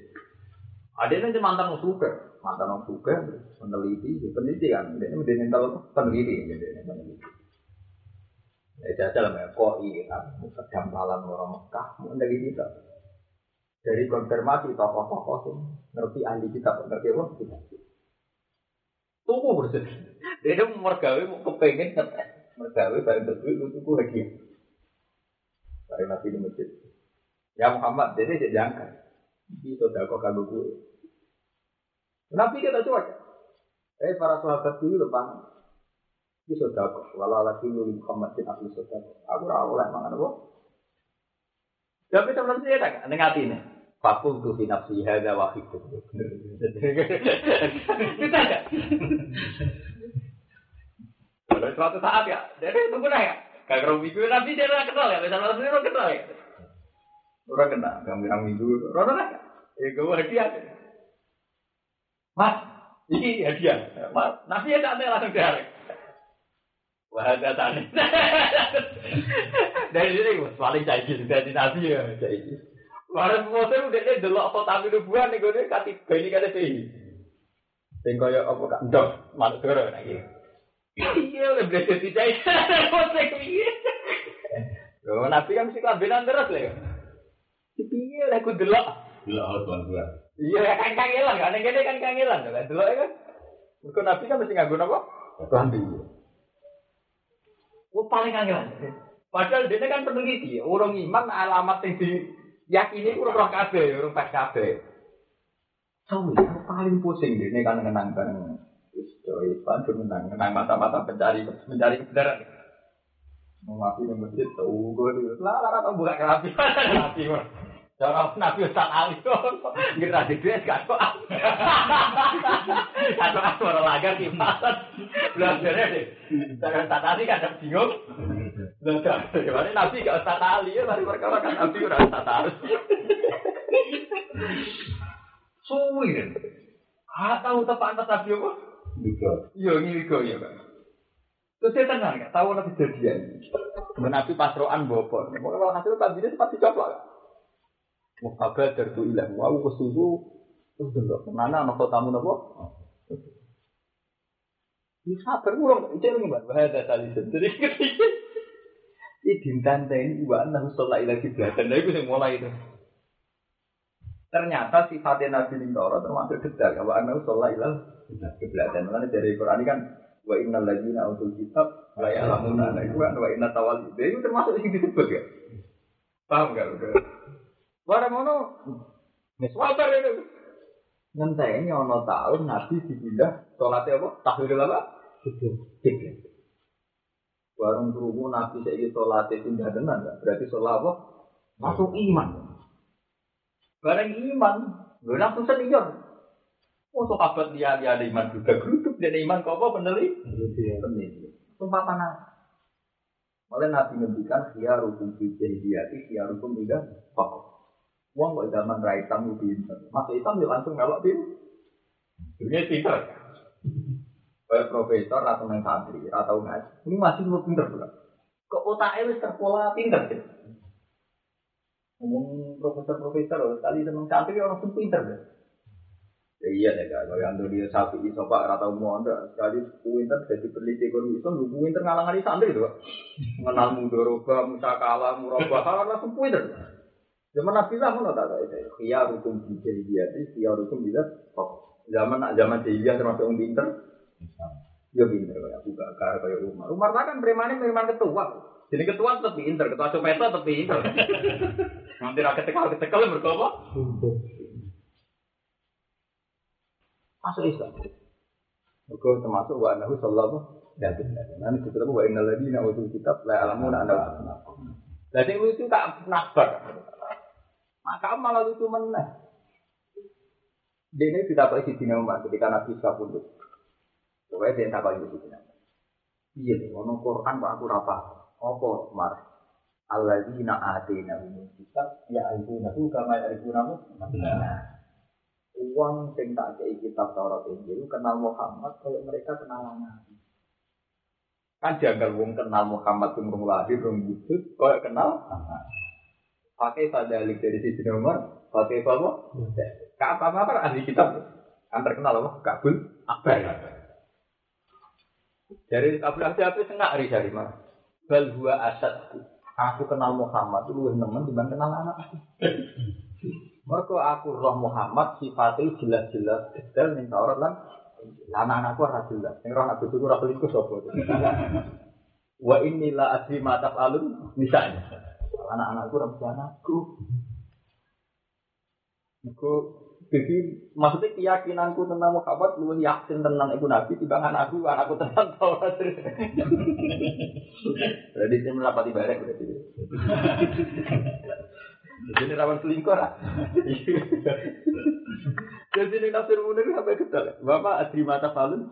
Ada yang nanti mantan musuh mantan orang juga meneliti, peneliti kan, dia ini mental peneliti, dia peneliti. Ya jajal lah, kok iya, kedampalan orang Mekah, meneliti kita. Dari konfirmasi tokoh-tokoh sih, ngerti ahli kita, ngerti apa kita. Tunggu bersih. Dia itu mau kepengen ngetes. Mergawe, bareng terbit, tunggu lagi. Bareng nabi di masjid. Ya Muhammad, jadi dia jangka. Ini sodako kagak gue. Nabi kita cuaca. Eh para sahabat dulu depan. Ini sodako. Walau lagi nuli Muhammad bin Abdul sodako. Aku rawol lah mangan apa. Tapi sebenarnya saya tak dengan hati ini. Fakul tuh fi nafsi hadza wahid. Kita. Kalau suatu saat ya, jadi tunggu ya. Kagak minggu nabi dia orang kenal ya, misalnya sendiri orang kenal ya. Orang kenal, gambar minggu, orang kenal. Ya gue hadiah. Mas, ini hadiah. Mas, nabi ya tak langsung diarek. Wah, ada tani. *laughs* Dari sini gue paling cair dari nabi ya cair. Semua saya udah deh delok kota milu buah nih gue kati beli kata sih. Sing kaya apa kak ndok manut doro lagi. Iya udah belajar di *laughs* piye? Loh, nabi kan mesti kelambenan terus lah. Piye lah aku delok. Delok tuan gua. Iya kan kangelan kan, yang gede kan kangelan kan, delok ya kan. Mereka nabi kan mesti nganggo apa? Kelambi. Oh paling kangelan. Padahal dia kan peneliti, orang iman alamat yang diyakini orang roh kabeh, orang pas kabeh. Tahu yang paling pusing dia kan ngenang kan. Coy, pantu menang, menang mata-mata pencari mencari kebenaran. Mengapi yang masjid tahu gue, lah lah lah buka kerapi, kerapi Cara nabi Ustaz Ali ngira di duit gak kok. Atau aku orang lagar di pasar. Belajarnya deh. Cara Ustaz Ali kadang bingung. Belajar. Gimana nabi gak Ustaz Ali ya mari perkara kan nabi ora Ustaz Ali. Suwi kan. Ah tahu tepat atas nabi? Iya, ini wigo ya, Pak. Terus saya tenang, gak tahu nabi kejadian. Nabi pasroan bobor. Pokoknya kalau hasil tadi dia sempat dicoplok. Mukaga dardu ilah. Wau kesusu. Terus dulu. Mana anak tamu nopo? Ini sabar kurang. Itu yang mbak. Bahaya tali sendiri. Ini dintan ini wa annahu sholat ila kiblatan. Nah itu yang mulai itu. Ternyata sifatnya Nabi Lintoro termasuk detail. Wa annahu sholat ila kiblatan. Makanya dari Quran ini kan wa innal ladzina utul kitab la ya'lamuna nah itu kan wa inna tawal itu termasuk yang disebut ya. Paham gak? Barang ngono, wis wabar itu. Ngenteni ana tahun Nabi dipindah salate apa? Tahwil apa? Kiblat. Barang krungu Nabi saiki salate pindah tenan? Berarti salat apa? Masuk iman. Barang iman, lho langsung senior. Oh, sahabat dia dia ada iman juga geruduk dia ada iman kok apa peneliti? Peneliti. Sumpah tanah. Malah Nabi ngendikan khiyarukum fi jahiliyati khiyarukum tidak fakir. Wong kok zaman ra hitam lu pinter. Mas hitam dia langsung melok pin. Dunia pinter. Kayak profesor atau nang santri atau ngaji. Ini masih lu pinter juga. Kok otaknya wis terpola pinter sih. Ngomong profesor-profesor, tadi seneng santri orang pun pinter deh. Ya iya deh kak, kalau yang dunia sapi itu pak rata umum anda sekali pinter jadi peneliti ekonomi Islam, lu pinter ngalangan santri itu. Mengenal mudoroba, musakala, murabah, langsung pinter. Zaman Nabi lah mana tak kayak itu. Kia hukum di jahiliyah, kia hukum bila zaman zaman jahiliyah termasuk orang pinter. Ya pinter kayak Abu Bakar, kayak Umar. Umar kan premannya preman ketua. Jadi ketua tetap pinter, ketua copet tetap pinter. Nanti rakyat tekal tekal berkapa? Masuk Islam. Mereka termasuk wa anahu sallallahu alaihi wasallam. Nanti kita tahu wa innal ladina utul kitab la ya'lamuna anna Jadi lucu tak nafar. Maka malah lucu meneh. Dia ini tidak pakai sisi nama ketika Nabi Isa pundut. Pokoknya dia tak pakai sisi nama. Iya, ngono Quran pak aku rapa. Apa mar? Alladzina atina minum kitab ya aifunahu kama yaifunahu. Nah, uang sing tak kei kitab Taurat Injil kenal Muhammad kalau mereka kenal Nabi. Kan jangan wong kenal Muhammad sing rung lahir rung wujud, kau kenal Pakai sadalik dari sisi nomor, pakai apa? Kak apa apa ahli kitab kan terkenal apa? Kabul Akbar. Dari Kabul Akbar itu sengak hari dari mana? Bal huwa asad. Aku kenal Muhammad itu lebih nemen dibanding kenal anak. Mereka aku roh Muhammad sifatnya jelas-jelas detail ning Taurat lan anak-anakku ora jelas. Sing roh aku dulu ora selingkuh sapa. Wa inilah adri mata alun misalnya. Anak-anakku ora anakku. Iku jadi maksudnya keyakinanku tentang Muhammad lu yakin tentang ibu Nabi timbang anakku anakku tentang Taurat. Jadi saya merapat ibadah berarti. Jadi rawan selingkuh lah. Jadi ini tafsir munir sampai ketal. Bapak adri mata falun.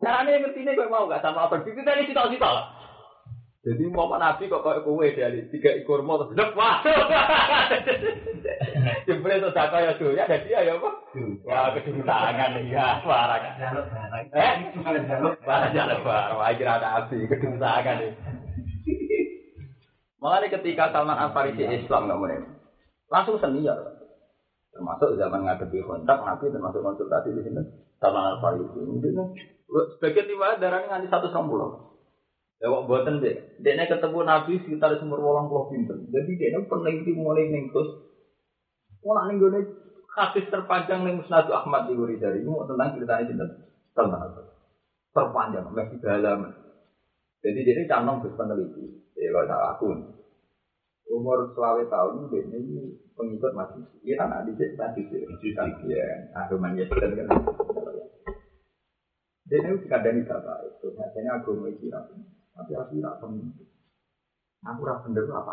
Nah, ini ngerti ini kok mau gak sama apa? Itu tadi cita-cita lah. Jadi mau nabi kok kayak kowe dari tiga ekor mau terus wah. Jebule itu tak kaya tuh ya jadi ya apa? Wah kedua tangan ya parah kan. Eh? Parah jalan parah. Wah kira ada api kedua tangan nih. Makanya ketika Salman Al Farisi Islam nggak mulai, langsung senior. Termasuk zaman ngadepi kontak, Nabi termasuk konsultasi di sini. Salman Al Farisi mungkin sebagian lima darahnya nganti satu pulau. Ya buatan deh. Dia ketemu Nabi sekitar sumber walang pulau pinter. Jadi dia peneliti mulai nengkus. Mulai nenggus hadis terpanjang nih Musnadu Ahmad di dari mau tentang ceritanya cinta tentang terpanjang masih dalam. Jadi dia canong terus peneliti. Ya kalau tak akun. Umur selawe tahun ini pengikut masih. Kan adik sih masih sih. Ya, agama ya kan kan. Dia ini kadang tidak baik. Terus biasanya agama itu tapi aku tidak pemimpin. Aku rasa bener apa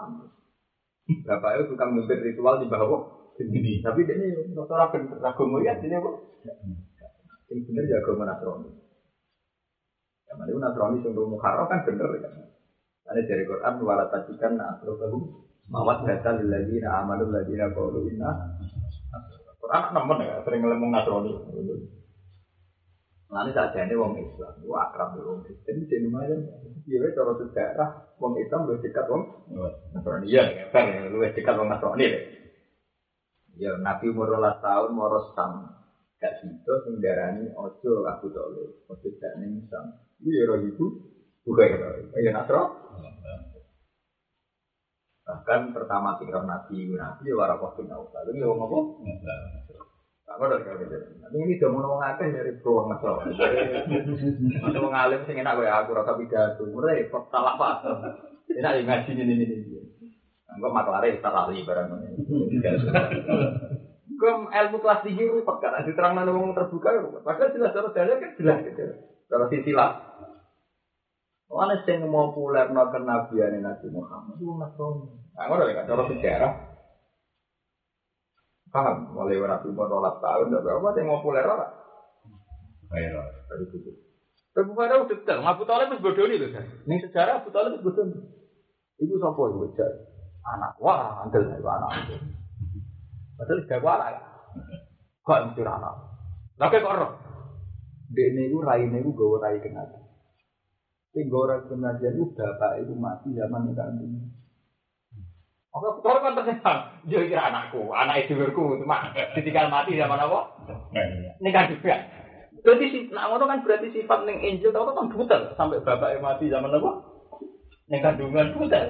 Bapak itu tukang mimpin ritual di bawah sendiri. Tapi dia ini bener agama ya ini kok. Yang bener ya agama Nasrani. Mana itu Nasrani yang Muharram kan bener kan. Ada dari Quran wala tajikan nasrohum mawat data lagi na amalul lagi na kaulu inna. Quran nemen ya sering ngomong Nasrani. Nanti saja ini wong Islam, itu akrab dengan wong Kristen, jadi lumayan. Iya, cara sejarah wong Islam lebih dekat wong Nasrani. Iya, kan lebih dekat wong deh. Ya Nabi umur rolas tahun moros sam. Gak situ sing darani ojo aku tole, ojo gak ning sam. Iya roh ibu, bukan ya, ya Nasro. Bahkan pertama tinggal Nabi, Nabi ya warakoh bin Naufal. Ini wong apa? Aku udah kau Tapi ini udah mau ngomong akeh dari peruang masalah. Ada wong alim sing enak gue aku rasa pidato. Mulai salah pak. Enak yang ngaji ini ini ini. Enggak maklare tarali barang ini. Gue ilmu kelas tinggi rupak kan. Diterang mana ngomong terbuka rupak. Padahal jelas cara kan jelas gitu. Kalau sisilah. Mana sing mau populer no kenabian Nabi Muhammad itu Nasrani. Nah, ngono kan cara sejarah. Paham? Mulai Nabi umur rolas tahun, dan berapa yang mau populer ora? Ayo, dari itu. Tapi pada udah detail, Abu Talib itu bodoh nih loh. Ini sejarah Abu Talib itu bodoh. Ibu siapa itu bocah? Anak, wah, antel itu anak. Padahal kuala ya. Kok mesti anak? Lagi kok roh? Dek ini itu rai ini gue rai kenal. Sing ora pengajian itu bapak itu mati zaman itu kan. Aku betul kan tersenang. Yo kira anakku, anak edulurku, cuma ditinggal mati zaman apa? Ini kan juga. Berarti si, nah ngono kan berarti sifat neng angel tau kan butel sampai bapak mati zaman apa? Neng kandungan butel.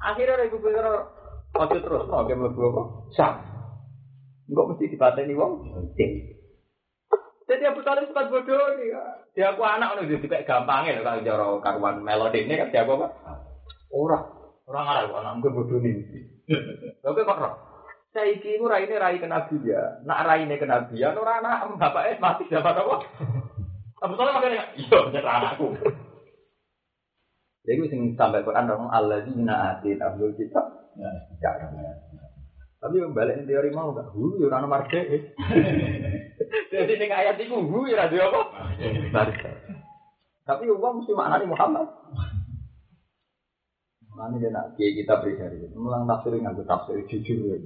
Akhirnya ibu pikir ojo terus, no, kayak mlebu apa? Sam. Enggak mesti dipateni wong. Jadi Abu Talib sempat bodoh nih. Dia aku anak ngono jadi kayak gampangnya loh kalau cara karuan melodi ini kan dia apa? Orang orang Arab anak gue bodoh nih. *laughs* Oke kok roh. Saiki ku raine rai kenabian. Nak raine kenabian ora anak bapake mati dapat apa? *laughs* Abu Talib makanya iya jadi anakku. Jadi sing sampai Quran dong alladzina atina abdul kitab. Ya, Tapi yang balik teori mau gak? Hu, ya orang marge. *laughs* Jadi ini ayat itu, hu, ya radio apa? Marge. Tapi uang mesti maknanya Muhammad. Mana dia nak kiai kita beri dari itu, mulang tafsir nggak tafsir jujur.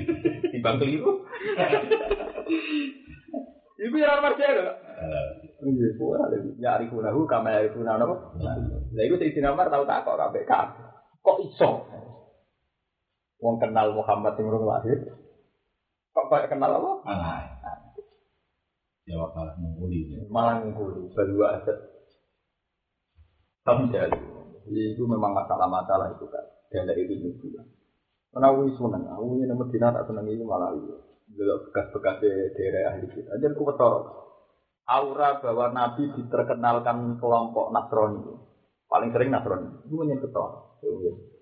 *laughs* Timbang keliru. *laughs* Ibu yang marge ada. Iya, kuah ada. Ya arifunahu, kama arifunahu apa? Lah itu si Sinamar tahu tak kok KPK. Kok iso? Wong kenal Muhammad yang urung lahir. Kok kayak kenal apa? Malah. Jawab malah mengguli. Malah nguli, berdua aset. Tapi jadi, itu memang masalah-masalah itu kan. Dan dari itu juga. Karena aku seneng, aku ini Medina tak seneng ini malah itu. Dulu bekas-bekas di daerah ahli kita. Jadi aku betul. Aura bahwa Nabi diterkenalkan kelompok Nasrani. Paling sering Nasrani. Itu menyentuh betul.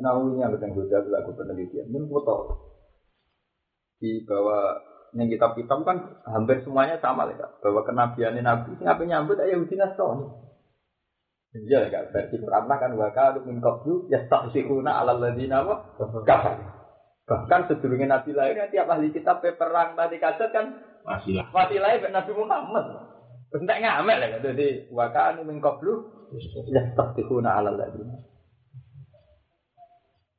Nah, ini yang kita juga lagu penelitian. Ini foto di bawah yang kitab-kitab kan hampir semuanya sama ya, bahwa kenabian Nabi ini apa nyambut ayah Yahudi Nasrani. Iya ya, versi pernah kan waka min qablu yastahsihuna ala ladina wa kafar. Bahkan sedurungnya Nabi lahir tiap ahli kitab perang tadi kaset kan Wasilah. wasilah Nabi Muhammad. Entek ngamek lah jadi waka min qablu yastahsihuna ala ladina.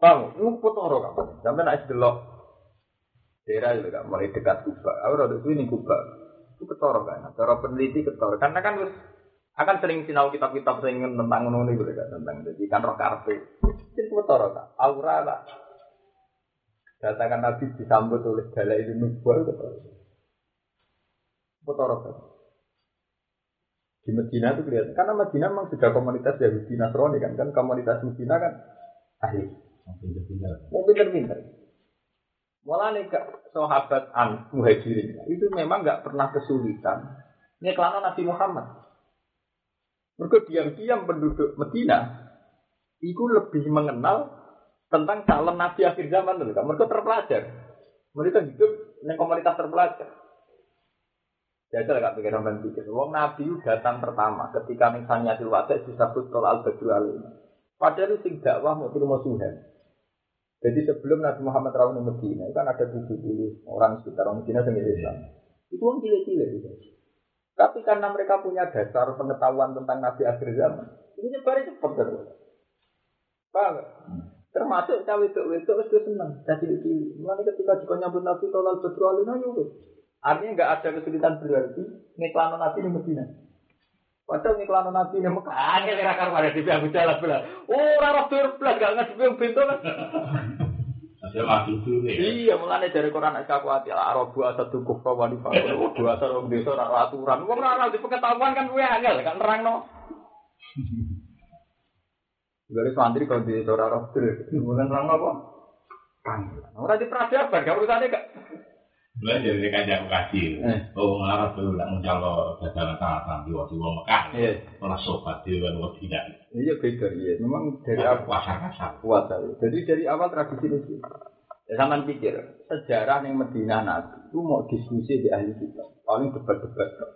Paham? Lu potoro kan? Sampai naik delok daerah itu kan mulai dekat Kuba. Aku rada ini Kuba. Itu ketoro kan. Cara peneliti ketoro. Karena kan terus akan sering sinau kitab-kitab sing tentang ngono itu kan tentang jadi kan roh karpe. Itu ketoro kan. Aura lah. Datakan Nabi disambut oleh dalai itu nubuah itu ketoro. Ketoro kan. Di Medina itu kelihatan. Karena Medina memang sudah komunitas Yahudi Nasrani kan. Kan komunitas Medina kan ahli. Mau pinter-pinter. Mulai ke sahabat an muhajirin itu memang nggak pernah kesulitan. Ini kelana Nabi Muhammad. Mereka diam-diam penduduk Medina itu lebih mengenal tentang calon Nabi akhir zaman dulu. Mereka terpelajar. Mereka hidup di komunitas terpelajar. Jajal gak pikir sampai pikir. Wong Nabi datang pertama ketika misalnya di wadah disebut tol al badru Padahal sing dakwah mau terima Tuhan. Jadi sebelum Nabi Muhammad rawuh di Medina, itu kan ada 70 orang sekitar orang Medina yang Islam. Itu orang cilik-cilik. Gitu. Tapi karena mereka punya dasar pengetahuan tentang Nabi akhir zaman, ini nyebar cepat terus. Paham? Termasuk cawe itu itu itu senang, jadi cilik. Mulai ketika juga nyambut Nabi tolal betul alina yuk. Artinya nggak ada kesulitan berarti ngiklanon Nabi di Medina. Padahal ngiklanon Nabi di Mekah, kira kira pada di Abu Jalal belah. Oh, rara belas gak ngadepi yang pintu kan. Ya. Iya, mulane dari Quran nek aku ati Arabu asatu kufra wa nifaq. Oh, dua asal wong desa ora aturan. Wong ora di pengetahuan kan kuwi angel kan nerangno. Dari santri kalau di ora roh kemudian nerangno apa? Kan. Ora di peradaban, gak urusane gak. Mulai dari kajian kasih. Oh, ngarap dulu lah mencalo dagangan tangan di waktu wong Mekah. Iya. Malah sobat di luar waktu tidak. Iya beda iya. Memang dari awal pasar kasar. kuat sekali. Jadi dari awal tradisi itu. Ya sama pikir sejarah yang Medina Nabi itu mau diskusi di ahli kita. Paling debat-debat kok.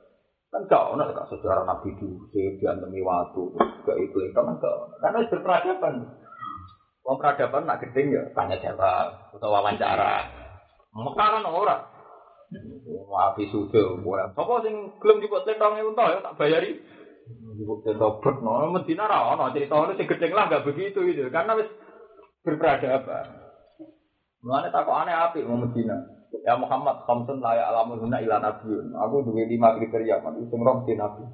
Kan gak ono kak sejarah Nabi dulu diantemi waktu gak itu itu kan gak ono. Karena itu berperadaban. Wong peradaban nak gedeng ya tanya jawab atau wawancara. Mekaran ora. Wapi sudah, bukan. Sopo sing gelem juga tentang itu ya tak bayari. Ibu tentobet, no, Medina ra ono cerita ono sing gedeng lah gak begitu gitu. Karena wis berperadaban. Mulane takok aneh apik mau Medina. Ya Muhammad khamsun la ya'lamu hunna ila nabiyyun. Aku duwe lima kriteria kan sing roh di nabi.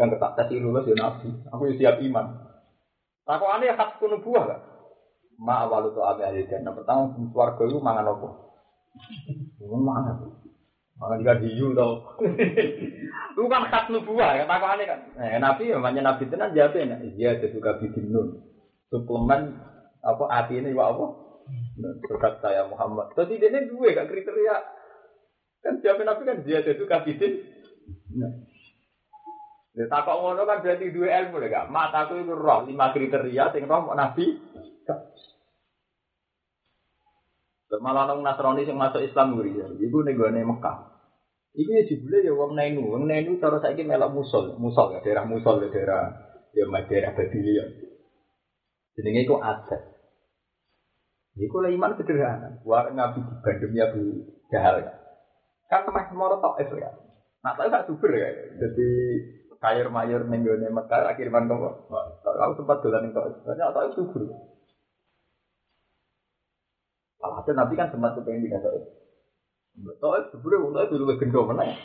Yang ketak tes lulus ya nabi. Aku siap iman. Takok aneh hak kuno buah gak? Ma awalu tu abi ahli jannah. Pertama swarga itu mangan apa? Mangan. Mangan juga hiu tau. Itu kan khas nubuah, kata aneh kan. Nah, nabi ya, banyak nabi tenan jawabnya. Iya, itu juga bikin nun. Suplemen apa hati ini wa apa? Berkat saya Muhammad. Jadi ini dua kan kriteria. Kan jawabnya nabi kan dia itu kabitin. Nah. Ya takok ngono kan berarti dua ilmu lho gak. Mataku itu roh lima kriteria sing roh nabi. Malah nang Nasrani sing masuk Islam nguri ya. Iku ning Mekah. Iki ya jebule ya wong Nainu. Wong Nainu cara saiki melok musul, musul ya daerah musul ya daerah ya daerah Babilia. Jenenge iku adat. Iku lah iman sederhana. War ngabi di Bandung ya Bu Jahal. Kan meh moro tok itu ya. Nah, tapi gak subur ya. Jadi kayur mayur ning gone Mekah akhir man kok. Aku sempat ning tok. Banyak tok subur. Alhasil Nabi kan sempat kepengen pindah Taif. Taif sebenarnya untuk itu lebih gendong mana ya?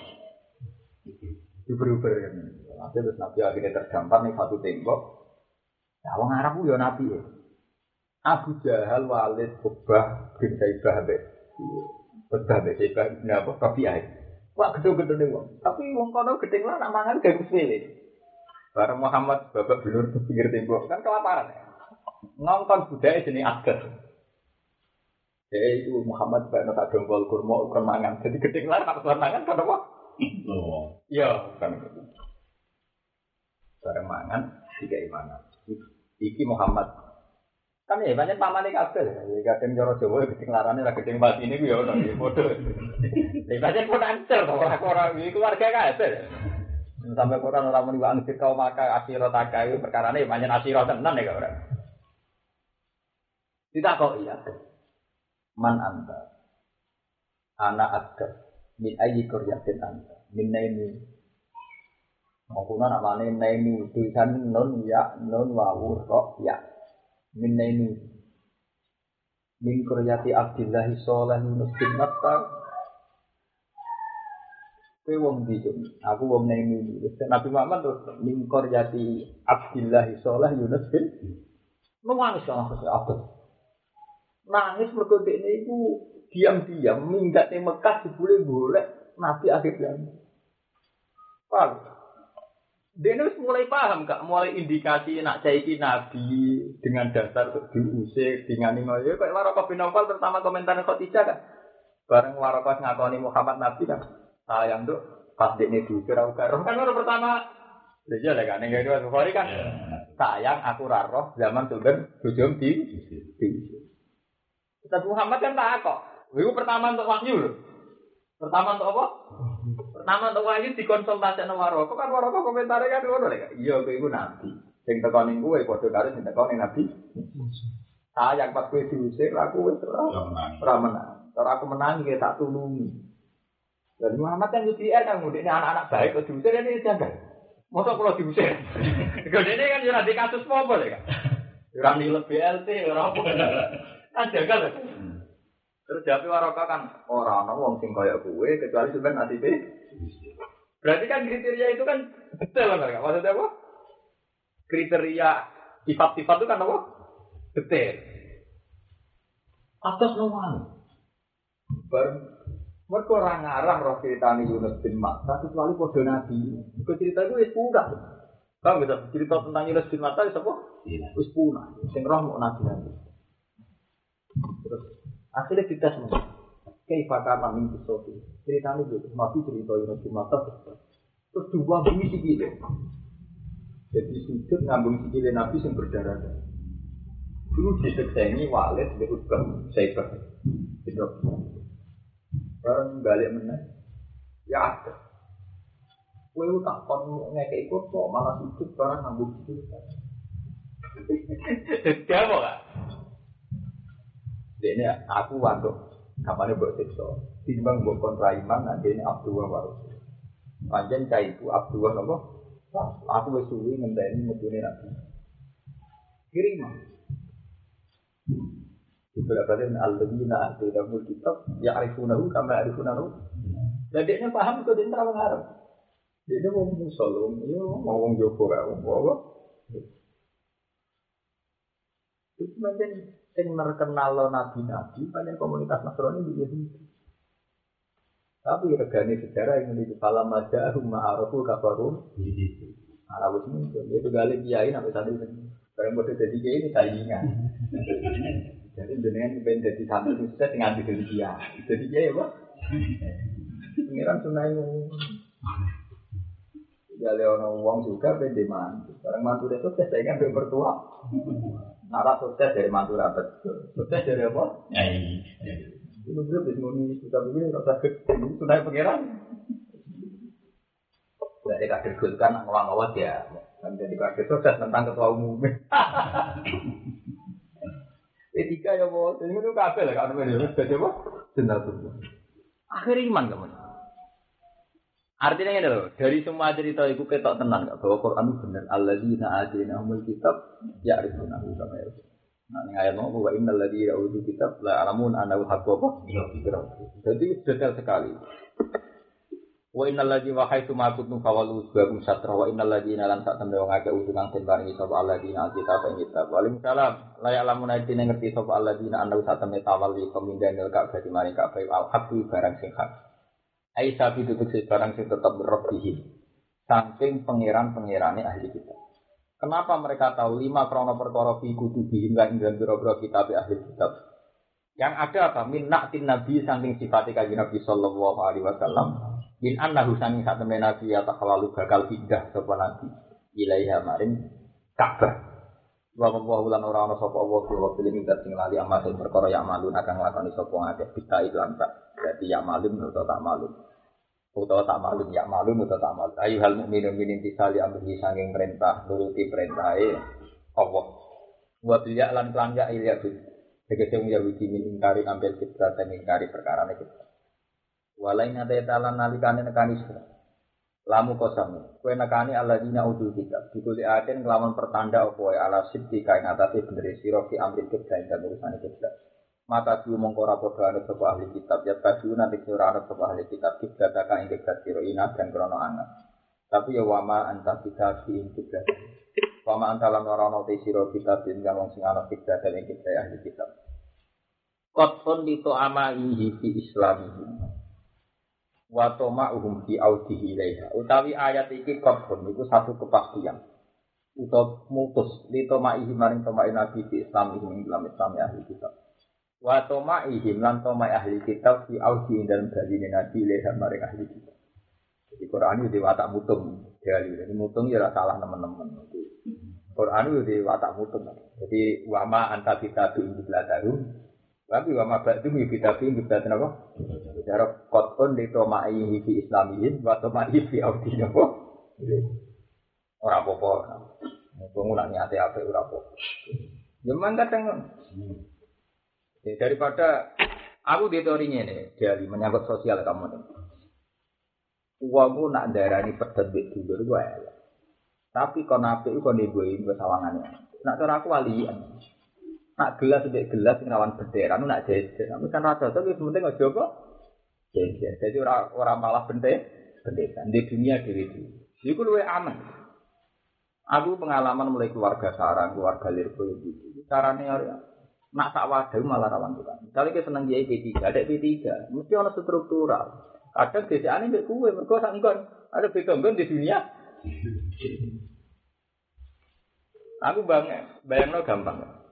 Uber-uber kan. Hasil terus Nabi akhirnya terdampar nih satu tembok. Nah, orang Arab ya Nabi ya. Abu Jahal, Walid, Ubah, bin Saibah, Abed. Ubah, bin Saibah, bin apa? Rabi'ah. Wah, gedung-gedung nih wong. Tapi wong kono gedeng lah, nak mangan gak sepele. Bareng Muhammad, babak belur pinggir tembok. Kan kelaparan ya. Ngongkon budaya jenis agar. Ya itu Muhammad Pak tak dongkol kurma ukun mangan. Jadi gedeng lah nak mangan kan apa? Iya, kan. Bareng mangan tiga imanan. Iki Muhammad. Kan ya banyak paman ini kabel. Ya kadang joro Jawa gedeng larane ra gedeng pati ini ku ya ono ya padha. Ya banyak pun ancer to ora ora iki keluarga kabel. Sampai Quran orang muni wa angkir kau maka asiro takai perkara ini banyak asiro tenan ya orang. Tidak kok iya man anta. Anak ada min ayi koryatin anta. Min naimi. Maupun anak mana naimi. Tulisan non ya non wawu ro ya. Min naimi. Min koryati abdillahi soleh yunus bin matta Kowe wong ndi Aku wong naimi. Nabi Muhammad terus min koryati abdillahi soleh yunus bin kan aku abad nangis mergo dekne iku diam-diam minggat ning Mekah dibule golek nabi akhir zaman. Paham? Dene wis mulai paham gak mulai indikasi nak saiki nabi dengan dasar diusir dengan ngoyo kayak Waraqah bin Nawfal pertama komentar Khadijah kan. Bareng Waraqah ngakoni Muhammad nabi kan. Sayang tuh pas dekne diusir aku karo kan orang pertama iya lah kan ning Bukhari kan. Sayang aku raro zaman tulen bojom di. Ustaz Muhammad kan tak kok. Itu pertama untuk wahyu loh. Pertama untuk apa? Pertama untuk wahyu dikonsultasi sama Waroko. Kan Waroko komentarnya kan ngono lho. Iya, iku nabi. Sing teko ning kowe padha karo sing teko ning nabi. Sayang pas kowe diusir aku wis ora menang. Ora aku menang ya tak tulungi. Dan Muhammad kan UTR kan ini anak-anak baik kok diusir ini jangan. Masa kalau diusir? *laughs* Kalau ini kan di kasus apa ya kan? Jurah di lebih LT, orang apa? Kan jagal. Terus jawab waroka kan orang orang wong sing kaya gue kecuali sebenarnya nasibe. Berarti kan kriteria itu kan detail kan mereka. Maksudnya apa? Kriteria sifat-sifat itu kan apa? Detail. Atas nomor. Bar mereka orang ngarang roh cerita Yunus bin Matta kecuali podo nabi. Itu cerita itu wis punah. Kamu bisa cerita tentang Yunus bin Matta itu apa? Wis punah. Sing roh mau nabi nabi. Terus akhirnya kita semua. Kayak fakar min kisofi. Ceritanya gitu. Nabi cerita Yunus bin Matta. Terus dua bumi sikile. Jadi sujud ngambung sikile Nabi yang berdarah darah. Dulu diseksengi Walid di Utbah Saibah. Itu. Barang balik meneh. Ya ada. Kowe tak kon ikut kok malah sujud barang ngambung sikile. Jadi apa kak? Ini aku waktu kapan buat siksa. Timbang buat kontra iman, nanti ini Abdullah baru. Panjen cah itu Abdullah nopo. Aku wis suwi ngenteni metune nabi. Kirim. Kali al-ladina atinahu kitab ya'rifunahu kama ya'rifunahu. Jadi dia paham kok dia terlalu ngarep. Dia mau musolong, ya mau ngomong Joko mau apa? Itu macam sing terkenal nabi-nabi banyak komunitas Nasrani di Yahudi. Tapi regane sejarah yang menjadi falam aja rumah arafu kafarum Arab ini dia juga kali kiai saat ini. Barang bodoh jadi kiai ini saingan. Jadi jenengan ben jadi santri sukses dengan jadi kiai. Jadi kiai apa? Pengiran sunai Ya ono uang juga di mantu. Barang mantu dia sukses saingan ben mertua. Nara sukses dari mantu rapat. Sukses dari apa? Nyai. Itu gue bisa ngomong kita begini rasa gede. Sunai pengiran. Dari kader gue kan ngawang-ngawang ya. Kan jadi kader sukses tentang ketua umum. *laughs* P3 ya bos, ini itu kabel kan ini jadi apa? Jenazah. Akhir iman kamu. Artinya ini loh, dari semua cerita itu ketok tenang nggak bahwa Quran itu benar. Alladzina atina umul kitab ya arifuna kama ya. Nah, ini ayat mau bahwa innal ladzina utul kitab la alamun anahu haqqu apa? Jadi detail sekali. Wa innal ladzina wa haitsu ma kuntum fawalu bakum satra wa innal ladzina lan sak tembe wong akeh utung kang den paringi sapa alladzina alkitab ing kitab. Waalaikumsalam. La ya'lamun ayatine ngerti sapa alladzina anahu tembe tawalli pemindahan Ka'bah di maring Ka'bah al haqqu barang sing hak. Ai sapi sing barang sing tetep berobbihi. Saking pangeran-pangerane ahli kitab. Kenapa mereka tahu lima krono perkara fi kutubihim lan ing dalam biro kitab ahli kitab? Yang ada apa? Min naktin nabi saking sifati kanjeng Nabi sallallahu alaihi wasallam. Min annahu saking sak temen nabi ya takhalalu bakal pindah sapa nabi ilaiha maring Ka'bah. Wa wallahu lan ora ana sapa Allah wa bil ing sing lali amal sing perkara ya malun akan nglakoni sapa ngakeh kita itu lantak. Berarti ya malun utawa tak malun. Utawa tak malun ya malun utawa tak malun. Ayu hal mukminu min intisali amri sanging perintah nuruti perintahe Allah. Wa bil ya lan kelan ya ilya bin. Tegese wong Yahudi min ingkari ambil kiblat dan ingkari perkara kiblat. Walai ngate talan nalikane nekani sira. Lamu kosam. Kue nekani alladzina udul kitab. Dikuli aten ngelawan pertanda wae ala siddi kae ngatasi bener sira fi amri dan urusan kiblat. Mata dulu mengkora padha anut sapa ahli kitab ya tadu nanti sira anut sapa ahli kitab kiblat ka ing kiblat sira inat dan krono anget. Tapi ya wama anta kita fi ing. Wama anta lan ora ana te sira kitab ing wong sing ana kiblat dan ing kiblat ahli kitab. Qatfun dito amaihi fi islamihim wa tama'uhum fi audihi ilaiha. Utawi ayat iki qatfun iku satu kepastian. Utawa mutus li tamaihi maring tamai nabi fi islamihim ing dalam Islam ahli kitab. Wa tamaihim lan tamai ahli kitab fi audihi dalam baline nabi ilaiha maring ahli kitab. Jadi Quran itu watak mutung. Jadi mutung ya salah teman-teman. Quran itu watak mutung. Jadi wama anta kita bi indiladaru tapi wa ma ba'du mi bitabi bitatin apa? Cara qatun li toma'i fi islamiyin wa toma'i fi audin apa? Ora apa-apa. Wong nak niate apik ora apa. Ya memang kadang ya, daripada aku di teori ini, jadi menyangkut sosial kamu nih. Uangmu nak darani pedet di dulur gue Tapi kon apik kon ibu-ibu sawangannya. Nak cara aku walian. Nak gelas tidak gelas ngelawan bendera, nak jejer. Tapi kan rata tapi penting nggak coba jejer. Jadi orang orang malah bendera, bendera di dunia diri. Itu lebih aman. Aku pengalaman mulai keluarga sarang, keluarga lirko gitu. Caranya ya, nak tak wadah malah rawan juga. Misalnya kita seneng jadi P3, ada P3, mesti ada struktural. Kadang desa ini mbek kue, mereka sangkon ada betonggon di dunia. Aku bang, bayang gampang.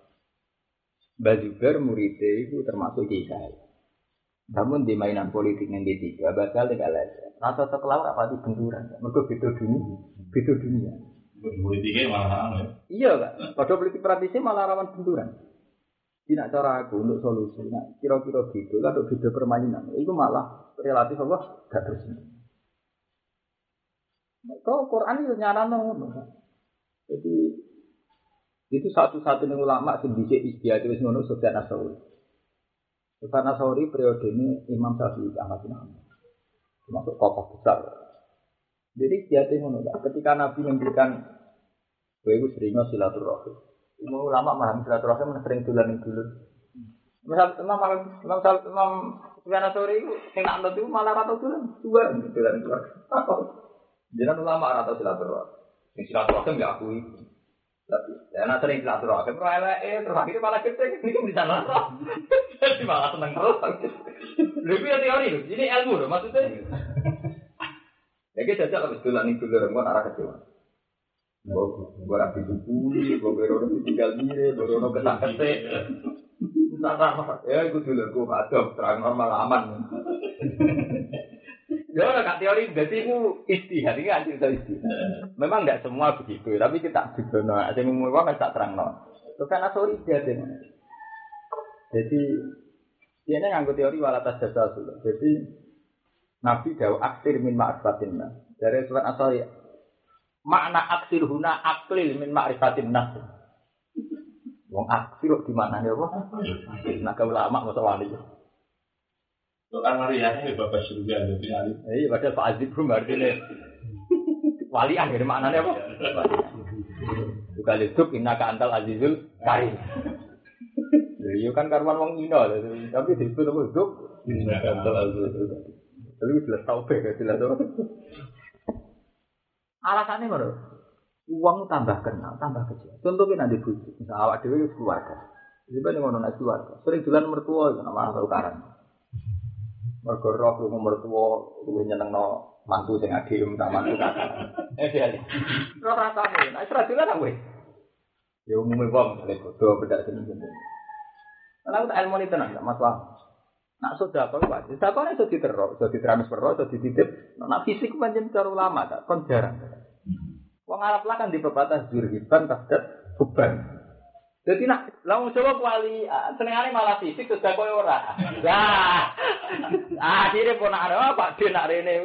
Mbak Zubair muridnya itu termasuk kisah. Namun di mainan politik yang ketiga, bakal tidak lagi. Rasa sekelau apa itu benturan. Mereka beda dunia, beda dunia. Politiknya malah aneh. Iya kan? Pada politik praktisnya malah rawan benturan. Tidak cara aku untuk solusi. Nah, kira-kira gitu, kalau beda permainan, itu malah relatif apa? Gak terus. Kau Quran itu nyarano. Jadi itu satu-satunya ulama sing dhisik istihad wis ngono Sufyan Ats-Tsauri. Sufyan Ats-Tsauri periode ini Imam Syafi'i Ahmad bin Hanbal. Termasuk tokoh besar. Jadi istihad ngono ketika Nabi memberikan kowe iku sering silaturahim. Ulama paham silaturahim sering dolan dulu. Misal Imam Imam Imam Sufyan Ats-Tsauri sing nak itu malah rata dolan dua dolan keluar. Jangan ulama rata silaturahim. Sing silaturahim gak akui. Ya nak sering tidak terus, kemudian lele eh, terus akhirnya malah kecil, *laughs* ini kan bisa Jadi malah seneng terus. Lebih ya teori, ini ilmu loh maksudnya. Ya kita jajal lebih dulu nih dulu orang buat arah kecil. Bok, gue rapi buku, gue berono tinggal diri, berono kesak kesek. Tidak apa, ya itu dulu gue ada terang normal aman. Ya, kak teori, jadi itu istihad, ini kan cerita istihad. Memang nggak semua begitu, tapi kita juga no, yang mau kan tak terang no. Itu kan asal istihad ini. Jadi, dia ini nganggo teori walatas jasa dulu. Jadi, Nabi jauh aksir min ma'rifatin. Dari surat asal ya, makna aksir huna aklil min ma'rifatin nas. Wong aksir di mana nih apa? Nah, kau lama masa wali. Kan Mariana ya bapak surga ada tinggal. Iya, padahal Pak Aziz belum artinya. Wali akhir maknanya apa? Juga hidup inna ka antal azizul karim. Iya kan karuan wong Ino, tapi disebut apa hidup? Inna ka antal azizul karim. Tapi jelas tau be, jelas apa? Alasannya mana? Uang tambah kenal, tambah kecil. Contohnya nanti bujuk, misal awak dewi keluarga. Jadi ngono nak keluarga. Sering jalan mertua, nama tahu karang. Mergo roh lu mertua lu nyenengno mantu sing adhem tak mantu kakak. Eh dia. Roh rasane, nek ora dolan aku. Ya umumnya wong lek bodoh bedak sini sini. Lah aku tak ilmu ini tenang, gak masalah. Nak sudah kau pak, sudah kau itu diteror, sudah ditransfer, sudah dititip. Nak fisik panjang cara ulama, tak kon jarang. Wong Arab lah kan di pebatas jurhiban, tasdat, beban. Jadi nak, langsung coba kuali, senengane malah fisik sudah kau ora. Lah, akhirnya pun ada apa? Dia nak rene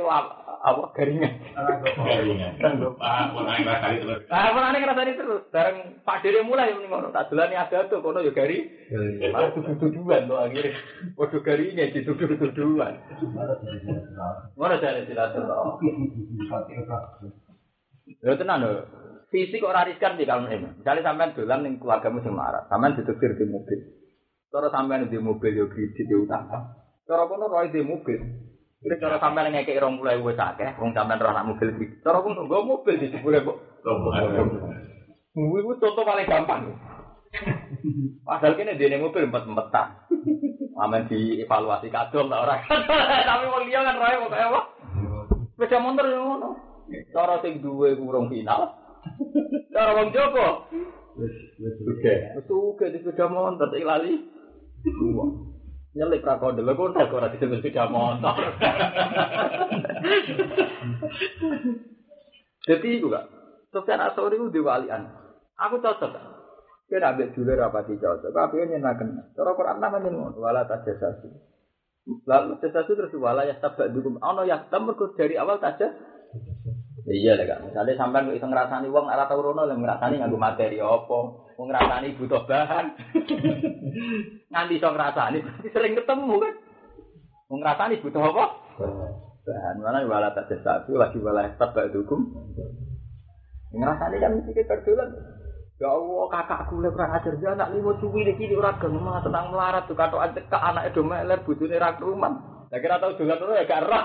apa garingan. Garingan. Ah, naik kali terus. Ah, pun aneh ngerasani terus. Bareng Pak Dede mulai yang ngono, tak dolani ada tuh, kono ya gari. Malah tuduh-tuduhan tuh akhirnya. Waduh garinya dituduh-tuduhan. Mana jadi silaturahmi? Ya tenan lho. Fisik ora riskan di kalau ini. Misalnya sampean dolan ning keluargamu sing marah, sampean ditektir di mobil. Cara sampean di mobil yo kredit yo utang. Cara kono roy di mobil. Kira cara sampean ngekek rong mulai wis akeh, wong sampean roh mobil kredit. Cara kono nggo mobil di sepuluh kok. Iku contoh paling gampang. Padahal kene dene mobil empet-empetan. Aman dievaluasi kadol tak ora. *laughs* Tapi wong liya kan roe pokoke apa? Sepeda motor ngono. Cara sing duwe kurang final. Cara wong Joko. Wis wis oke. Wis suge di sepeda motor iki lali. Nyelip ra kode lho kok ora disebut sepeda motor. Jadi itu kak. Sofyan Asori itu diwalian. Aku cocok kan. Kira ambil dulu rapati cocok. Tapi ini nyenakan. Cara Quran namanya ngono. Wala tajasasi. Lalu tajasasi terus wala ya tabak dukum. Ono ya mergo dari awal tajas. Iya lah kak. Misalnya sampai nggak bisa ngerasani uang arah tau rono, ngerasani nganggo materi mau ngerasani butuh bahan. *laughs* Nanti so ngerasani, sering ketemu kan. Ngerasani butuh apa? Bahan mana wala tak satu lagi wala estat gak dukung. Ngerasani kan mesti kita dolan. Ya Allah, kakakku le kurang ajar dia anak limo cuwi iki ora gelem tentang melarat tuh katok ancek ke anak edo meler bojone ra keruman. Lah kira tau dolan terus ya gak roh.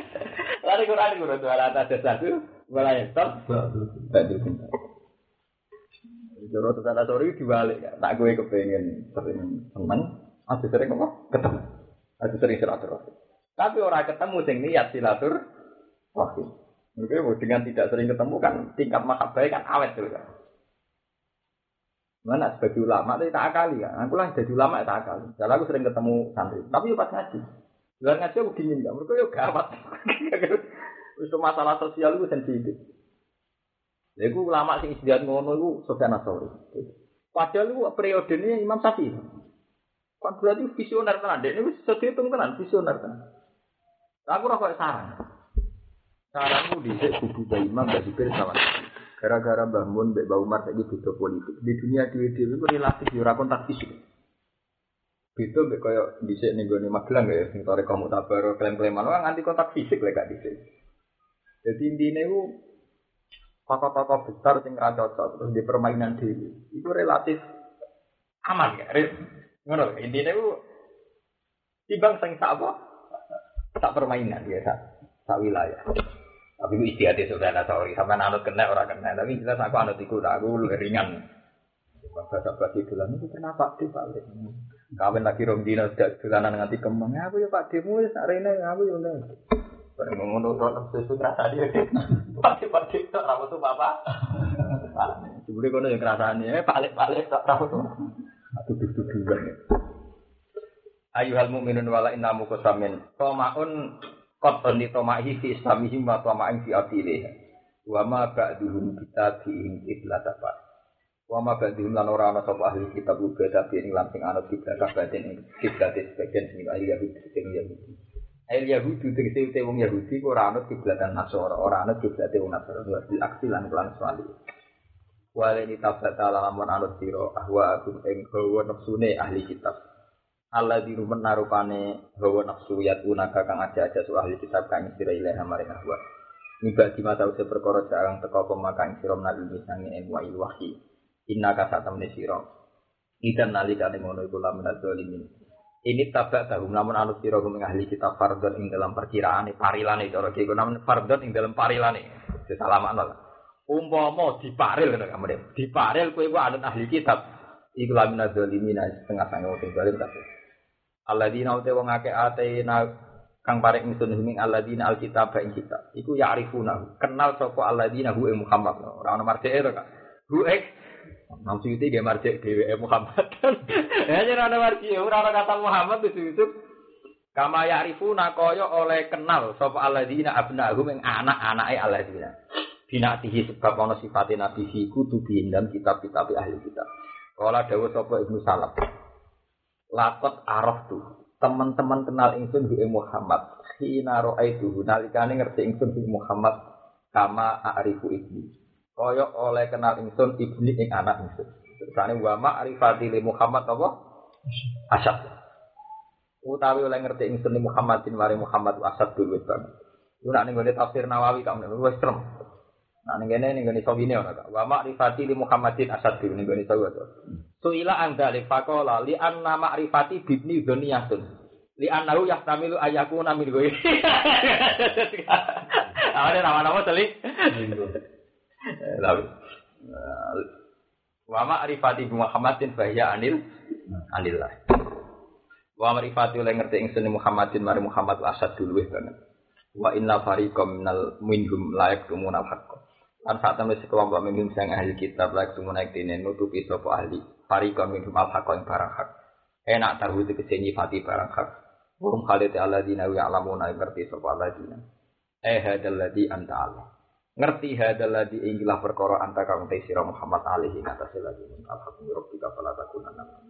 *laughs* Lari Quran guru dua ratus ada satu, mulai stop. Tak dukung. Joro tentang sore dibalik, tak gue kepengen sering teman, ada sering apa? Ketemu, ada sering silaturahmi. Tapi orang ketemu sing niat silaturahmi. Mungkin dengan tidak sering ketemu kan tingkat mahabbah kan awet tuh kan. Mana sebagai ulama itu tak akali ya. Aku lah jadi ulama tak akali. Jadi aku sering ketemu santri. Tapi pas ngaji. Luar ngaji aku dingin ya. Mereka yuk gawat. *laughs* Itu masalah sosial itu sensitif. Ya itu ulama sing istiadat ngono itu Sofyan Asori. Padahal itu periode ini Imam Syafi'i. Kan berarti visioner tenan. Ini wis sehitung tenan visioner tenan. Aku ora kok saran. Saranku dhisik kudu Mbak Imam Mbak Zubir sama. Gara-gara Mbah Mun Mbak Umar saiki beda politik. Di dunia dhewe-dhewe relatif yo ora fisik. Beda mbek koyo dhisik ning gone Magelang ya sing tore kamu tabar klaim-klaiman orang anti kontak fisik lek gak dhisik. Jadi intinya itu tokoh-tokoh besar sing ra cocok terus di permainan dhewe. Itu relatif aman ya. Ngono intinya itu timbang sing sak apa? Sak permainan ya sak sak wilayah. Tapi itu istihati saudara sorry, sampai anut kena orang kena. Tapi jelas aku anut iku, aku ringan. Bahasa basi bulan itu kenapa Pak balik? Kawin lagi rom dino sudah dolanan nganti kemeng. Aku ya Pak Demu wis arene aku ya udah. Bareng ngono tok susu kerasa dia. Pak Pak tok rambut tuh Bapak. Jebule kono yang kerasane eh balik-balik tok rambut tuh. Aku duduk-dudukan. Ayuhal mu'minun wala innamu qasamin. Tomaun qad ni tomahi fi islamihim wa toma'in fi atilih. Wa ma ba'duhum kita bi'in iblatapa. Wa ma ba'duhum lan ora ana sapa ahli kitab uga tapi ing lan sing anut kiblat batin ing kiblat sebagian sing ahli Yahudi sing Yahudi. Ahli Yahudi tegese te wong Yahudi ora anut kiblatan Nasara, ora anut kiblate wong Nasara bil aksi lan kelan swali. Wale ni tabata lamun anut sira ahwa agum ing hawa nafsune ahli kitab. Allah di rumah narupane hawa nafsu yat unaka kang aja aja su ahli kitab kang sira ilaha maring ahwa. Niba di mata usia perkara jarang teko pemakang sira menal ilmi sange ilmu il wahyi. Inna kasatam ne sira. Idan nalikane ngono iku lamun zalimin. Ini tabak tahu namun anut sira gumeng ahli kitab fardon ing dalam perkiraane parilane cara iku namun fardon ing dalam parilane. Sesalaman lah. Umpama diparil ngono kamu Diparil kowe ku anut ahli kitab. Iku lamun zalimin setengah sange wong zalim kabeh. Alladzina uta wong akeh atena kang parek ingsun huming alladzina alkitab ing kitab. Iku ya'rifuna. Kenal sapa alladzina hu Muhammad. Ora ono marjeke to, Kak. Hu Maksud itu dia marjek dewe Muhammad. *laughs* Ya jadi ada marjek, ora ada kata Muhammad itu itu. Kama ya'rifuna kaya oleh kenal sapa alladzina abnahum ing anak-anake alladzina. Binatihi sebab ana sifate nabi fi kutubi dalam kitab-kitab ahli kitab. Kala dawuh sapa Ibnu Salam. Lakot araf tuh. Teman-teman kenal ingsun bi Muhammad. Hina ra'aitu nalikane ngerti ingsun bi Muhammad kama a'rifu ibni. Kaya oleh kenal ingsun ibni ing anak ingsun. Tersane wa ma'rifati li Muhammad apa? Asyad. Utawi oleh ngerti ingsun li Muhammadin mari Muhammad asad dulu banget. Iku nak ning tafsir Nawawi kamu wis trem. Nah ning kene ning gone sawine ora kak. Wa ma'rifati li Muhammadin asad dulu ning gone sawu to. Suila anda li faqala li anna ma'rifati bibni dzaniyatun. Li annahu yahtamilu ayyakuna min ghayri. *laughs* Awale nama-nama telik. *laughs* Lalu wa ma'rifati bi Muhammadin fa hiya anil anillah. Wa ma'rifati oleh ngerti ingsun Muhammadin mari Muhammad asad dulu banget. Wa inna fariqam minal minhum layak tumunal haqq. Lan saat temen sekelompok minhum sang ahli kitab layak tumunal dene nutupi sapa ahli. Fariqam minhum al haqq ing barang hak. Enak tahu tegese nyifati barang hak. Wong khalid alladzina ya'lamuna ngerti sapa alladzina. Eh hadal ladzi anta Allah. Ngerti hadal ladzi ingilah perkara anta kang Muhammad alaihi ngatasi lagi. Alhamdulillah rabbika fala takunanna